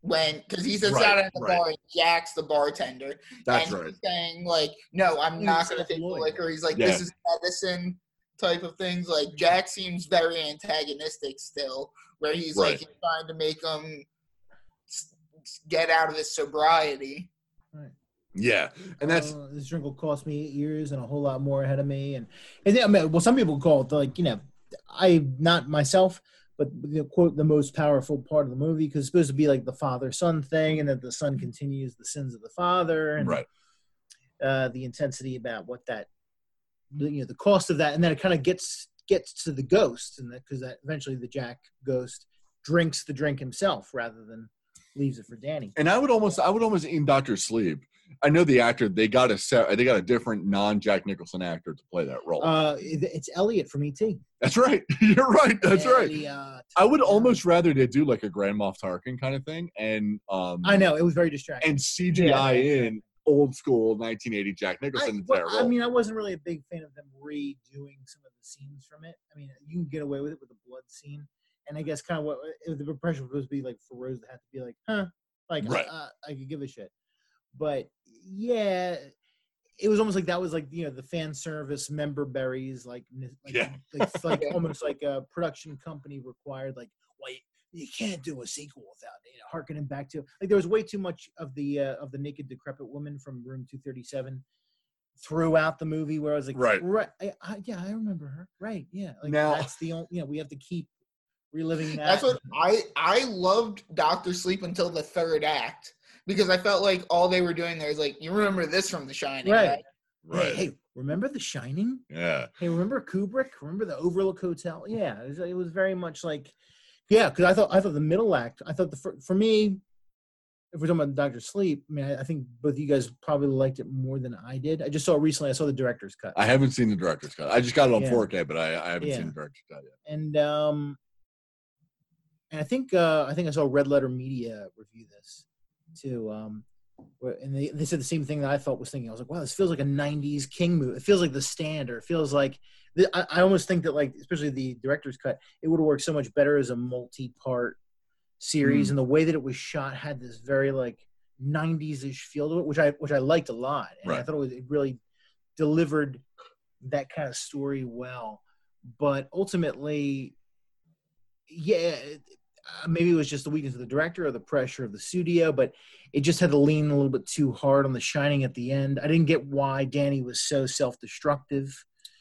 when because he sits Right, out at the right. bar and Jack's the bartender. That's and right. He's saying like, no, I'm He not going to take the liquor. He's like, Yeah. this is medicine type of things. Like Jack seems very antagonistic still, where he's Right. like he's trying to make him s- s- get out of his sobriety. Yeah. And that's Uh, this drink will cost me eight years and a whole lot more ahead of me. And, and then, I mean, well, some people call it like, you know, I not myself, but the quote the most powerful part of the movie because it's supposed to be like the father son thing, and that the son continues the sins of the father, and right. uh, the intensity about what that, you know, the cost of that, and then it kind of gets gets to the ghost, and that because that eventually the Jack ghost drinks the drink himself rather than leaves it for Danny. And I would almost, I would almost in Doctor Sleep. I know the actor. They got a set. They got a different non Jack Nicholson actor to play that role. Uh, it's Elliot from ET. that's right. <laughs> You're right. That's right. I would almost rather they do like a Grand Moff Tarkin kind of thing, and um, I know it was very distracting. and CGI in old school 1980 Jack Nicholson into well, I mean, I wasn't really a big fan of them redoing some of the scenes from it. I mean, you can get away with it with the blood scene, and I guess kind of what the impression was supposed to be like for Rose to have to be like, huh, like Right. uh, I could give a shit. But yeah, it was almost like that was like you know the fan service member berries, like n- like, Yeah. like, like <laughs> almost like a production company required, like well, you, you can't do a sequel without you know, harkening back to like there was way too much of the uh, of the naked decrepit woman from Room Two Thirty Seven throughout the movie where I was like, Right. right, I, I, yeah, I remember her, right, yeah, like Now- that's the only, you know, we have to keep reliving that. That's what I I loved Doctor Sleep until the third act because I felt like all they were doing there is like, you remember this from The Shining, Right. right? Hey, hey, remember The Shining? Yeah. Hey, remember Kubrick? Remember the Overlook Hotel? Yeah, it was, it was very much like, yeah, because I thought I thought the middle act. I thought the fir- for me, if we're talking about Doctor Sleep, I mean, I, I think both of you guys probably liked it more than I did. I just saw it recently. I saw the director's cut, I haven't seen the director's cut. I just got it on Yeah. 4K, but I, I haven't Yeah. seen the director's cut yet. and um, and I think uh, I think I saw Red Letter Media review this too. Um, and they, they said the same thing that I thought was thinking. I was like, wow, this feels like a '90s King movie. It feels like The Stand, or it feels like the, I, I almost think that like, especially the director's cut, it would have worked so much better as a multi-part series. And the way that it was shot had this very like '90s-ish feel to it, which I which I liked a lot, and I thought it, was, it really delivered that kind of story well. But ultimately, yeah, uh, maybe it was just the weakness of the director or the pressure of the studio, but it just had to lean a little bit too hard on the shining at the end. I didn't get why Danny was so self-destructive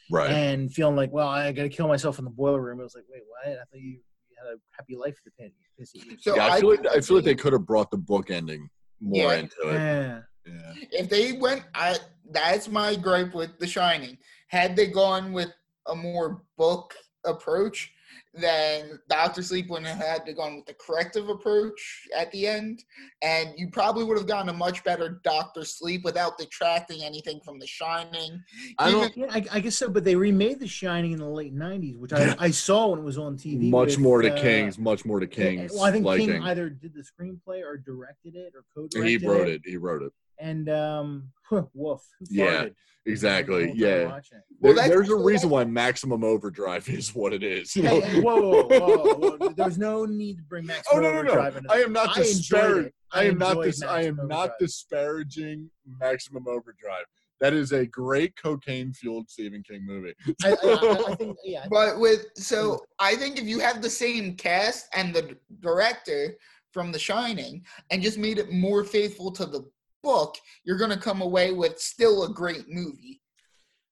Right. and feeling like, well, I got to kill myself in the boiler room. I was like, wait, what? I thought you, you had a happy life at the pit. piss at you. So yeah, I feel like I feel like they could have brought the book ending more Yeah. into it. Yeah. Yeah. if they went I that's my gripe with The Shining. Had they gone with a more book approach, then Doctor Sleep wouldn't have had to gone with the corrective approach at the end, and you probably would have gotten a much better Doctor Sleep without detracting anything from The Shining. I don't Yeah, I, I guess so. But they remade The Shining in the late '90s, which I, I saw when it was on TV. much with, more to uh, King's, much more to King's Well, I think liking. King either did the screenplay or directed it or co-directed he wrote it. He wrote it. And um, huh, woof. Who Yeah. Exactly. The whole Yeah. Well, There- there's a reason why Maximum Overdrive <laughs> is what it is. you know? hey, whoa, whoa, whoa, whoa. <laughs> There's no need to bring Max Oh no no Overdrive no! I am not disparaging. it. I am not enjoyed dis- I am Maximum not Overdrive. disparaging Maximum Overdrive. That is a great cocaine fueled Stephen King movie. I, I, I, I think, yeah. But with so I think if you have the same cast and the director from The Shining and just made it more faithful to the book, you're gonna come away with still a great movie.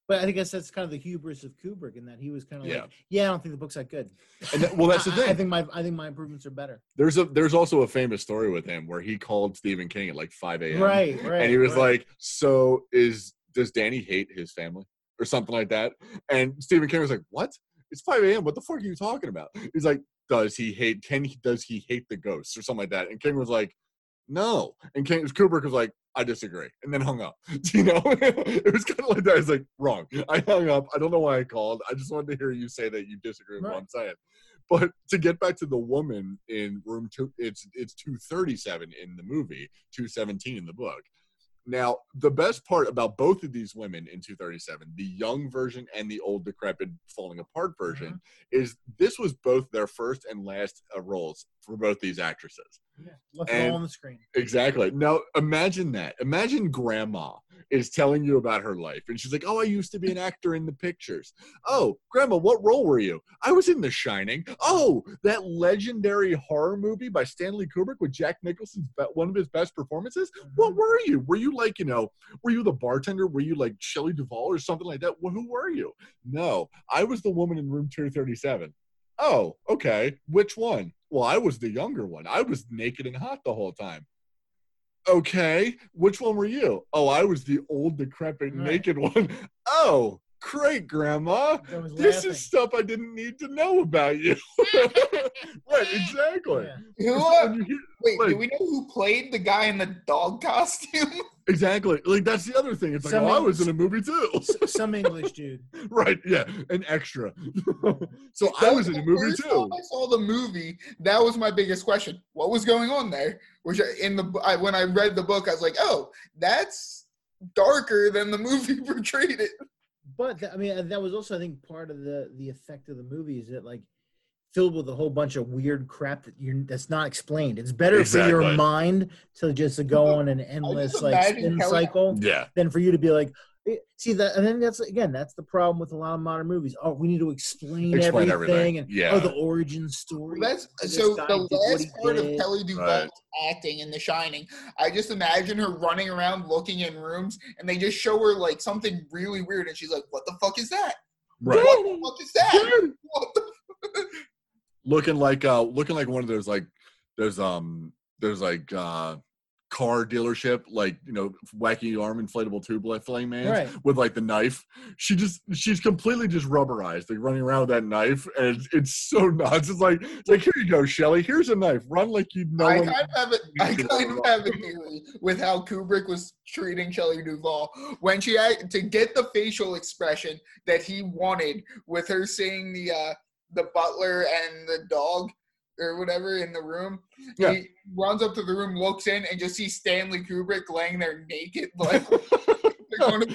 But I guess that's, that's kind of the hubris of Kubrick in that he was kind of Yeah. like, yeah, I don't think the book's that good. And that- well, that's the I- I- I thing. think my I think my improvements are better. There's a there's also a famous story with him where he called Stephen King at like 5 a.m. Right, right. and he was right. like, "So is does Danny hate his family or something like that?" And Stephen King was like, "What? It's 5 a.m. What the fuck are you talking about?" He's like, "Does he hate? Can he? Does he hate the ghosts or something like that?" And King was like, "No." And Kubrick was like, "I disagree," and then hung up. <laughs> You know, <laughs> it was kind of like that. It's like wrong. I hung up. I don't know why I called. I just wanted to hear you say that you disagree with what Right. I'm saying. But to get back to the woman in room two, it's it's two thirty seven in the movie, two seventeen in the book. Now, the best part about both of these women in 237, the young version and the old decrepit falling apart version, is this was both their first and last uh, roles for both these actresses. Yeah, left it and- all on the screen. Exactly. Now, imagine that. Imagine grandma is telling you about her life and she's like, "Oh, I used to be an actor in the pictures." "Oh, grandma, what role were you?" "I was in The Shining." "Oh, that legendary horror movie by Stanley Kubrick with Jack Nicholson's one of his best performances?" What mm-hmm. were you? Were you like, you know, were you the bartender? Were you like Shelley Duvall or something like that? Well, who were you? No, I was the woman in room 237. Oh, okay. Which one? Well, I was the younger one. I was naked and hot the whole time. Okay. Which one were you? Oh, I was the old, decrepit, Right. naked <laughs> one. Oh, great, Grandma. This laughing. is stuff I didn't need to know about you. <laughs> right, exactly. Yeah. Who? Uh, when you hear- wait, do we know who played the guy in the dog <laughs> costume? Exactly. Like that's the other thing. It's like, Some oh, I was in a movie too. <laughs> Some English dude. right. Yeah. An extra. so I That was in a movie first too. time I saw the movie. That was my biggest question. What was going on there? Which in the I, when I read the book, I was like, oh, that's darker than the movie portrayed it. But th- I mean, uh, that was also, I think, part of the the effect of the movie is that like filled with a whole bunch of weird crap that you're that's not explained. It's better for your mind to just to go on an endless like spin cycle Yeah. than for you to be like. See that, and then that's again that's the problem with a lot of modern movies. Oh, we need to explain, Explain everything, everything. and Yeah. oh, the origin story. That's so the did last he part of. Shelley Duvall's Right. acting in The Shining. I just imagine her running around looking in rooms, and they just show her like something really weird, and she's like, "What the fuck is that? Right. What the fuck is that? <laughs> What the?" looking like uh looking like one of those like there's um there's like uh car dealership like you know wacky arm inflatable tube flame man Right. with like the knife she just she's completely just rubberized like running around with that knife and it's, it's so nuts it's like it's like here you go Shelley here's a knife run like you know I one- kind of have it. I kind of have a theory <laughs> with how Kubrick was treating Shelley Duvall when she had to get the facial expression that he wanted with her saying the uh, the butler and the dog. Or whatever in the room. Yeah. He runs up to the room, looks in, and just sees Stanley Kubrick laying there naked, <laughs> like like one of,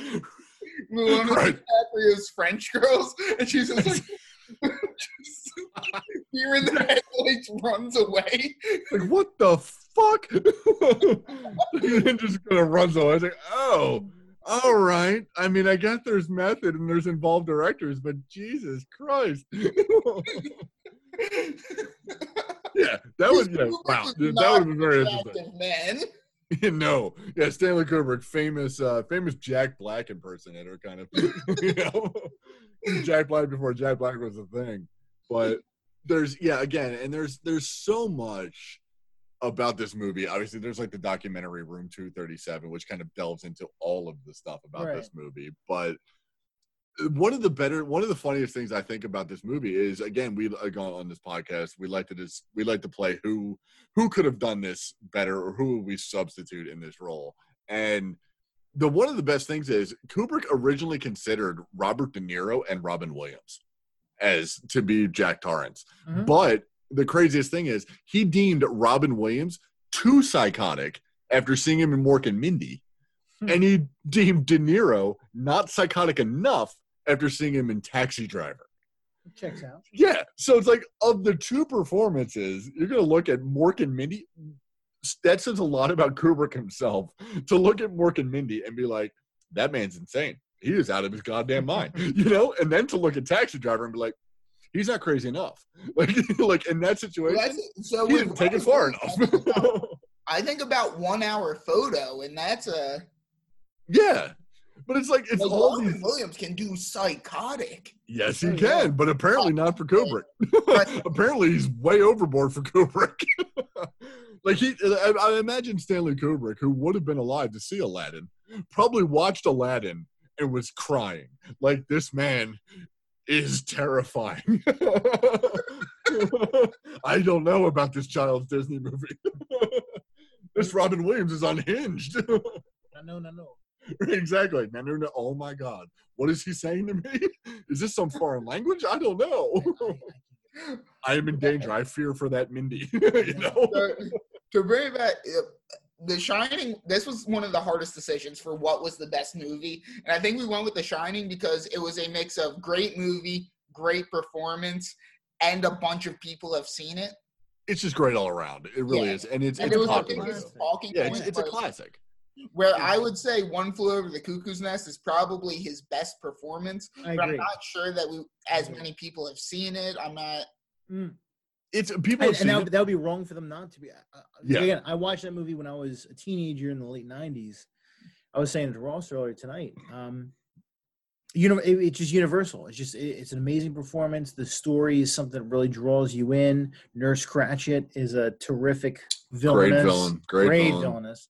one of Right. DiCaprio's French girls, and she's just like. <laughs> just hearing the headlights runs away. like what the fuck? <laughs> and just kind of runs away. I was like, oh, all right. I mean, I guess there's method and there's involved directors, but Jesus Christ. <laughs> yeah, that was yeah, wow. That would have been very interesting. Man. <laughs> no, yeah, Stanley Kubrick, famous, uh, famous Jack Black impersonator, kind of. <laughs> you know, Jack Black before Jack Black was a thing. But there's, yeah, again, and there's there's so much about this movie. Obviously, there's like the documentary Room 237, which kind of delves into all of the stuff about Right. this movie. But one of the better, one of the funniest things I think about this movie is, again, we like on this podcast, we like to just we like to play who who could have done this better or who would we substitute in this role and the one of the best things is kubrick originally considered robert de niro and robin williams as to be jack torrance Mhm. but the craziest thing is he deemed robin williams too psychotic after seeing him in mork and mindy. Hmm. and he deemed de niro not psychotic enough after seeing him in taxi driver Checks out. yeah. So it's like of the two performances, you're gonna look at Mork and Mindy. That says a lot about Kubrick himself to look at Mork and Mindy and be like, that man's insane. He is out of his goddamn mind. <laughs> You know? And then to look at Taxi Driver and be like, he's not crazy enough. <laughs> Like like in that situation, that's, so he with didn't take it far enough. <laughs> I think about one hour photo, and that's a yeah. But it's like it's like all Robin these Williams can do psychotic. Yes, he can, but apparently not for Kubrick. <laughs> Apparently, he's way overboard for Kubrick. <laughs> like he, I, I imagine Stanley Kubrick, who would have been alive to see Aladdin, probably watched Aladdin and was crying. Like this man is terrifying. <laughs> I don't know about this child's Disney movie. this Robin Williams is unhinged. No, no, no. <laughs> exactly. No. Oh my God. What is he saying to me? <laughs> Is this some foreign language? I don't know. <laughs> I am in danger. I fear for that Mindy. you know? So, to bring it back, The Shining. This was one of the hardest decisions for what was the best movie, and I think we went with The Shining because it was a mix of great movie, great performance, and a bunch of people have seen it. It's just great all around. It really Yeah. is. And it's, And it's it a was the popular. biggest talking Yeah, it's, point it's a classic. Where I would say One Flew Over the Cuckoo's Nest is probably his best performance, I but I'm not sure that we, as many people have seen it. I'm not. Mm. It's people And, have and seen that, that would be wrong for them not to be. Uh, uh, Yeah. Again, I watched that movie when I was a teenager in the late '90s. I was saying to Ross earlier tonight. Um, you know, it, it's just universal. It's just it, it's an amazing performance. The story is something that really draws you in. Nurse Cratchit is a terrific villain. Great villain. Great, villain. Great villainess.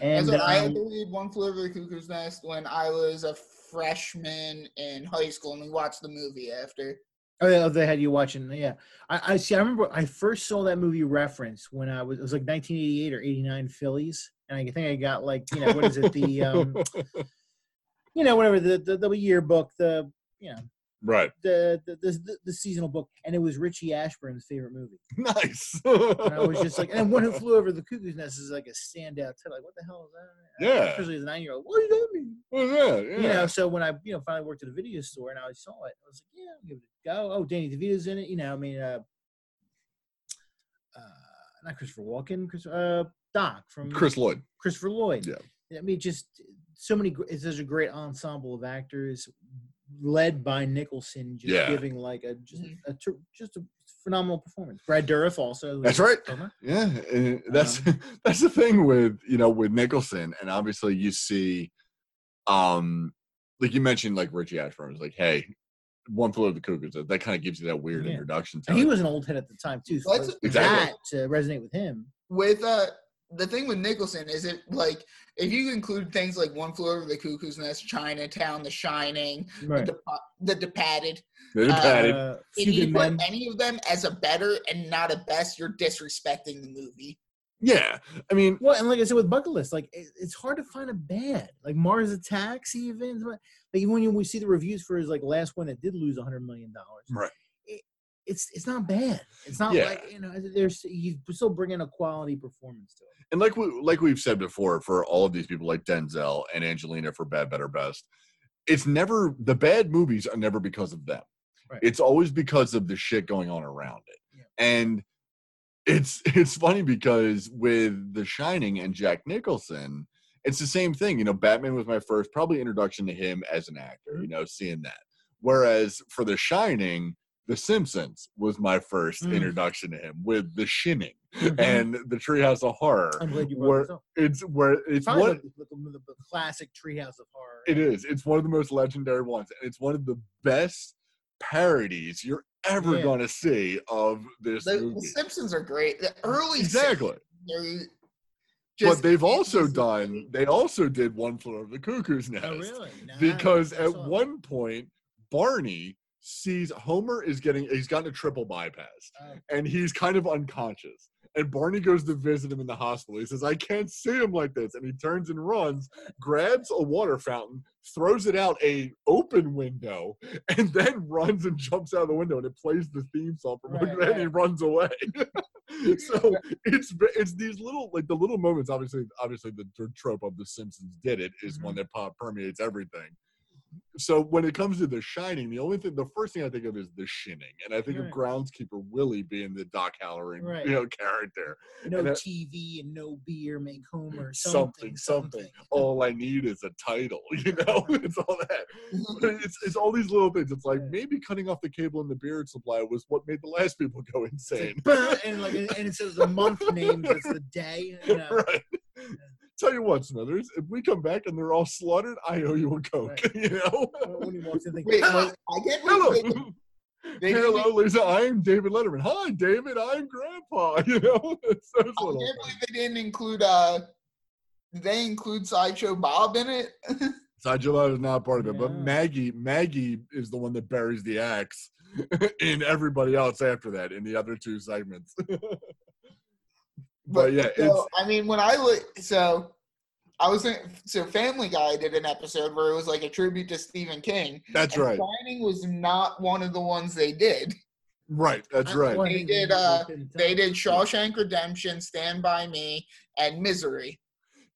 And And so I um, believe One Flew Over the Cuckoo's Nest when I was a freshman in high school, and we watched the movie after. Oh, yeah, they had you watching. Yeah, I, I see. I remember I first saw that movie reference when I was it was like 1988 or 89 Phillies, and I think I got like you know what is it the um <laughs> you know whatever the the, the yearbook the you know right. the, the the the seasonal book, and it was Richie Ashburn's favorite movie. Nice. And I was just like, and one who <laughs> flew over the cuckoo's nest is like a standout. title. Like, what the hell is that? Yeah. especially as a nine year old. What does that mean? Well, yeah, yeah. You know, so when I, you know, finally worked at a video store and I saw it, I was like, yeah, I'll give it a go. Oh, Danny DeVito's in it. You know, I mean, uh, uh, not Christopher Walken, Chris, uh, Doc from Chris Lloyd. Christopher Lloyd. Yeah. I mean, just so many. such a great ensemble of actors, led by Nicholson, just Yeah. giving like a just Mhm. a, just a phenomenal performance. Brad Dourif also. That's right. Kilmer. Yeah, and that's <laughs> that's the thing with you know with Nicholson, and obviously you see, um, like you mentioned, like Richie Ashburn was like, hey, one flew over the cuckoo's. That, that kind of gives you that weird Yeah. introduction to And he was an old head at the time too. So That's- Exactly. that to resonate with him. With uh, the thing with Nicholson is it like if you include things like One Flew Over the Cuckoo's Nest, Chinatown, The Shining, Right. the, Depa- the Departed. They did uh, Uh, If you put Men. any of them as a better and not a best, you're disrespecting the movie. yeah, I mean, Well, and like I said with Bucket List, like it, it's hard to find a bad. Like Mars Attacks, even like even when you we see the reviews for his like last one that did lose a hundred million dollars, Right. It, it's it's not bad. It's not Yeah. like you know there's you still bring in a quality performance to it. and like we like we've said before, for all of these people like Denzel and Angelina for Bad, Better, Best, it's never the bad movies are never because of them. Right. It's always because of the shit going on around it. Yeah. And it's <laughs> it's funny because with The Shining and Jack Nicholson, it's the same thing. You know, Batman was my first probably introduction to him as an actor. Mm-hmm. You know, seeing that. Whereas for The Shining. The Simpsons was my first Mm. introduction to him with The Shinning Mhm. and The Treehouse of Horror I'm glad you where- brought it's where it's Probably one the, the, the, classic Treehouse of Horror. it is it's one of the most legendary ones and it's one of the best parodies you're ever Yeah. gonna see of this The, the Simpsons are great. The early exactly are but they've also done they also did one flew over the cuckoo's nest Oh really? Because at one point barney sees homer is getting he's gotten a triple bypass Oh. and he's kind of unconscious. And Barney goes to visit him in the hospital. He says, I can't see him like this. And he turns and runs, grabs a water fountain, throws it out a open window, <laughs> and then runs and jumps out of the window. And it plays the theme song from Right, and he runs away. <laughs> so it's it's these little like the little moments. Obviously, obviously the trope of the Simpsons did it is mm-hmm. one that pop permeates everything. So when it comes to The Shining, the only thing, the first thing I think of is The Shinning, and I think Right. of groundskeeper Willie being the Doc Hallorann, Right. you know, character. no and that- TV and no beer make Homer Something, something, something. All I need is a title, <laughs> you know. <laughs> it's all that. <laughs> It's it's all these little things. It's like Yeah. maybe cutting off the cable and the beard supply was what made the last people go insane. and like and it says the month names, it's the day. You know. right. Tell you what, Smithers, if we come back and they're all slaughtered, I owe you a coke. Right. <laughs> You know. When he walks in, think, <laughs> Wait! I get <laughs> they, Hello. they Hello, Lisa. I'm David Letterman. Hi, David. I'm Grandpa. You know, it's those I little can't believe they didn't include uh did they include Sideshow Bob in it? Sideshow Bob is not part of it, but Maggie, Maggie is the one that buries the axe in everybody else after that in the other two segments. But yeah, so, it's I mean when I look so I was in, so Family Guy did an episode where it was like a tribute to Stephen King. that's right, Shining was not one of the ones they did. right. That's right. They did, uh, They did Shawshank Redemption, Stand by Me, and Misery.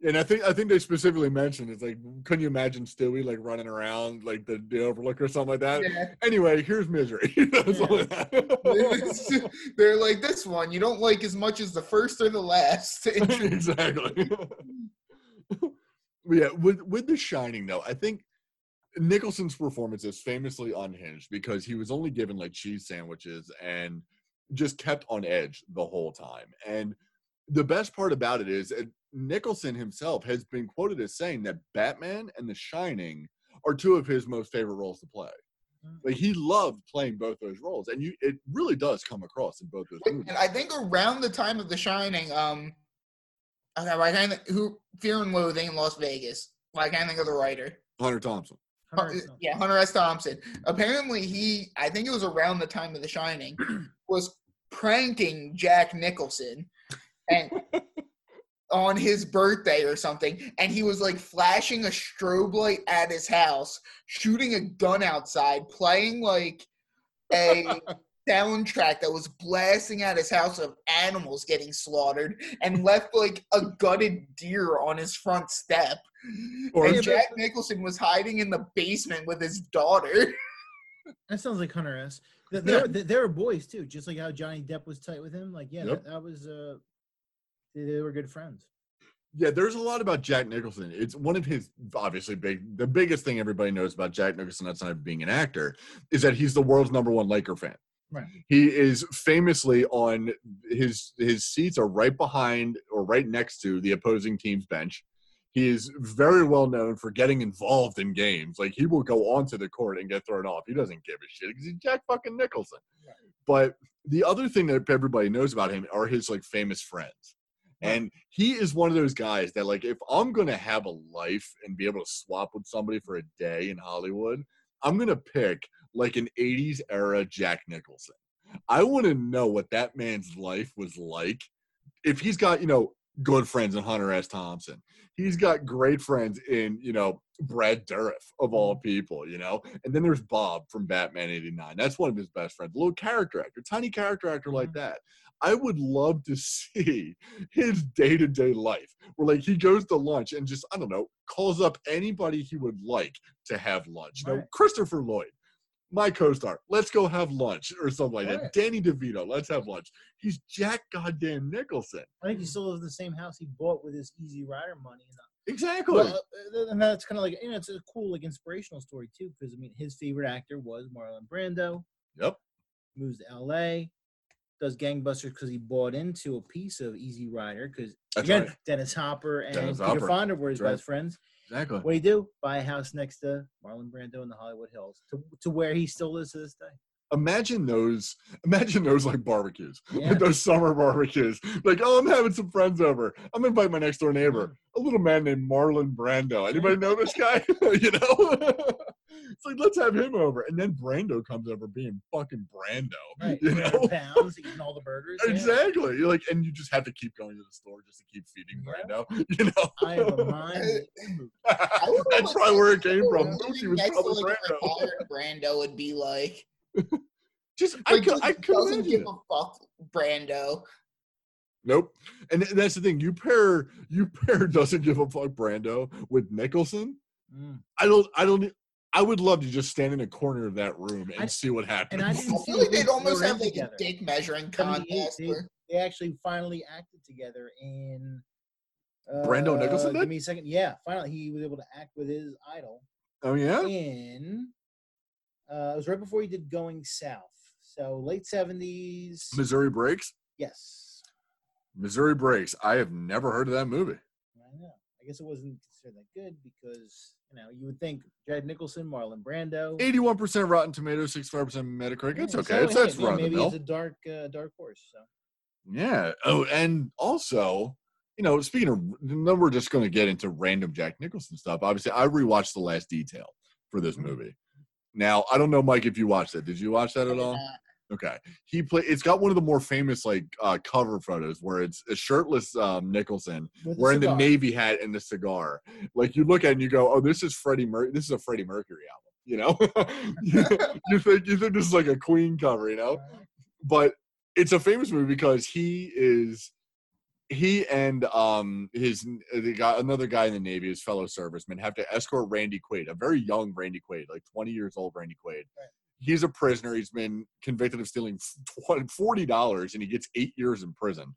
And I think I think they specifically mentioned it's like, couldn't you imagine Stewie like running around like the, the Overlook or something like that? Yeah. Anyway, here's misery. <laughs> <laughs> They're like this one you don't like as much as the first or the last. <laughs> exactly. Yeah, with with The Shining though, I think Nicholson's performance is famously unhinged because he was only given like cheese sandwiches and just kept on edge the whole time. And the best part about it is Nicholson himself has been quoted as saying that Batman and The Shining are two of his most favorite roles to play. Like he loved playing both those roles, and you it really does come across in both those movies. And I think around the time of The Shining, um, okay, I can't think, who Fear and Loathing in Las Vegas. Well, I can't think of the writer. Hunter Thompson. Hunter S. Thompson. yeah, Hunter S. Thompson. Apparently, he I think it was around the time of The Shining <clears throat> was pranking Jack Nicholson, and <laughs> on his birthday or something, and he was like flashing a strobe light at his house, shooting a gun outside, playing like a <laughs> soundtrack that was blasting at his house of animals getting slaughtered and left like a gutted deer on his front step. Or- and Jack Nicholson was hiding in the basement with his daughter. <laughs> That sounds like Hunter S. There, Yeah. They're, were boys too, just like how Johnny Depp was tight with him. Like, yeah, Yep. that, that was uh, they, were good friends. Yeah, there's a lot about Jack Nicholson. It's one of his obviously big. The biggest thing everybody knows about Jack Nicholson outside of being an actor is that he's the world's number one Laker fan. Right. He is famously on his his seats are right behind or right next to the opposing team's bench. He is very well known for getting involved in games. Like he will go onto the court and get thrown off. He doesn't give a shit because he's Jack fucking Nicholson. But the other thing that everybody knows about him are his like famous friends. And he is one of those guys that, like, if I'm going to have a life and be able to swap with somebody for a day in Hollywood, I'm going to pick like an 80s era Jack Nicholson. I want to know what that man's life was like. If he's got, you know, good friends in Hunter S. Thompson. He's got great friends in, you know, Brad Dourif of all mm-hmm. people, you know. And then there's Bob from Batman 89. That's one of his best friends. A little character actor, tiny character actor like mm-hmm. that. I would love to <laughs> see his day to day life where, like, he goes to lunch and just, I don't know, calls up anybody he would like to have lunch. You know, Christopher Lloyd, my co star, let's go have lunch or something like Right. that. Danny DeVito, let's have lunch. He's Jack Goddamn Nicholson. I think he still lives in the same house he bought with his Easy Rider money. And, Exactly. well, uh, and that's kind of like you know, it's a cool like inspirational story too, because I mean, his favorite actor was Marlon Brando. yep. Moves to L.A. Does gangbusters because he bought into a piece of Easy Rider. Because again, right. Dennis Hopper and Dennis Peter Hopper. Fonda were his That's right. best friends. Exactly. What do you do? Buy a house next to Marlon Brando in the Hollywood Hills, to, to where he still lives to this day. Imagine those imagine those like barbecues Yeah. like those summer barbecues like oh i'm having some friends over i'm gonna invite my next door neighbor mm-hmm. a little man named marlon brando anybody know this guy <laughs> you know <laughs> it's like let's have him over and then brando comes over being fucking brando Right. you know pounds, eating all the burgers. yeah. exactly you're like and you just have to keep going to the store just to keep feeding Yeah. brando <laughs> you know I have a mind. That's what probably where it came from living was probably like, brando Brando would be like. <laughs> just i Like, could just i could doesn't imagine give it. a fuck, Brando. Nope. And th- that's the thing. You pair you pair <laughs> doesn't give a fuck Brando with Nicholson. Mm. I don't I don't I would love to just stand in a corner of that room and I- see what happens. and I I didn't feel see like they- they'd almost have like together. a dick measuring 78, contest. they, they actually finally acted together in. Uh, Brando Nicholson Give me a second. Yeah, finally he was able to act with his idol oh yeah? in. Uh, it was right before he did Going South, so late seventies. Missouri Breaks? Yes, Missouri Breaks. I have never heard of that movie. I know. I guess it wasn't considered that good because you know you would think Jack Nicholson, Marlon Brando. 81% Rotten Tomatoes, 65% Metacritic. It's Yeah, okay. so, it's, hey, that's yeah, run of the maybe it's a dark, uh, dark horse. So. Yeah. Oh, and also, you know, speaking of, then we're just going to get into random Jack Nicholson stuff. Obviously, I rewatched The Last Detail for this Mhm. movie. Now, I don't know, Mike, if you watched it. Did you watch that at all? Okay. He play. It's got one of the more famous like uh, cover photos where it's a shirtless um, Nicholson With wearing the cigar. navy hat and the cigar. Like you look at it and you go, "Oh, this is Freddie Mer- This is a Freddie Mercury album." You know, <laughs> you, you think you think this is like a Queen cover, you know? But it's a famous movie because he is he and um his the guy another guy in the navy his fellow servicemen have to escort randy quaid a very young randy quaid like 20 years old randy quaid. Right. he's a prisoner. He's been convicted of stealing $40 and he gets eight years in prison.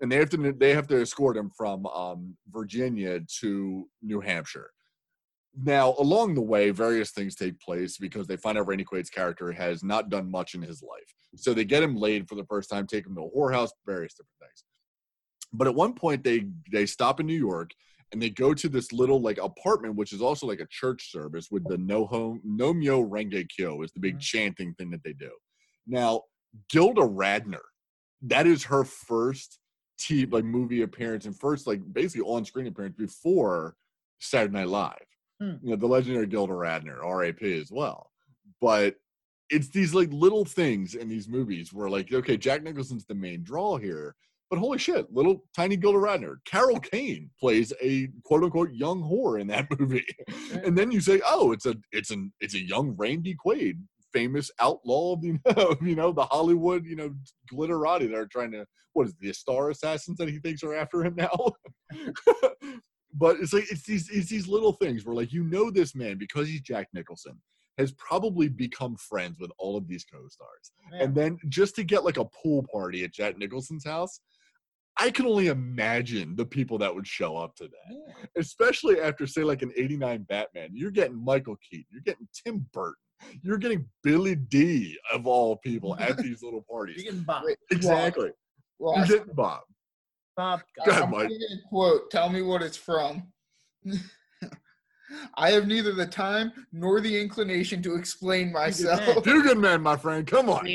And they have to they have to escort him from um virginia to new hampshire. Now along the way various things take place because they find out randy quaid's character has not done much in his life. So they get him laid for the first time take him to a whorehouse various different things but at one point they they stop in new york and they go to this little like apartment which is also like a church service with the no home no myo renge kyo is the big Mhm. chanting thing that they do now gilda radner that is her first t like movie appearance and first like basically on-screen appearance before saturday night live Hmm. you know the legendary gilda radner rap as well but it's these like little things in these movies where like okay jack nicholson's the main draw here but holy shit little tiny gilda radner carol kane plays a quote unquote young whore in that <laughs> movie. And then you say oh it's a it's an it's a young randy quaid famous outlaw of the <laughs> you know the hollywood you know glitterati that are trying to what is it, the star assassins that he thinks are after him now? <laughs> But it's like it's these it's these little things where like you know this man because he's jack nicholson has probably become friends with all of these co-stars. Yeah. and then just to get like a pool party at jack nicholson's house i can only imagine the people that would show up to that Yeah. especially after say like an 89 batman you're getting michael keaton you're getting tim burton you're getting billy dee of all people at <laughs> these little parties. You're getting Bob. Wait, exactly you're getting bob Bob. Go ahead, Mike. quote. Tell me what it's from. <laughs> I have neither the time nor the inclination to explain myself. do good man my friend. Come on.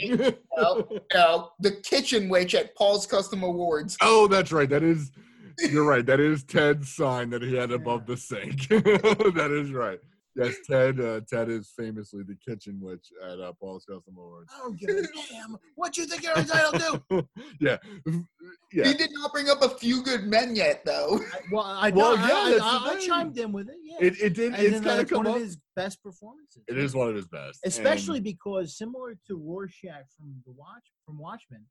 No, no, the kitchen witch at Paul's Custom Awards. oh that's right. That is you're right. That is ted's sign that he had above the sink. <laughs> That is right yes, Ted. Uh, Ted is famously the kitchen witch at uh, Paul's Custom Awards. I don't give a damn what you think you're entitled to. yeah, yeah. He did not bring up a few good men yet, though. I- Well, I, Well, I, yeah, I, that's I, I chimed in with it. Yeah, It it did. and It's kind of one up. of his best performances. It is one of his best, and- especially because similar to Rorschach from the Watch from Watchmen,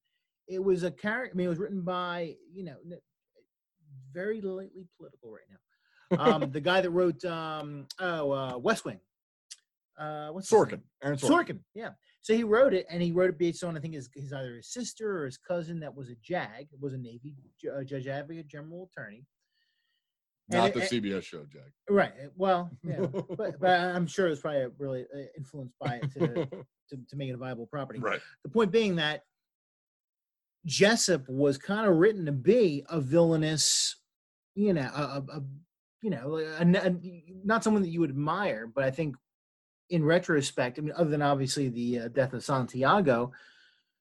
it was a character. I mean, it was written by you know very lightly political right now. Um, the guy that wrote um, oh uh, West Wing, uh, what's Sorkin. Aaron Sorkin. Sorkin, yeah. So he wrote it, and he wrote it based on I think his, his either his sister or his cousin that was a JAG, was a Navy uh, Judge Advocate General Attorney. Not the and- CBS show, Jack. Right. Well, <laughs> yeah, but, but I'm sure it was probably really uh, influenced by it to, to, to make it a viable property. right. The point being that Jessup was kind of written to be a villainous, you know, a, a, a you know, a, a- not someone that you would admire, but I think in retrospect, I mean, other than obviously the uh, death of Santiago,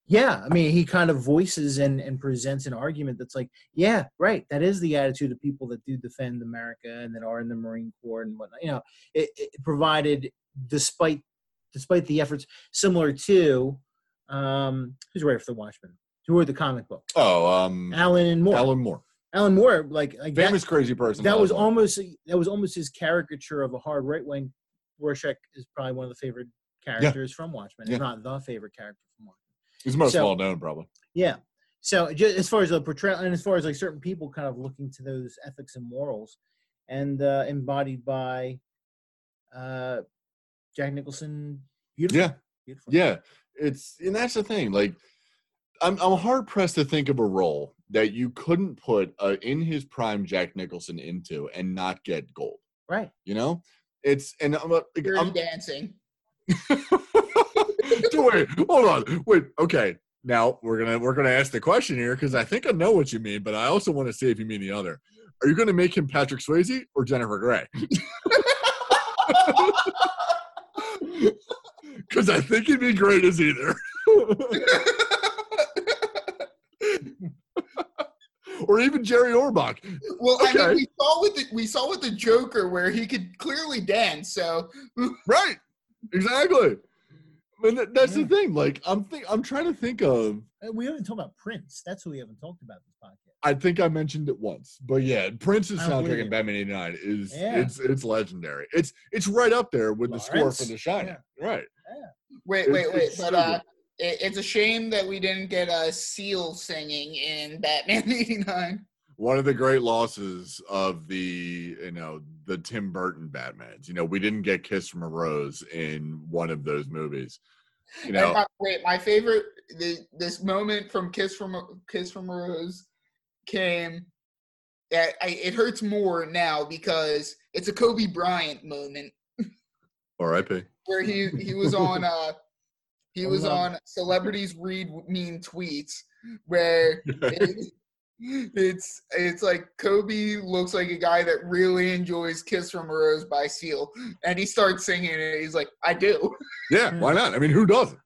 yeah, I mean, he kind of voices and, and presents an argument that's like, yeah, right, that is the attitude of people that do defend America and that are in the Marine Corps and whatnot. You know, it, it provided, despite despite the efforts similar to um, who's writer for the Watchmen, who wrote the comic book, Oh, um, Alan Moore. Alan Moore, Alan Moore, like like that- crazy person. that Alan was Moore. almost that was almost his caricature of a hard right wing. Rorschach is probably one of the favorite characters from Watchmen, Yeah. if not the favorite character from Watchmen. He's most so- well known, probably. Yeah. So just as far as the portrayal, and as far as like certain people kind of looking to those ethics and morals, and uh, embodied by uh, Jack Nicholson, beautiful. Yeah, beautiful. yeah. It's and that's the thing. Like, I'm I'm hard pressed to think of a role that you couldn't put uh, in his prime Jack Nicholson into and not get gold. Right. You know, it's and I'm, uh, like, I'm dancing. <laughs> wait, hold on, wait. Okay, now we're gonna we're gonna ask the question here because I think I know what you mean, but I also want to see if you mean the other. Are you gonna make him Patrick Swayze or Jennifer Grey? <laughs> Because I think he'd be great as either. <laughs> or even Jerry Orbach. well, I mean, we saw with the we saw with the Joker where he could clearly dance. So <laughs> Right. Exactly. And that- that's Yeah. the thing. Like I'm think I'm trying to think of We haven't talked about Prince. That's who we haven't talked about this podcast. I think I mentioned it once, but yeah, Prince's I don't soundtrack believe in. Batman '89 is Yeah. it's it's legendary. It's it's right up there with the score for The Shining. Right. wait, It's- wait, wait. it's But uh, it, it's a shame that we didn't get a seal singing in Batman <laughs> '89. One of the great losses of the you know the Tim Burton Batmans. You know, we didn't get Kiss from a Rose in one of those movies. You And know, the way, my favorite the, this moment from Kiss from a- Kiss from a Rose came. That I, it hurts more now because it's a Kobe Bryant moment R.I.P. where he he was on uh <laughs> he I was love on celebrities read mean tweets where it- it's it's like Kobe looks like a guy that really enjoys "Kiss from a Rose" by Seal, and he starts singing it. He's like, "I do." yeah, why not? I mean, who doesn't?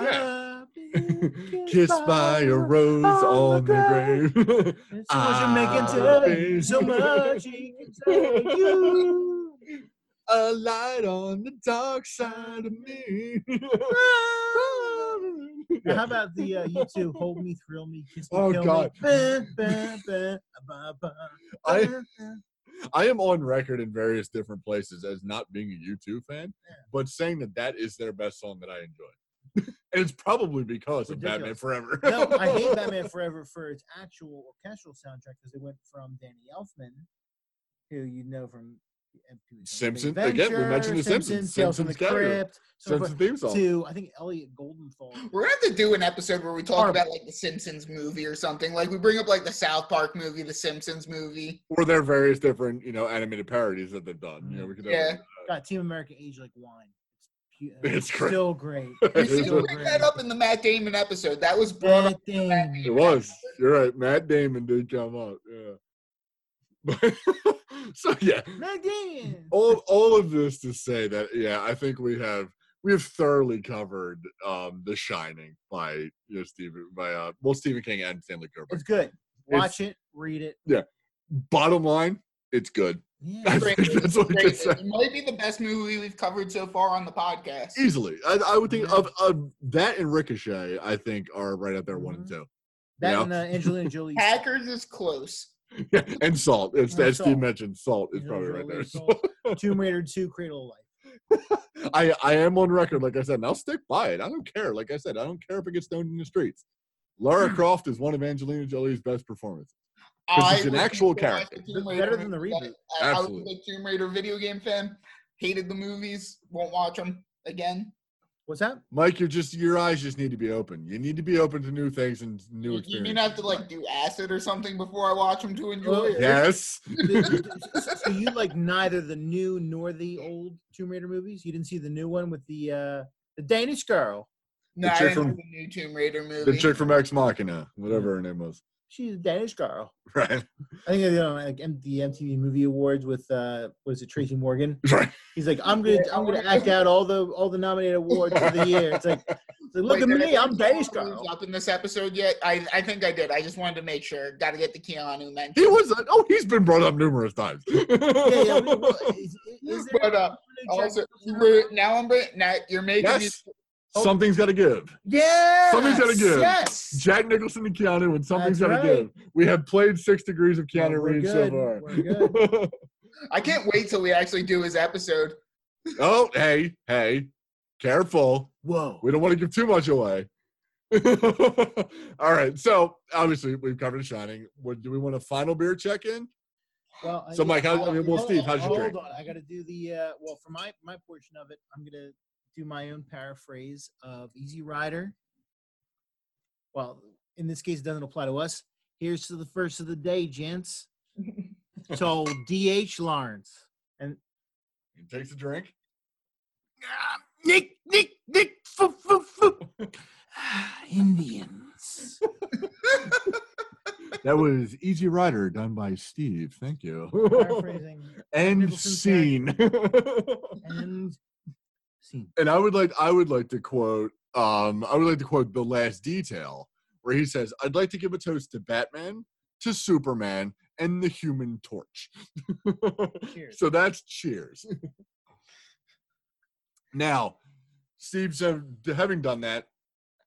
Yeah. I've Kissed <laughs> by a rose on the grave. It's <laughs> so much <laughs> you make I've tell been- so much he you. A light on the dark side of me. <laughs> Now, how about the uh, you two hold me, thrill me, kiss me, Oh, kill God. me? I-. <laughs> I am on record in various different places as not being a U2 fan, Yeah. but saying that that is their best song that I enjoy. and it's probably because of Batman Forever. no, I hate <laughs> Batman Forever for its actual orchestral soundtrack because they went from Danny Elfman, who you know from MTV Simpson- again, we mentioned The Simpsons. Tales from the Simpsons category. Crypt, so Simpsons theme song. to I think Elliot Goldenthal. We're gonna have to do an episode where we talk Horrible. about like the Simpsons movie or something. Like we bring up like the South Park movie, the Simpsons movie. or their various different, you know, animated parodies that they've done. You know, we could Yeah. have God, Team America age like wine. It's, pu- <laughs> It's great. still great. <laughs> We It's should still bring that up in the Matt Damon episode. That was brought up. That thing. It was. You're right. Matt Damon did come up. Yeah. But <laughs> <laughs> so yeah, Matt all all of this to say that yeah, I think we have we have thoroughly covered um The Shining by you know, Stephen by uh well Stephen King and Stanley Kubrick. It's good. Watch it, read it. Yeah. Bottom line, it's good. Yeah. I Great. think that's what we Great. say. It might be the best movie we've covered so far on the podcast. Easily, I, I would think Yeah. of, of that and Ricochet. I think are right up there, one and Mhm. two. That Yeah. and uh, Angelina Jolie. Hackers <laughs> is close. Yeah, <laughs> and Salt. It's And as Steve mentioned, Salt is probably right there. Jolie, Salt, <laughs> Tomb Raider 2, Cradle of Life. <laughs> I I am on record, like I said, and I'll stick by it. I don't care. Like I said, I don't care if it gets stoned in the streets. Lara hmm. Croft is one of Angelina Jolie's best performances. 'Cause she's an actual character. Better than the reboot. I, I was a Absolutely. big Tomb Raider video game fan. Hated the movies. Won't watch them again. What's that? Mike, you're just your eyes just need to be open. You need to be open to new things and new You, you experiences. didn't have to like do acid or something before I watch them to enjoy it. Yes. so you like neither the new nor the old Tomb Raider movies? You didn't see the new one with the uh the Danish girl. No, The I chick didn't from- know the new Tomb Raider movie. The chick from Ex Machina, whatever her name was. She's a Danish girl. <laughs> Right. I think you know, like M- the MTV Movie Awards with uh what is it Tracy Morgan? <laughs> Right. He's like, I'm gonna Yeah, I I'm gonna act out all the all the nominated awards of the <laughs> year. It's like, it's like, look Wait, at me, I'm Danish Reeves girl. Up in this episode yet? I I think I did. I just wanted to make sure. Got to get the Keanu mention. He was like oh, he's been brought up numerous times. Yeah, yeah. we- well, is, is But, uh, Also, now I'm bring- now you're making me yes. Something's gotta give. Yes, Something's gotta give. Yes. Jack Nicholson and Keanu, and something's That's gotta right. give. We have played six degrees of Keanu we're Reeves so far. We're good. <laughs> I can't wait till we actually do his episode. oh, hey, hey, careful. Whoa. We don't want to give too much away. <laughs> All right. So obviously we've covered Shining. What do we want a final beer check in? Well, So, yeah, Mike, how- I hold- mean, well, Steve, how's your hold drink? on. I got to do the uh, well for my my portion of it. I'm gonna do my own paraphrase of Easy Rider. Well, in this case, it doesn't apply to us. Here's to the first of the day, gents. <laughs> So D.H. Lawrence and He takes a drink. Ah, Nick, Nick, Nick, fu- fu- fu- Ah, Indians. <laughs> That was Easy Rider done by Steve. Thank you. Paraphrasing <laughs> End scene. and scene. and I would like I would like to quote um I would like to quote the last detail where he says, I'd like to give a toast to Batman, to Superman, and the human torch. Cheers. <laughs> so that's cheers. <laughs> now, Steve said having done that,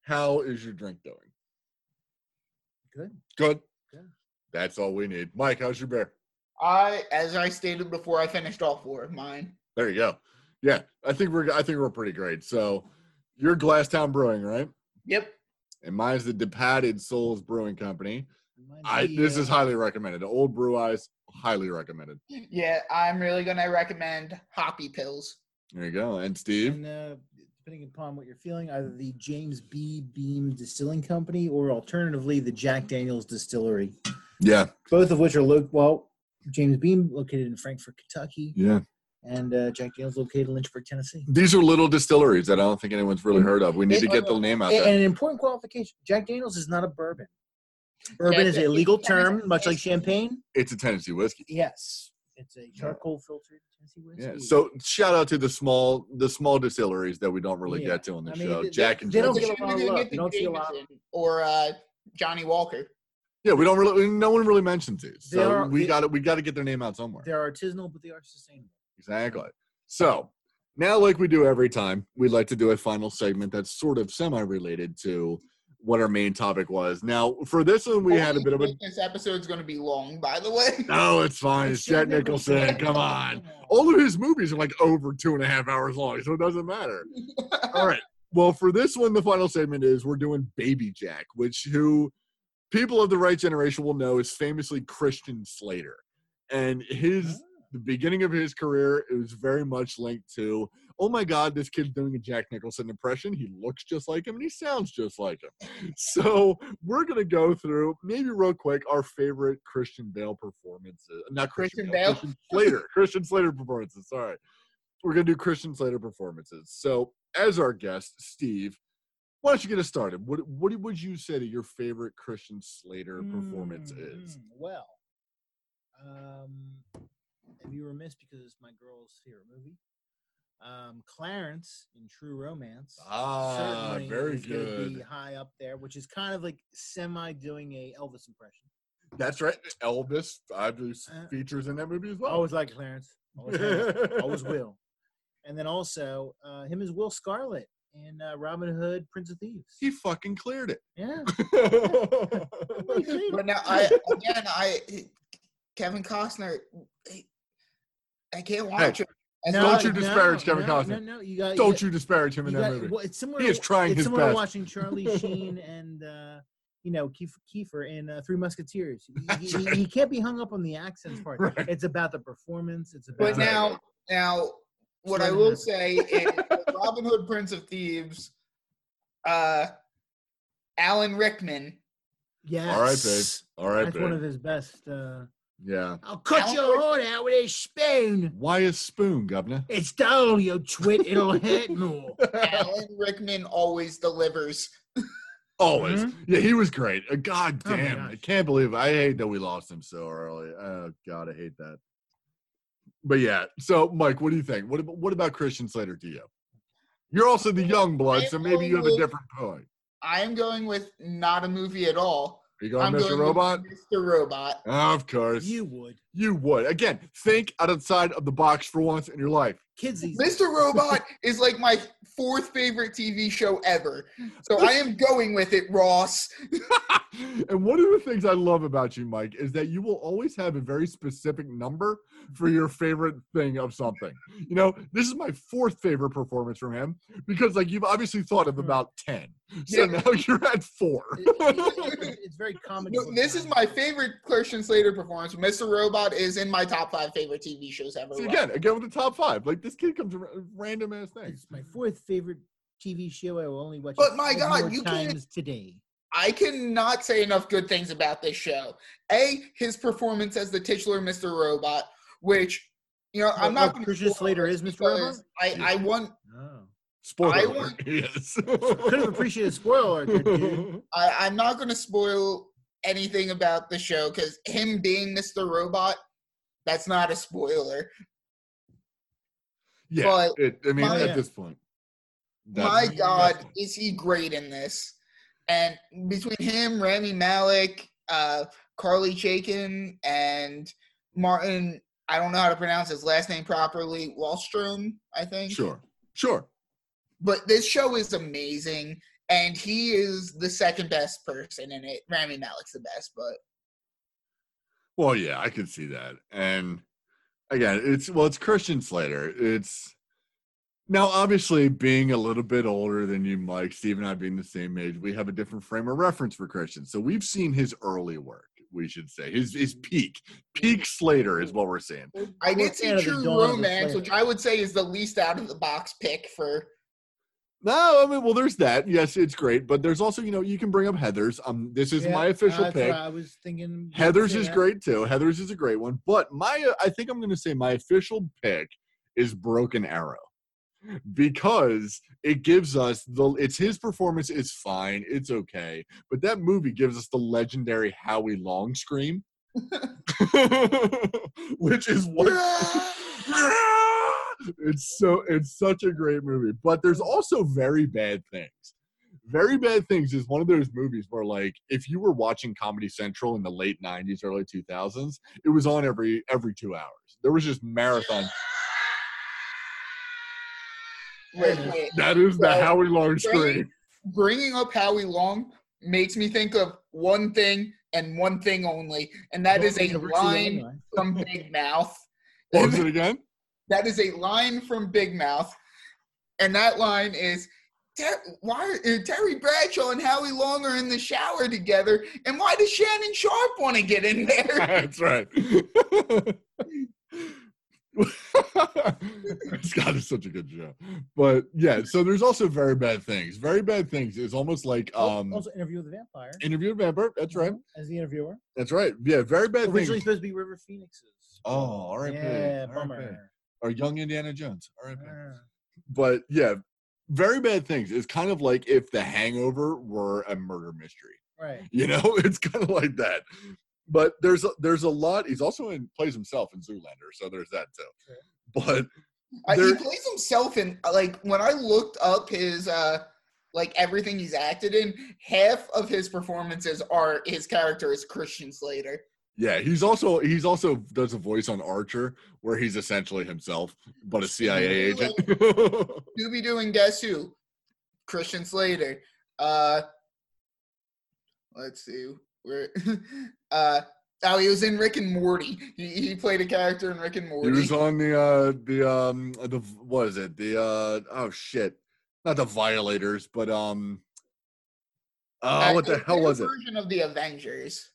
how is your drink doing? Good. Good. Good. That's all we need. Mike, how's your beer? I, as I stated before, I finished all four of mine. There you go. Yeah, I think we're I think we're pretty great. So you're Glasstown Brewing, right? Yep. And mine's the Departed Soles Brewing Company. I the, this uh, is highly recommended. The Old Brew Eyes, highly recommended. Yeah, I'm really gonna recommend Hoppy Pills. There you go. And Steve, And uh, depending upon what you're feeling, either the James B. Beam Distilling Company or alternatively the Jack Daniels Distillery, yeah, both of which are lo- well, James Beam located in Frankfort, Kentucky, yeah. And uh, Jack Daniels located in Lynchburg, Tennessee. These are little distilleries that I don't think anyone's really heard of. We need to get the name out And, there. and an important qualification: Jack Daniels is not a bourbon. Bourbon Jack is a legal term, much like champagne. It's a Tennessee whiskey. Yes, it's a charcoal filtered Tennessee whiskey. Yeah. So shout out to the small the small distilleries that we don't really Yeah. get to on the I mean, show. they- Jack and they don't get a lot of love. get don't see a lot. Or uh, Johnnie Walker. Yeah, we don't really no one really mentions these. So are- we got to we got to get their name out somewhere. They're artisanal, but they are sustainable. Exactly. So now, like we do every time, we'd like to do a final segment that's sort of semi-related to what our main topic was. Now, for this one, we had a bit of a. This episode's gonna be long, by the way. No, it's fine. It's Jack Nicholson. Come on. All of his movies are like over two and a half hours long, so it doesn't matter. <laughs> All right. Well, for this one, the final segment is we're doing Baby Jack, which who people of the right generation will know is famously Christian Slater. And his the beginning of his career it was very much linked to oh my god this kid's doing a jack nicholson impression. He looks just like him and he sounds just like him. <laughs> So we're going to go through maybe real quick our favorite christian bale performances. Not christian, Christian bale, Bale? christian slater. <laughs> Christian slater performances sorry. We're going to do christian slater performances. So as our guest steve why don't you get us started? What, what would you say that your favorite christian slater performance is? Mm, Well, um, I'd be remiss because it's my girl's here favorite movie. Um, Clarence in True Romance. Ah, certainly very is gonna Be good. high up there, which is kind of like semi doing a Elvis impression. That's right. Elvis I believe, Uh, features in that movie as I well. always like Clarence. Always, have. always <laughs> will. And then also uh, him as Will Scarlet in uh, Robin Hood, Prince of Thieves. he fucking cleared it. Yeah. <laughs> But now I again I Kevin Costner I can't watch it. As Don't much- you disparage Kevin no, Costner. No, no, you got. Don't you, you disparage him in that got- movie. Well, it's similar. He is trying it's his similar to watching Charlie <laughs> Sheen and uh, you know Keith, Kiefer in uh, Three Musketeers. He, That's he- right. he can't be hung up on the accents part. Right. It's about the performance. It's about. But now now what I will say is Robin Hood Prince of Thieves uh Alan Rickman yes. All right, babe. All right, That's one of his best. Uh, Yeah. I'll cut your heart out with a spoon. Why is Spoon, Governor? It's dull, you twit. It'll hurt <laughs> more. Alan Rickman always delivers. <laughs> Always. Mhm. Yeah, he was great. Uh, God Oh damn. I can't believe it. I hate that we lost him so early. Oh God, I hate that. But yeah, so Mike, what do you think? What about what about Christian Slater to you? You're also the young blood, so maybe you have a I'm- different point. I am going with not a movie at all. Are you going I'm Mr. going Robot? Mr. Robot. Of course. You would. You would. Again, think outside of the box for once in your life. Kids Mr. Robot <laughs> is like my fourth favorite TV show ever. So I am going with it, Ross. <laughs> and one of the things I love about you, Mike, is that you will always have a very specific number for your favorite thing of something. You know, this is my fourth favorite performance from him because, like, you've obviously thought of Hmm. about 10. So Yeah. now <laughs> you're at four. it's, it's very comic. No, this is my favorite Christian Slater performance. Mr. Robot is in my top five favorite TV shows ever. See, again, again with the top five. Like, this kid comes to random ass things. It's my fourth favorite TV show. I will only watch. But it my God, more you can't- today. I cannot say enough good things about this show. A, his performance as the titular Mr. Robot, which you know I'm oh, not oh, what, going to. Christian Slater is Mr. Robot? I I want Oh. Oh, Spoiler I alert. want- <laughs> Yes. could have appreciated a spoiler alert, there, dude. <laughs> I, I'm not going to spoil anything about the show because him being Mr. Robot, that's not a spoiler. Yeah, But it, I mean, my- at this point. My God, is he great in this? And between him, Rami Malek, uh, Carly Chaikin, and Martin, I don't know how to pronounce his last name properly, Wallstrom, I think. Sure, sure. But this show is amazing, and he is the second best person in it. Rami Malek's the best, but Well, yeah, I can see that. And again, it's well, it's Christian Slater. It's now obviously being a little bit older than you, Mike, Steve and I being the same age, we have a different frame of reference for Christian. So we've seen his early work, we should say. His his peak. Peak Slater is what we're seeing. I I'm did see fan of True Dawn of the Romance, which I would say is the least out of the box pick for. No, I mean, well, there's that. Yes, it's great, but there's also, you know, you can bring up Heather's. Um, this is Yeah, my official that's pick. I was thinking. Heather's is that. great too. Heather's is a great one, but my uh, I think I'm going to say my official pick is Broken Arrow because it gives us the it's his performance is fine, it's okay, but that movie gives us the legendary Howie Long scream, <laughs> <laughs> which is what <laughs> it's so it's such a great movie. But there's also very bad things. Very Bad Things is one of those movies where, like, if you were watching Comedy Central in the late '90s, early 2000s, it was on every every two hours. There was just marathon. <laughs> Wait, wait. That is the So, Howie Long bring- scream. bringing up Howie Long makes me think of one thing and one thing only, and that is a line Illinois. from Big <laughs> Mouth. What was it again? That is a line from Big Mouth, and that line is. "Ter- Why uh, Terry Bradshaw and Howie Long are in the shower together, and why does Shannon Sharpe want to get in there? <laughs> That's right. <laughs> Scott is such a good show. But yeah, so there's also very bad things. Very bad things is almost like um also, interview with the vampire. interview with Vampire. That's right. As the interviewer. That's right. Yeah, very bad things. Originally things. supposed to be River Phoenix's. Oh, R.I.P. Yeah, R.I.P.. bummer. Or young Indiana Jones. R.I.P. Ah. But yeah, very bad things It's kind of like if The Hangover were a murder mystery. Right. You know, <laughs> it's kind of like that. But there's a, there's a lot. He's also in plays himself in Zoolander, so there's that too. But Uh, he plays himself in like when I looked up his uh like everything he's acted in, half of his performances are his character is Christian Slater. Yeah, he's also he's also does a voice on Archer where he's essentially himself, but a CIA agent. <laughs> Scooby Doo and guess who? Christian Slater. Uh, let's see. Where? <laughs> Uh, oh, he was in Rick and Morty. He, he played a character in Rick and Morty. he was on the uh the um the what is it? The uh oh shit. Not the violators, but um Uh, Oh, what the hell was it? Version of the Avengers.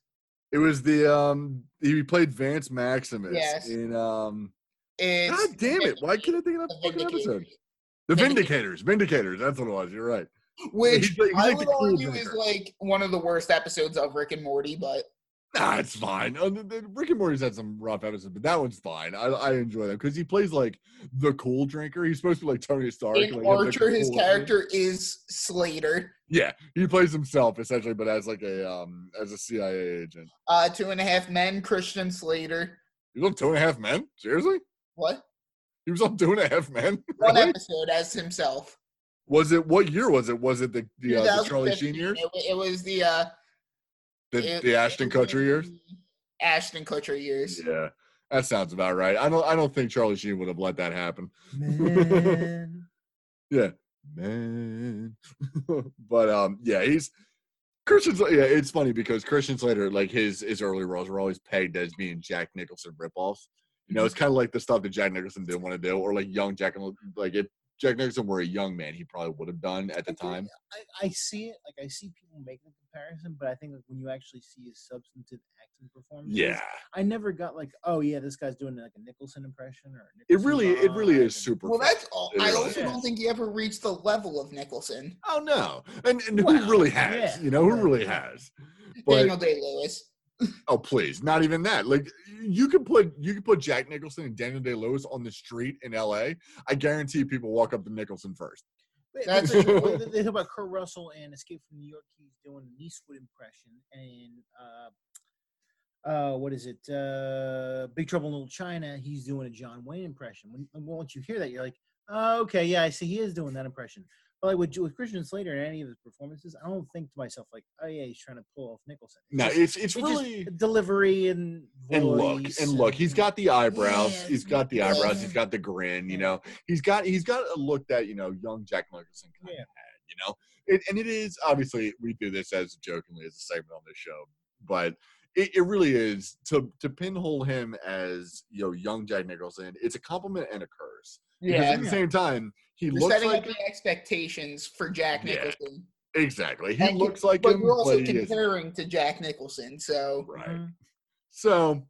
It was the um he played Vance Maximus Yes. in um It's God damn it, why can't I think of that fucking episode? The Vindicators. Vindicators. Vindicators, that's what it was, you're right. Which He's like- he's I like would argue is like one of the worst episodes of Rick and Morty, but Nah, it's fine. Uh, Rick and Morty's had some rough episodes, but that one's fine. I, I enjoy that because he plays like the cool drinker. He's supposed to be like Tony Stark. in like, Archer, the his cool- character is Slater. Yeah, he plays himself essentially, but as like a um as a CIA agent. Uh, Two and a Half Men, Christian Slater. He was on Two and a Half Men. Seriously, What? he was on Two and a Half Men. <laughs> One Really? episode as himself. Was it what year was it? Was it the the, uh, the Charlie Sheen years? It, it was the uh, The, it- the Ashton Kutcher years? Ashton Kutcher years. Yeah, that sounds about right. I don't I don't think Charlie Sheen would have let that happen. Man. <laughs> Yeah, man. <laughs> but um, yeah, he's Christian. Sl- Yeah, it's funny because Christian Slater, like his his early roles were always pegged as being Jack Nicholson ripoffs. You know, it's kind of like the stuff that Jack Nicholson didn't want to do, or like young Jack. And like if Jack Nicholson were a young man, he probably would have done at the time. I, I see it. Like I see people make the comparison, but I think like when you actually see his substantive acting performance, Yeah, I never got like, oh yeah, this guy's doing like a Nicholson impression or. A it Nicholson really it really is super. Well, fun. that's all. It I really also is. don't think he ever reached the level of Nicholson. Oh no, and, and who really has? yeah, you know, who really has? But Daniel Day Lewis. Oh please, not even that. Like you could put you could put Jack Nicholson and Daniel Day Lewis on the street in L.A. I guarantee people walk up to Nicholson first. They- That's they, true. <laughs> they, they talk about Kurt Russell and Escape from New York. He's doing an Eastwood impression, and uh, uh, what is it? Uh, Big Trouble in Little China. He's doing a John Wayne impression. When once you hear that, you're like, oh, okay, yeah, I see. He is doing that impression. But like with, with Christian Slater in any of his performances, I don't think to myself like, oh yeah, he's trying to pull off Nicholson. No, just- it's it's it's really delivery and and look voice and look. He's got the eyebrows. Yeah, he's got the eyebrows. yeah. He's got the grin. You know, he's got he's got a look that you know young Jack Nicholson kind Yeah. of had. You know, it, and it is obviously we do this as jokingly as a segment on this show, but. It, it really is to to pinhole him as you know young Jack Nicholson. It's a compliment and a curse. Because Yeah. at the same time, he You're looks setting like up the expectations for Jack Nicholson. Yeah. Nicholson. exactly. He And you- looks like but him, you're also but isn't. comparing to Jack Nicholson, so Right. Mhm. So,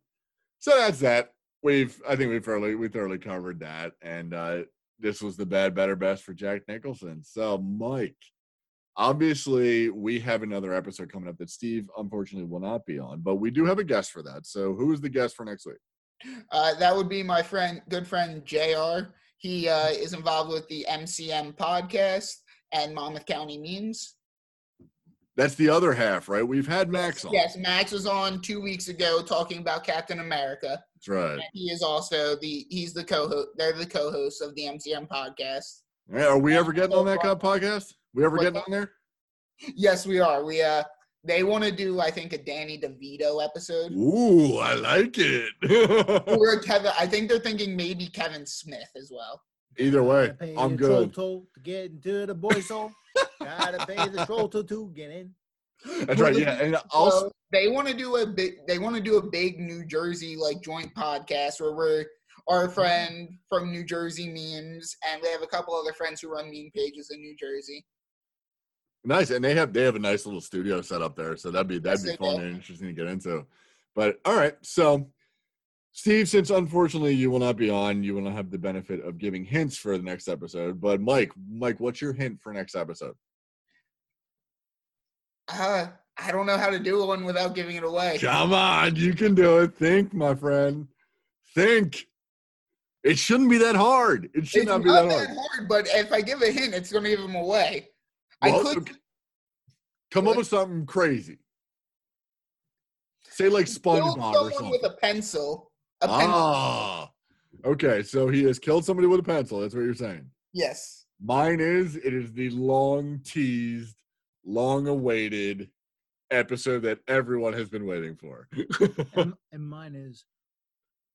so that's that. We've I think we've thoroughly we thoroughly covered that, and uh this was the bad, better, best for Jack Nicholson. So, Mike, obviously we have another episode coming up that Steve unfortunately will not be on, but we do have a guest for that. So, who is the guest for next week? uh, that would be my friend, good friend Jr. He uh, is involved with the MCM podcast and Monmouth County Memes. That's the other half, right? We've had Max on. Yes, Max was on two weeks ago talking about Captain America. That's right. And he is also the he's the co-host. They're the co-hosts of the MCM podcast. Yeah, Are we ever getting on that podcast? We ever getting on there? Yes, we are. We uh they want to do I think a Danny DeVito episode. Ooh, I like it. <laughs> Or Kevin. I think they're thinking maybe Kevin Smith as well. Either way, Gotta pay I'm the troll good. toll to get into the boys' hole. Gotta pay the troll toll to get in. That's right. Yeah, and also So they want to do a big. They want to do a big New Jersey like joint podcast where we're our mm-hmm. friend from New Jersey memes, and we have a couple other friends who run meme pages in New Jersey. Nice, and they have they have a nice little studio set up there, so that'd be that'd Yes, be fun do. and interesting to get into. But all right, so Steve, since unfortunately you will not be on, you will not have the benefit of giving hints for the next episode. But Mike, Mike, what's your hint for next episode? Uh, I don't know how to do one without giving it away. Come on, you can do it. Think, my friend. Think. It shouldn't be that hard. It should It's not not be that that hard. hard, but if I give a hint, it's going to give them away. Well, I could. okay. Come up with something crazy. Say like kill SpongeBob or someone something. with a pencil. A pencil. Ah. Okay, so he has killed somebody with a pencil. That's what you're saying. Yes. Mine is it is the long teased, long awaited episode that everyone has been waiting for. <laughs> And, and mine is,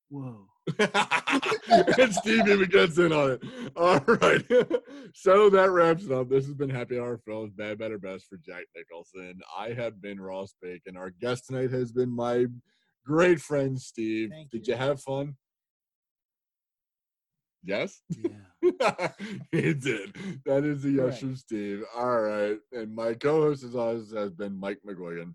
whoa. <laughs> and Steve even gets in on it. All right. <laughs> so that wraps it up. This has been Happy Hour Films, Bad, Better, Best for Jack Nicholson. I have been Ross Bacon. Our guest tonight has been my great friend Steve. Thank Did you. you have fun? Yes? Yeah. <laughs> he did. That is a yes Correct. from Steve. All right. And my co-host as always has been Mike McGuigan.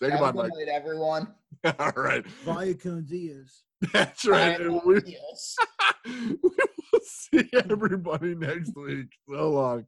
Say Have a goodbye, good night, everyone. All right. Via con Diaz. <laughs> That's right. And we, yes. <laughs> we will see everybody next week. So long.